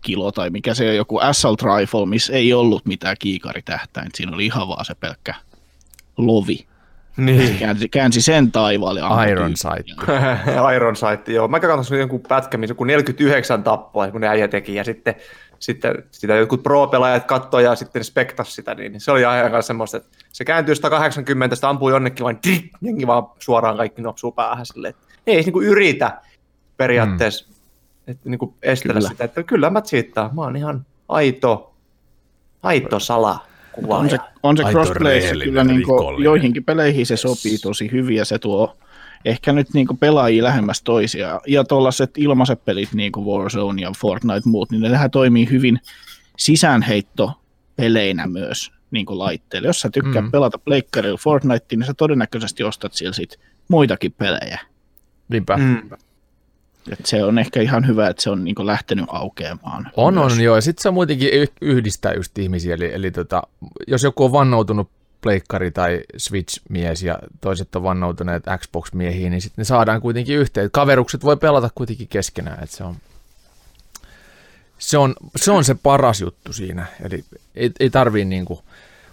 kilo tai mikä se on, joku assault rifle, missä ei ollut mitään kiikaritähtäintä. Siinä oli ihan vaan se pelkkä lovi. Niin. Käänsi, käänsi sen taivaalle. Iron. Sight. Iron Sight, joo. Mä katsoin jonkun pätkän, missä joku 49 tappoa, kun äijä teki, ja sitten, sitten sitä jotkut pro-pelaajat katsoi ja sitten spektas sitä, niin se oli aika semmoista, että se kääntyy 180, sitä ampuu jonnekin vain, trit, jengi vaan suoraan kaikki nopsuu päähän silleen, ei edes niinku yritä periaatteessa mm. että niinku estellä Kyllä. sitä, että kyllä mä cheattaan, mä oon ihan aito, aito sala On se, on se crossplay kyllä niin rikollinen. joihinkin peleihin se sopii tosi hyvin ja se tuo ehkä nyt niin pelaajia lähemmäs toisia. Ja tuollaiset ilmaiset pelit niin kuin Warzone ja Fortnite muut, niin nehän toimii hyvin sisäänheitto-peleinä myös niin kuin laitteille. Jos sä tykkää Mm. mm. pelata pleikkarilla Fortnite, niin sä todennäköisesti ostat siellä sit muitakin pelejä. Niinpä. Mm. Et se on ehkä ihan hyvä, että se on niin lähtenyt aukeamaan. On, myös. on, joo. Ja sitten se muutenkin yh- yhdistää just ihmisiä. Eli, eli tota, jos joku on vannoutunut pleikkari- tai Switch-mies ja toiset on vannoutuneet Xbox-miehiä, niin sitten ne saadaan kuitenkin yhteen. Kaverukset voi pelata kuitenkin keskenään, että se on, se on, se on se paras juttu siinä. Eli ei, ei tarvii niinku,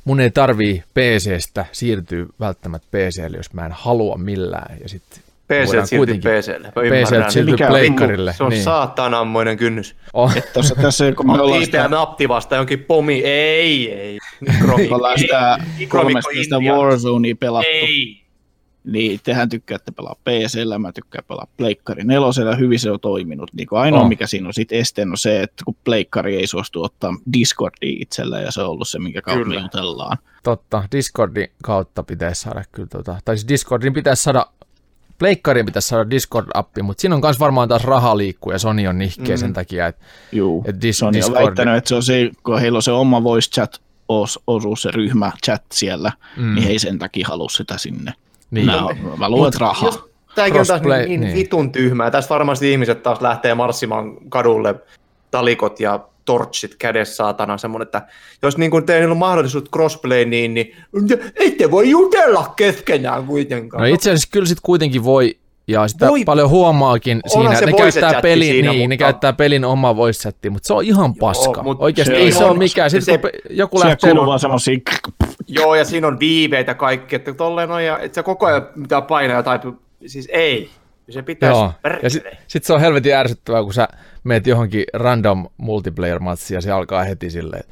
mun ei tarvii PCstä siirtyä välttämättä PClle, jos mä en halua millään. Ja sitten PC kuitenkin- PClle. PC Mikä on pleikkarille. Se on niin. saatanammoinen kynnys. On. Tuossa tässä, kun me ollaan sitä, nappi vasta jonkin pomi. Ei, ei. me ollaan sitä 300 India. Warzonea pelattu, Ei. Niin, tehän tykkäätte pelaa PCllä, mä tykkään pelaa Pleikkari nelosella, hyvin se on toiminut. Niin kuin ainoa, On. oh. mikä siinä on sitten esteen, on se, että kun Pleikkari ei suostu ottaa Discordia itsellä, ja se on ollut se, minkä kautta Kyllä. jutellaan. Totta, Discordin kautta pitäisi saada kyllä, tota, tai siis Discordin pitäisi saada, Pleikkariin pitäisi saada Discord-appi, mutta siinä on myös varmaan taas raha liikkuu ja Sony on nihkeä mm. sen takia, että Juu, Et dis- Sony on Discordi- väittänyt, että se on se, kun heillä on se oma voice chat os, osuus, se ryhmä chat siellä, Mm. niin he ei sen takia halua sitä sinne. Niin. Nää on, mä luulen, että raha. Jos tämäkin on taas niin, niin, niin. vitun tyhmää. Tässä varmasti ihmiset taas lähtee marssimaan kadulle talikot ja torchit kädessä saatana semmoinen, että jos niin kuin teillä on mahdollisuus crossplay, niin, niin ette voi jutella keskenään kuitenkaan. No itse asiassa kyllä sitten kuitenkin voi, ja sitä Voi. paljon huomaakin siinä, se ne käyttää, pelin, siinä, niin, ne mutta- käyttää pelin oma voice chatti, mutta se on ihan paska. mut Oikeasti se ei on se ole mikään. Sitten se- kun pe- joku Siellä lähtee... kuuluu vaan semmosia, Joo, ja siinä on viiveitä kaikki, että tolleen on, ja et sä koko ajan mitään painaa tai siis ei. Se pitäisi... Joo, ja sitten sit se on helvetin ärsyttävää, kun sä meet johonkin random multiplayer-matsiin ja se alkaa heti silleen.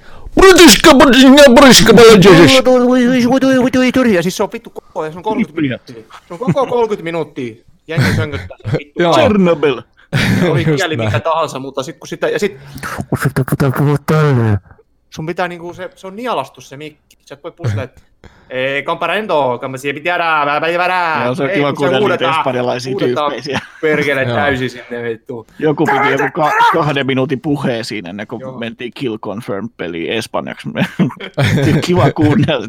Ja siis se on vittu koko ajan, se on 30 minuuttia. Se on koko 30 minuuttia. Jengi sönköttää sen vittu. Chernobyl. Oli kieli mikä tahansa, mutta sit kun sitä, ja sit... Sun pitää niinku, se, se on nialastu se mikki. Sä et voi pussilla, että ei, comparendo, come si bä, bä. Joo, se on Ei, kiva kun kuunnella niitä espanjalaisia tyyppejä. Perkele täysin sinne vittu. Joku piti joku ka- kahden minuutin puheen siinä ennen kuin Joo. mentiin Kill Confirm-peliin espanjaksi. Kiva kuunnella.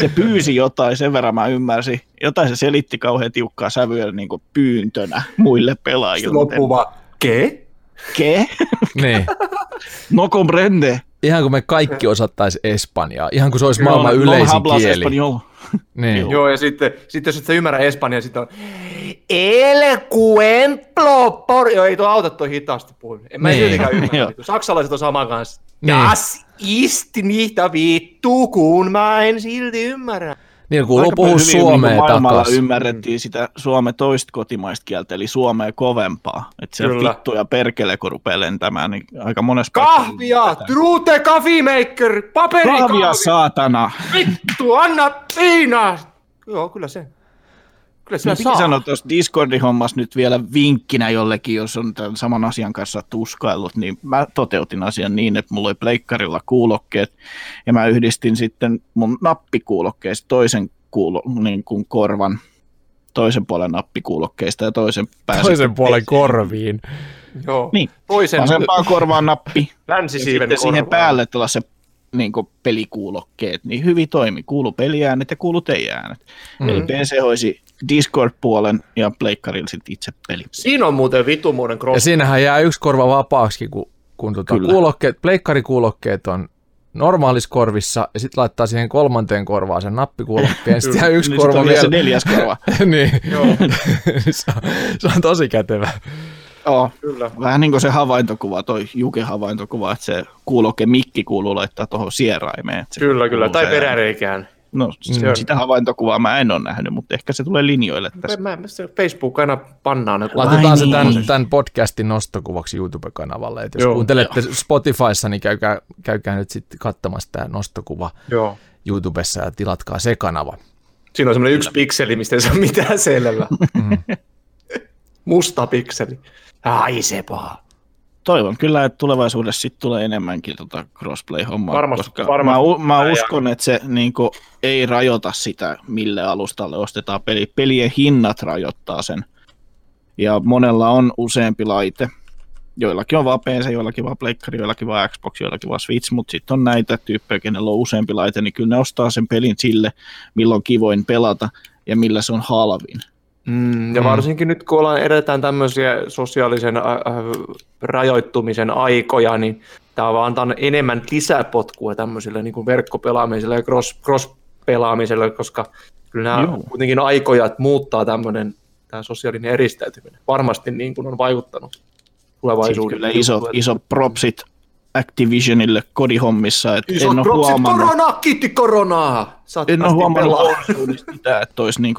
Se pyysi jotain, sen verran mä ymmärsin. Jotain se selitti kauhean tiukkaa sävyä niin kuin pyyntönä muille pelaajille. Loppu vaan, ke? Ke? Niin. No comprende. Ihan kuin me kaikki osattais espanjaa, ihan kuin se olisi No, maailman no yleisin hablas kieli. Niin. Joo, ja sitten, sitten jos et sä ymmärrä espanjaa, sitten on El cuemplo por... Joo, ei tuo auta toi hitaasti puhua. En mä Niin. siltikään ymmärrä. Saksalaiset on sama kanssa. Niin. Das ist nicht vittu, kun mä en silti ymmärrä. Niin kuuluu puhua hyvin suomea niin kuin maailmalla takas. ymmärrettiin sitä Suomen toista kotimaista kieltä, eli suomea kovempaa. Että se Kyllä. vittu ja perkele, kun rupeaa lentämään, niin aika monessa Kahvia, trute coffeemaker, paperi Kahvia, saatana. vittu, anna viinaa. Joo, kyllä se. Kyllä sillä Piti saa. sanoa tuossa Discordin hommassa nyt vielä vinkkinä jollekin, jos on tämän saman asian kanssa tuskaillut, niin mä toteutin asian niin, että mulla oli pleikkarilla kuulokkeet, ja mä yhdistin sitten mun nappikuulokkeista toisen kuulo, niin kuin korvan, toisen puolen nappikuulokkeista ja toisen pääsin. Toisen puolen korviin. Joo. Niin, Toisen vasempaan korvaan nappi, ja länsisiiven sitten siihen korvaan. päälle tällaiset niin pelikuulokkeet, niin hyvin toimi. Kuulu peliäänet ja kuulu teidän äänet. Mm. Eli PC hoisi Discord-puolen ja pleikkarilla sitten itse peli. Siinä on muuten vitumuuden Ja cross. siinähän jää yksi korva vapaaksi, kun, kun tota Kyllä. kuulokkeet, pleikkarikuulokkeet on normaalissa korvissa, ja sitten laittaa siihen kolmanteen korvaan sen nappikuulokkeen, sitten jää yksi Niin korva vielä se neljäs korva. niin. se, on, se on tosi kätevä. Joo. Kyllä. Vähän niin kuin se havaintokuva, toi Juke havaintokuva, että se kuuloke mikki kuuluu laittaa tuohon sieraimeen. Kyllä, kyllä. Tai peräreikään. No, s- Mm. sitä havaintokuvaa mä en ole nähnyt, mutta ehkä se tulee linjoille tässä. Mä, mä, se Facebook aina pannaan ne kuvat. Laitetaan Ai se niin. tämän, tämän podcastin nostokuvaksi YouTube-kanavalle. Et jos Joo. kuuntelette Spotifyssa, niin käykää, käykää nyt sitten katsomassa tämä nostokuva Joo. YouTubessa ja tilatkaa se kanava. Siinä on semmoinen yksi pikseli, mistä ei saa mitään selvää. Mm. Musta pikseli. Ai se paha. Toivon kyllä, että tulevaisuudessa sit tulee enemmänkin tota crossplay-hommaa, Varmasti- koska varmasti. mä, mä uskon, että se niin ei rajoita sitä, mille alustalle ostetaan peli. Pelien hinnat rajoittaa sen. Ja monella on useampi laite. Joillakin on vaan PC, joillakin vaan Pleikkari, joillakin vaan Xbox, joillakin vaan Switch, mutta sitten on näitä tyyppejä, kenellä on useampi laite, niin kyllä ne ostaa sen pelin sille, milloin kivoin pelata ja millä se on halvin. Mm, ja varsinkin nyt, kun ollaan edetään tämmöisiä sosiaalisen äh, äh, rajoittumisen aikoja, niin tämä vaan antaa enemmän lisäpotkua tämmöiselle niin kuin verkkopelaamiselle ja cross, cross-pelaamiselle, koska kyllä nämä Joo. kuitenkin aikoja että muuttaa tämmöinen tämä sosiaalinen eristäytyminen. Varmasti niin kuin on vaikuttanut Siis tulevaisuudessa. kyllä iso, iso propsit Activisionille kodihommissa, että Isot en ole propsit, huomannut, korona, kiitti koronaa! Saat en ole huomannut sitä, että olisi niin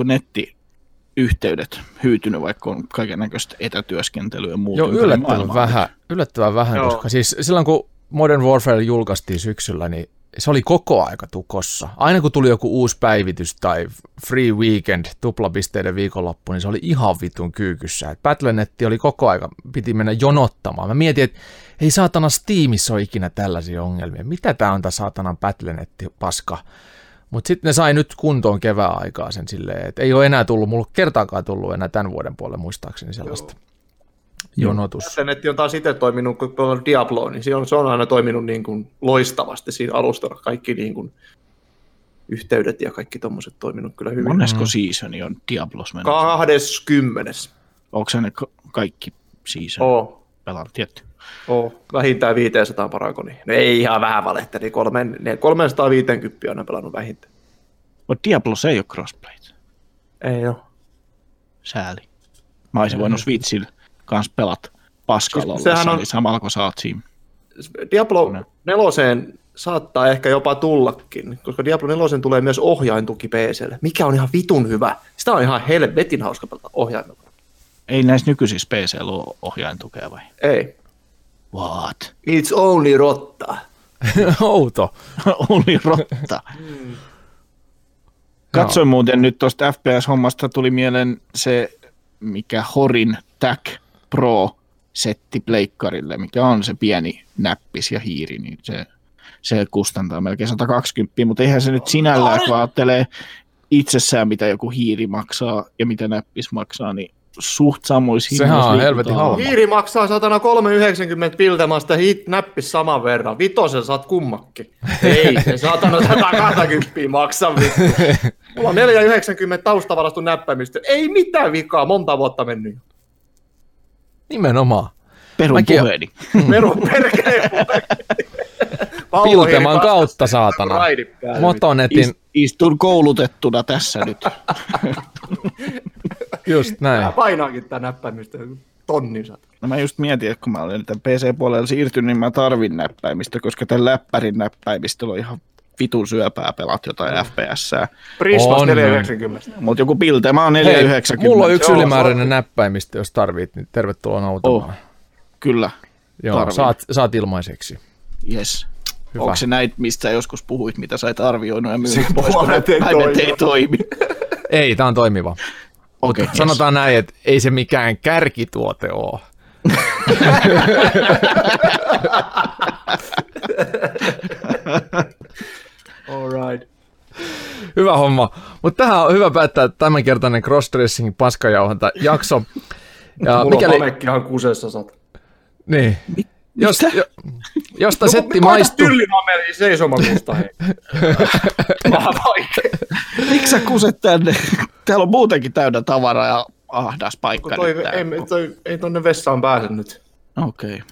nettiyhteydet hyytynyt, vaikka on kaiken näköistä etätyöskentelyä ja muuta. Joo, yllättävän maailmaa. vähän, yllättävän vähän Joo. koska siis silloin kun Modern Warfare julkaistiin syksyllä, niin se oli koko aika tukossa. Aina kun tuli joku uusi päivitys tai free weekend, tuplapisteiden viikonloppu, niin se oli ihan vitun kyykyssä. Et Battlenetti oli koko aika, piti mennä jonottamaan. Mä mietin, että ei saatana Steamissa ole ikinä tällaisia ongelmia. Mitä tää on tää saatanan Battlenetti paska? Mutta sitten ne sai nyt kuntoon kevään aikaa sen silleen, että ei ole enää tullut, mulla kertaakaan tullut enää tämän vuoden puolelle muistaakseni sellaista jonotus. Netti on taas itse toiminut, kun on Diablo, niin se on, se on aina toiminut niin kuin loistavasti siinä alustalla. Kaikki niin kuin yhteydet ja kaikki tommoset toiminut kyllä hyvin. Monesko seasoni on Diablos menossa? 20. Onko se ne ka- kaikki season Oo, pelannut tietty? Oo, vähintään 500 paragonia. No ei ihan vähän valehteli, kolme, ne 350 on pelannut vähintään. Mutta Diablos ei ole crossplay. Ei ole. Sääli. Mä olisin voinut Switchillä kanssa pelata paskalla Siis on- niin samalla kun oot siinä. Diablo No. 4 saattaa ehkä jopa tullakin, koska Diablo 4 tulee myös ohjaintuki PClle, mikä on ihan vitun hyvä. Sitä on ihan helvetin hauska pelata ohjaimella. Ei näissä nykyisissä PC ole ohjaintukea vai? Ei. What? It's only rotta. Outo. Oli rotta. Katsoin muuten nyt tuosta FPS-hommasta tuli mieleen se, mikä Horin TAC Pro setti pleikkarille, mikä on se pieni näppis ja hiiri, niin se, se kustantaa melkein 120, mutta eihän se nyt sinällään, kun ajattelee itsessään, mitä joku hiiri maksaa ja mitä näppis maksaa, niin suht samoissa Sehän hinnoissa on liikutaan. helvetin halpa. Hiiri maksaa satana 390 piltemasta hit näppis saman verran. Vitosen saat kummakki. Ei, se saatana 120 maksaa vittu. Mulla on 490 taustavarastun näppäimistö. Ei mitään vikaa, monta vuotta mennyt. Nimenomaan. Perun Mäkin- puheeni. Meru perkele. Pilteman kautta, saatana. Motonetin, Ist- Istun koulutettuna tässä nyt. just Mä näin. painaankin tää näppäimistö tonnin. No mä just mietin, että kun mä olen tämän PC-puolella siirtynyt, niin mä tarvin näppäimistä, koska tämän läppärin näppäimistöllä on ihan vitun syöpää pelat jotain FPS. Prismas On. 490. Mutta joku pilte, mä oon Hei, 490. mulla on yksi Joo, ylimääräinen näppäimistö, jos tarvit, niin tervetuloa nautamaan. Oh, kyllä, Joo, tarvin. saat, saat ilmaiseksi. yes. Hyvä. Onko se näitä, mistä sä joskus puhuit, mitä sait arvioinut ja myynyt pois, kun ei toimi. ei toimi? Ei, tää on toimiva. Okei, okay, Sanotaan näin, että ei se mikään kärkituote ole. All right. Hyvä homma. Mutta tähän on hyvä päättää tämänkertainen crossdressing paskajauhanta jakso. Ja Mulla mikäli, on kusessa sata. niin, jos, jo, josta No, setti maistuu, Kyllin Ameli seisomakusta, hei. Vähän vaikea. Miksi sä kuset tänne? Täällä on muutenkin täynnä tavaraa ja ahdas paikka. Toi, nyt ei, toi, ei tonne vessaan pääse nyt. Okei. Okay.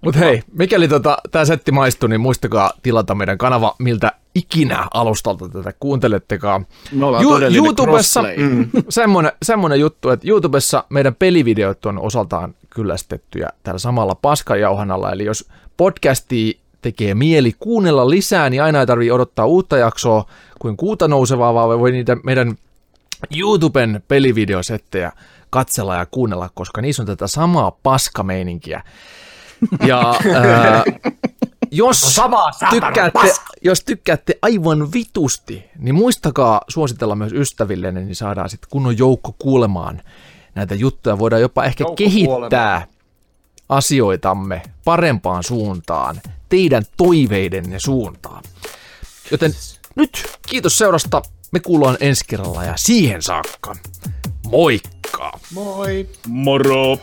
Mutta hei, mikäli tota, tämä setti maistuu, niin muistakaa tilata meidän kanava, miltä ikinä alustalta tätä kuuntelettekaan. Me ollaan Ju- todellinen YouTubessa mm. semmoinen, semmoinen juttu, että YouTubessa meidän pelivideot on osaltaan kyllästettyjä tällä samalla paskajauhanalla, eli jos podcasti tekee mieli kuunnella lisää, niin aina ei tarvitse odottaa uutta jaksoa kuin kuuta nousevaa, vaan voi niitä meidän YouTuben pelivideosettejä katsella ja kuunnella, koska niissä on tätä samaa paskameininkiä. Ja ää, jos, samaa saatanan tykkäätte, jos tykkäätte aivan vitusti, niin muistakaa suositella myös ystäville, niin saadaan sitten kunnon joukko kuulemaan näitä juttuja. Voidaan jopa ehkä kehittää asioitamme parempaan suuntaan, teidän toiveidenne suuntaan. Joten nyt kiitos seurasta. Me kuullaan ensi kerralla ja siihen saakka. Moikka! Moi! Moro!